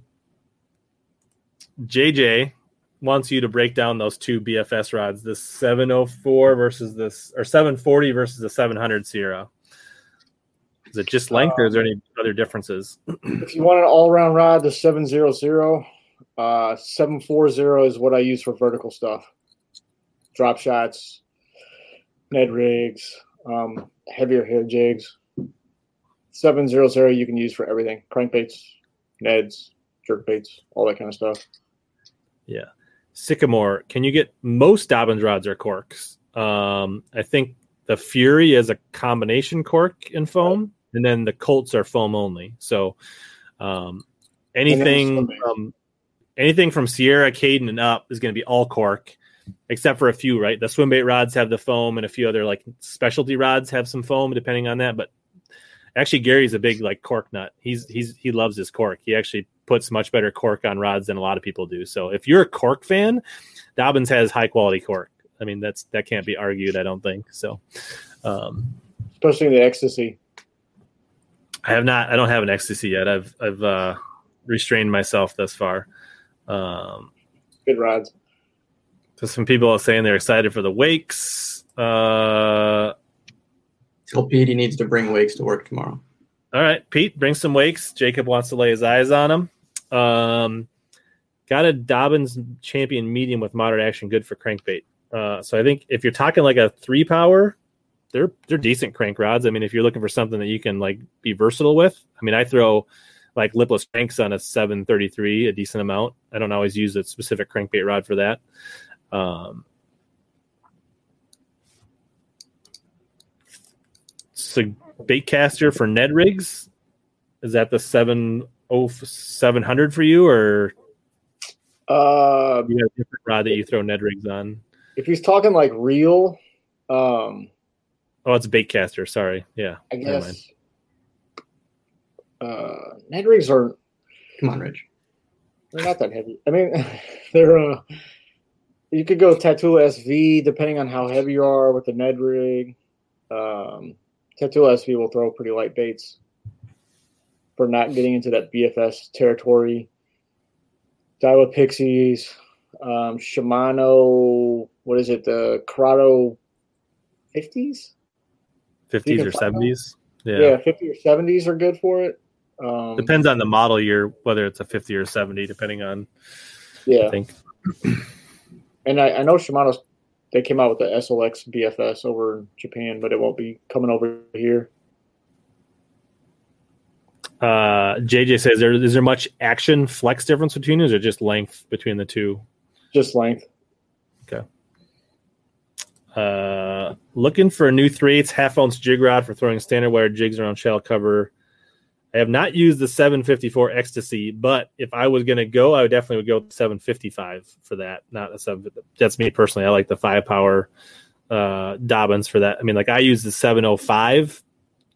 S1: JJ wants you to break down those two BFS rods, the 704 versus this or 740 versus the 700 Sierra. Is it just length, or is there any other differences?
S2: if you want an all-round rod, the 700, uh, 740 is what I use for vertical stuff, drop shots, Ned rigs, um, heavier hair jigs. 700 you can use for everything crankbaits, Neds, jerk baits, all that kind of stuff.
S1: Yeah. Sycamore, can you get most Dobyns rods or corks? Um, I think the Fury is a combination cork and foam, and then the Colts are foam only. So um, anything from anything from Sierra, Kaden, and up is going to be all cork except for a few, right? The swim bait rods have the foam, and a few other like specialty rods have some foam, depending on that. But actually, Gary's a big like cork nut. He's he's he loves his cork. He actually puts much better cork on rods than a lot of people do. So if you're a cork fan, Dobyns has high quality cork. I mean, that's that can't be argued. I don't think so. Um,
S2: Especially the Xtasy.
S1: I have not. I don't have an Xtasy yet. I've I've uh, restrained myself thus far. Um,
S2: Good rods.
S1: So some people are saying they're excited for the wakes. Uh,
S3: Tell Pete he needs to bring wakes to work tomorrow.
S1: All right, Pete, bring some wakes. Jacob wants to lay his eyes on them. Um, got a Dobyns Champion medium with moderate action, good for crankbait. Uh, so I think if you're talking like a three power, they're they're decent crank rods. I mean, if you're looking for something that you can like be versatile with, I mean, I throw like lipless cranks on a 733 a decent amount. I don't always use a specific crankbait rod for that. Um, so bait caster for Ned rigs is that the seven oh seven hundred for you or
S2: uh
S1: you have a different rod that you throw Ned rigs on?
S2: If he's talking like real, um
S1: oh it's bait caster, sorry. Yeah.
S2: I guess uh Ned rigs are
S3: come on, Rich.
S2: They're not that heavy. I mean they're uh you could go Tatula SV depending on how heavy you are with the Ned rig. Um Tatula SV will throw pretty light baits for not getting into that BFS territory. Daiwa Pixies, um, Shimano, what is it? The Curado 50s?
S1: 50s or 70s?
S2: Yeah. yeah, 50 or 70s are good for it. Um,
S1: Depends on the model year, whether it's a 50 or 70, depending on.
S2: Yeah.
S1: I think.
S2: and I, I know Shimano's, they came out with the SLX BFS over in Japan, but it won't be coming over here.
S1: Uh, JJ says, there, is there much action flex difference between these or just length between the two?
S2: Just length.
S1: Uh, looking for a new 3 8 half ounce jig rod for throwing standard wire jigs around shell cover. I have not used the 754 Xtasy, but if I was going to go, I would definitely would go with 755 for that. Not a 7. That's me personally. I like the five power uh, Dobyns for that. I mean, like I use the 705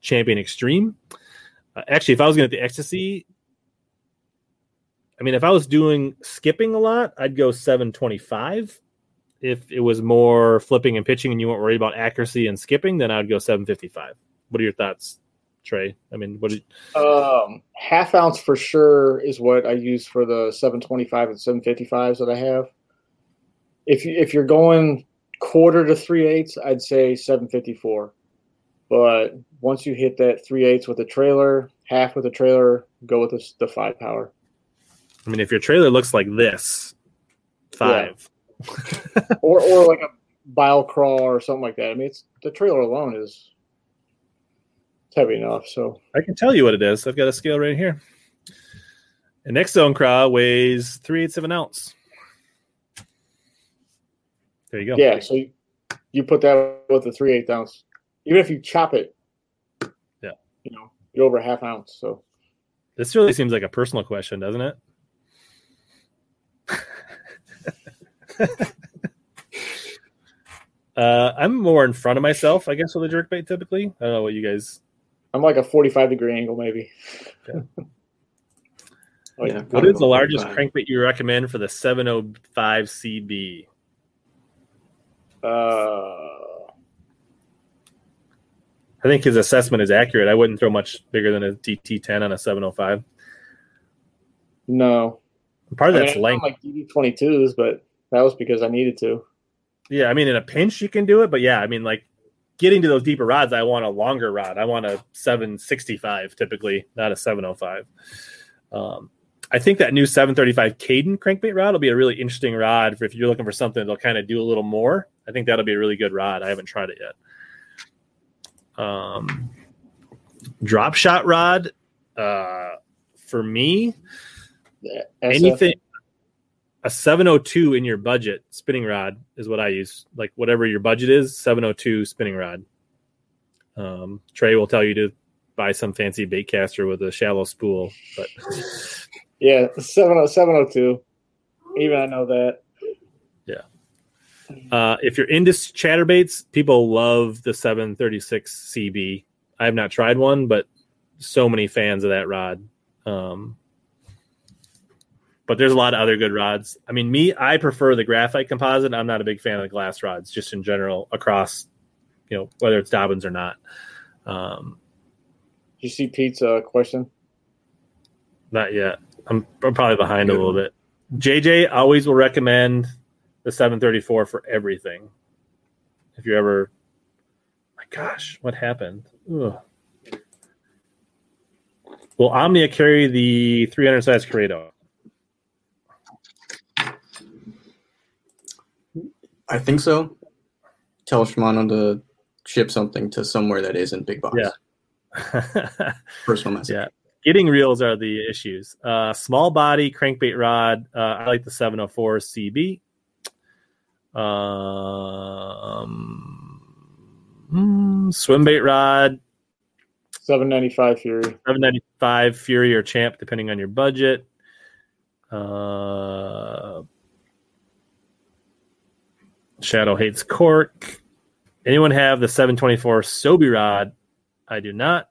S1: Champion Extreme. Uh, actually, if I was going to the Xtasy, I mean, if I was doing skipping a lot, I'd go 725. If it was more flipping and pitching and you weren't worried about accuracy and skipping, then I'd go 755. What are your thoughts, Trey? I mean, what? You...
S2: Um, half ounce for sure is what I use for the 725 and 755s that I have. If you, if you're going quarter to three eighths, I'd say 754. But once you hit that three eighths with a trailer, half with a trailer, go with the, the five power.
S1: I mean, if your trailer looks like this, five,
S2: yeah. Or or like a bile crawl or something like that. I mean, it's the trailer alone is heavy enough. So
S1: I can tell you what it is. I've got a scale right here. An Zone craw weighs three eighths of an ounce. There you go.
S2: Yeah, so you, you put that with a three eighth ounce even if you chop it,
S1: yeah,
S2: you know, you're over a half ounce. So
S1: this really seems like a personal question, doesn't it? uh, I'm more in front of myself, I guess, with a jerkbait typically. I don't know what you guys.
S2: I'm like a 45 degree angle, maybe.
S1: Yeah. oh, yeah, what is the largest crankbait you recommend for the 705 CB?
S2: Uh,
S1: I think his assessment is accurate. I wouldn't throw much bigger than a DT10 on a 705.
S2: No.
S1: Part of I that's mean, length.
S2: like DD22s, but that was because I needed to.
S1: Yeah, I mean, in a pinch, you can do it, but yeah, I mean, like getting to those deeper rods, I want a longer rod. I want a 765 typically, not a 705. Um, I think that new 735 Caden crankbait rod will be a really interesting rod for if you're looking for something that'll kind of do a little more. I think that'll be a really good rod. I haven't tried it yet. Um, drop shot rod, uh, for me, anything a 702 in your budget spinning rod is what I use. Like whatever your budget is, 702 spinning rod. Um, Trey will tell you to buy some fancy bait caster with a shallow spool, but
S2: yeah, 702. Even I know that. Yeah.
S1: Uh, if you're into chatterbaits, people love the 736 CB. I have not tried one, but so many fans of that rod. Um, but there's a lot of other good rods. I mean, me, I prefer the graphite composite. I'm not a big fan of the glass rods, just in general across, you know, whether it's Dobyns or not. Um,
S2: you see Pete's uh, question?
S1: Not yet. I'm, I'm probably behind good. a little bit. JJ always will recommend the 734 for everything. If you ever, my gosh, what happened? Ugh. Will Omnia carry the 300 size Curado?
S3: I think so. Tell Shimano to ship something to somewhere that isn't big box.
S1: Yeah.
S3: Personal message.
S1: Yeah. Getting reels are the issues. Uh, small body crankbait rod. Uh, I like the 704 CB. Um, mm, swim bait rod.
S2: 795 Fury.
S1: 795 Fury or Champ, depending on your budget. Uh, Shadow hates cork. Anyone have the 724 Sobe rod? I do not.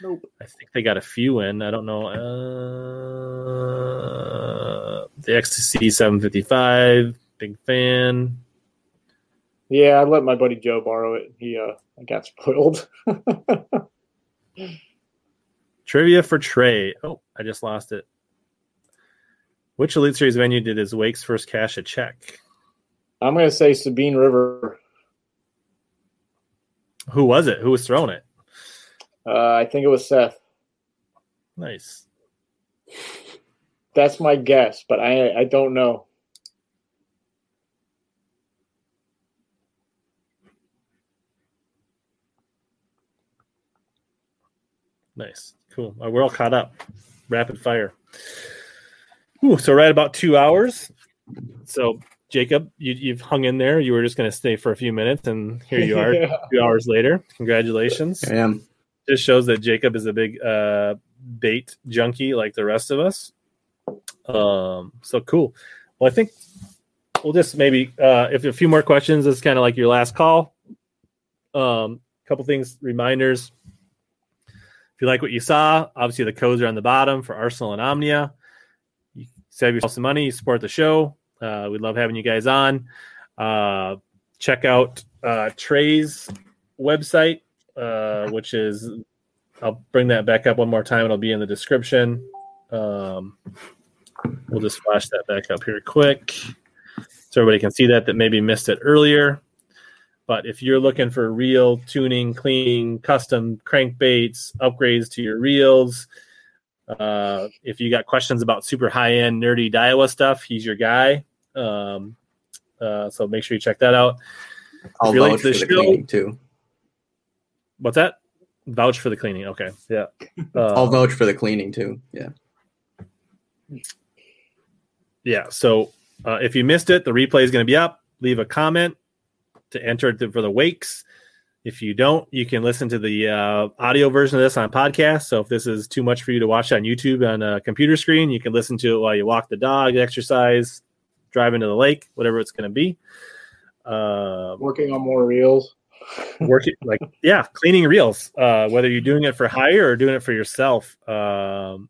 S2: Nope.
S1: I think they got a few in. I don't know. Uh, the XTC 755, big fan.
S2: Yeah, I let my buddy Joe borrow it. He uh got spoiled.
S1: Trivia for Trey. Oh, I just lost it. Which Elite Series venue did his Wakes first cash a check?
S2: I'm gonna say Sabine River.
S1: Who was it? Who was throwing it?
S2: Uh, I think it was Seth.
S1: Nice.
S2: That's my guess, but I I don't know.
S1: Nice. Cool. Uh, we're all caught up. Rapid fire. Ooh, so right about two hours. So Jacob, you, have hung in there. You were just going to stay for a few minutes, and here you are, yeah. two hours later. Congratulations!
S3: I am.
S1: This shows that Jacob is a big uh, bait junkie, like the rest of us. Um, so cool. Well, I think we'll just maybe uh, if a few more questions is kind of like your last call. Um, couple things, reminders. If you like what you saw, obviously the codes are on the bottom for Arsenal and Omnia. You save yourself some money, you support the show. Uh, we love having you guys on. Uh, check out uh, Trey's website, uh, which is, I'll bring that back up one more time. It'll be in the description. Um, we'll just flash that back up here quick so everybody can see that that maybe missed it earlier. But if you're looking for reel tuning, cleaning, custom crankbaits, upgrades to your reels, uh, if you got questions about super high end nerdy Daiwa stuff, he's your guy. Um, uh, so make sure you check that out.
S3: I'll vouch for the show, cleaning too.
S1: What's that? Vouch for the cleaning. Okay. Yeah.
S3: Uh, I'll vouch for the cleaning too. Yeah.
S1: Yeah. So uh, if you missed it, the replay is going to be up. Leave a comment to enter it for the wakes. If you don't, you can listen to the uh, audio version of this on podcast. So if this is too much for you to watch on YouTube on a computer screen, you can listen to it while you walk the dog, exercise, driving to the lake, whatever it's going to be. Uh,
S2: working on more reels.
S1: working like yeah, cleaning reels. Uh, whether you're doing it for hire or doing it for yourself. Um,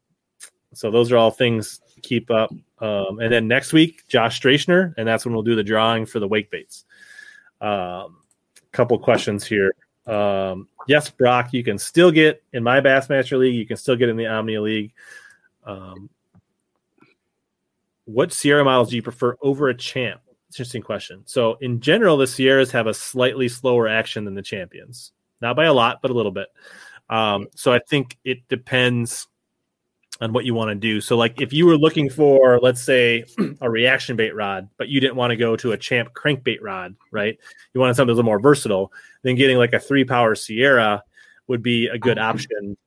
S1: so those are all things to keep up. Um, and then next week, Josh Stracner, and that's when we'll do the drawing for the wake baits. Um, couple questions here. Um, yes, Brock, you can still get in my Bassmaster League. You can still get in the Omnia League. Um, what Sierra models do you prefer over a champ? Interesting question. So, in general, the Sierras have a slightly slower action than the champions, not by a lot, but a little bit. Um, so, I think it depends on what you want to do. So, like if you were looking for, let's say, a reaction bait rod, but you didn't want to go to a champ crankbait rod, right? You wanted something a little more versatile, then getting like a three power Sierra would be a good option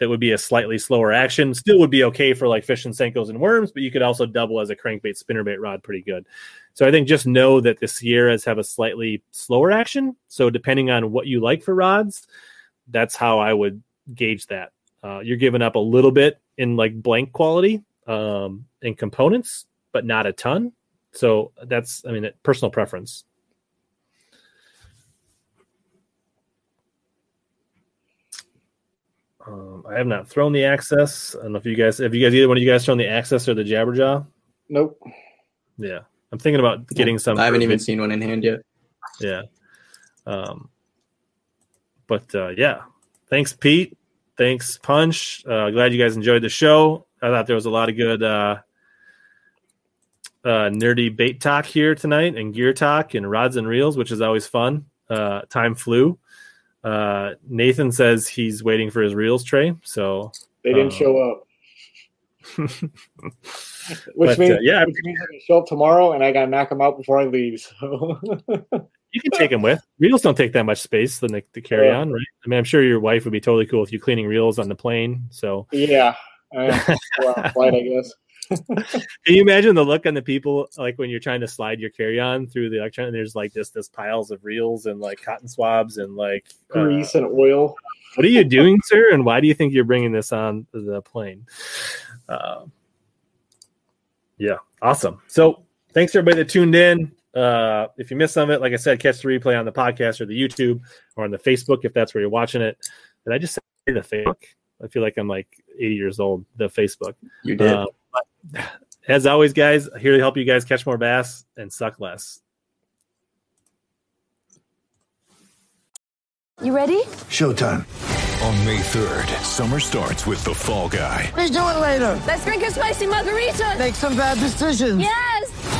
S1: that would be a slightly slower action. Still would be okay for like fish and senkos and worms, but you could also double as a crankbait spinnerbait rod pretty good. So I think just know that the Sierras have a slightly slower action. So depending on what you like for rods, that's how I would gauge that. Uh, you're giving up a little bit in like blank quality um, and components, but not a ton. So that's, I mean, personal preference. Um, I have not thrown the access. I don't know if you guys, have you guys either one of you guys thrown the access or the Jabberjaw?
S2: Nope.
S1: Yeah, I'm thinking about getting some.
S3: I haven't even seen one in hand yet.
S1: Yeah. Um. But uh, yeah, thanks, Pete. Thanks, Punch. Uh, glad you guys enjoyed the show. I thought there was a lot of good uh, uh, nerdy bait talk here tonight, and gear talk, and rods and reels, which is always fun. Uh, time flew. Uh, Nathan says he's waiting for his reels tray. So
S2: they didn't uh, show up. Which but, means, uh, yeah, which means I can show up tomorrow and I got to knock them out before I leave. So
S1: you can take them with. Reels don't take that much space than the, the carry on, right? I mean, I'm sure your wife would be totally cool with you cleaning reels on the plane. So
S2: yeah, uh, flight, I guess.
S1: Can you imagine the look on the people like when you're trying to slide your carry on through the electron and there's like just this piles of reels and like cotton swabs and like
S2: grease uh, and oil.
S1: What are you doing, sir? And why do you think you're bringing this on the plane? Uh, yeah, awesome. So thanks everybody that tuned in. Uh, if you missed some of it, like I said, catch the replay on the podcast or the YouTube or on the Facebook if that's where you're watching it. Did I just say the Facebook? I feel like I'm like 80 years old. The Facebook.
S3: You did. Uh,
S1: as always, guys, here to help you guys catch more bass and suck less.
S4: You ready?
S5: Showtime.
S6: On May 3rd, summer starts with The Fall Guy.
S7: Let's do it later.
S4: Let's drink a spicy margarita.
S7: Make some bad decisions.
S4: Yes.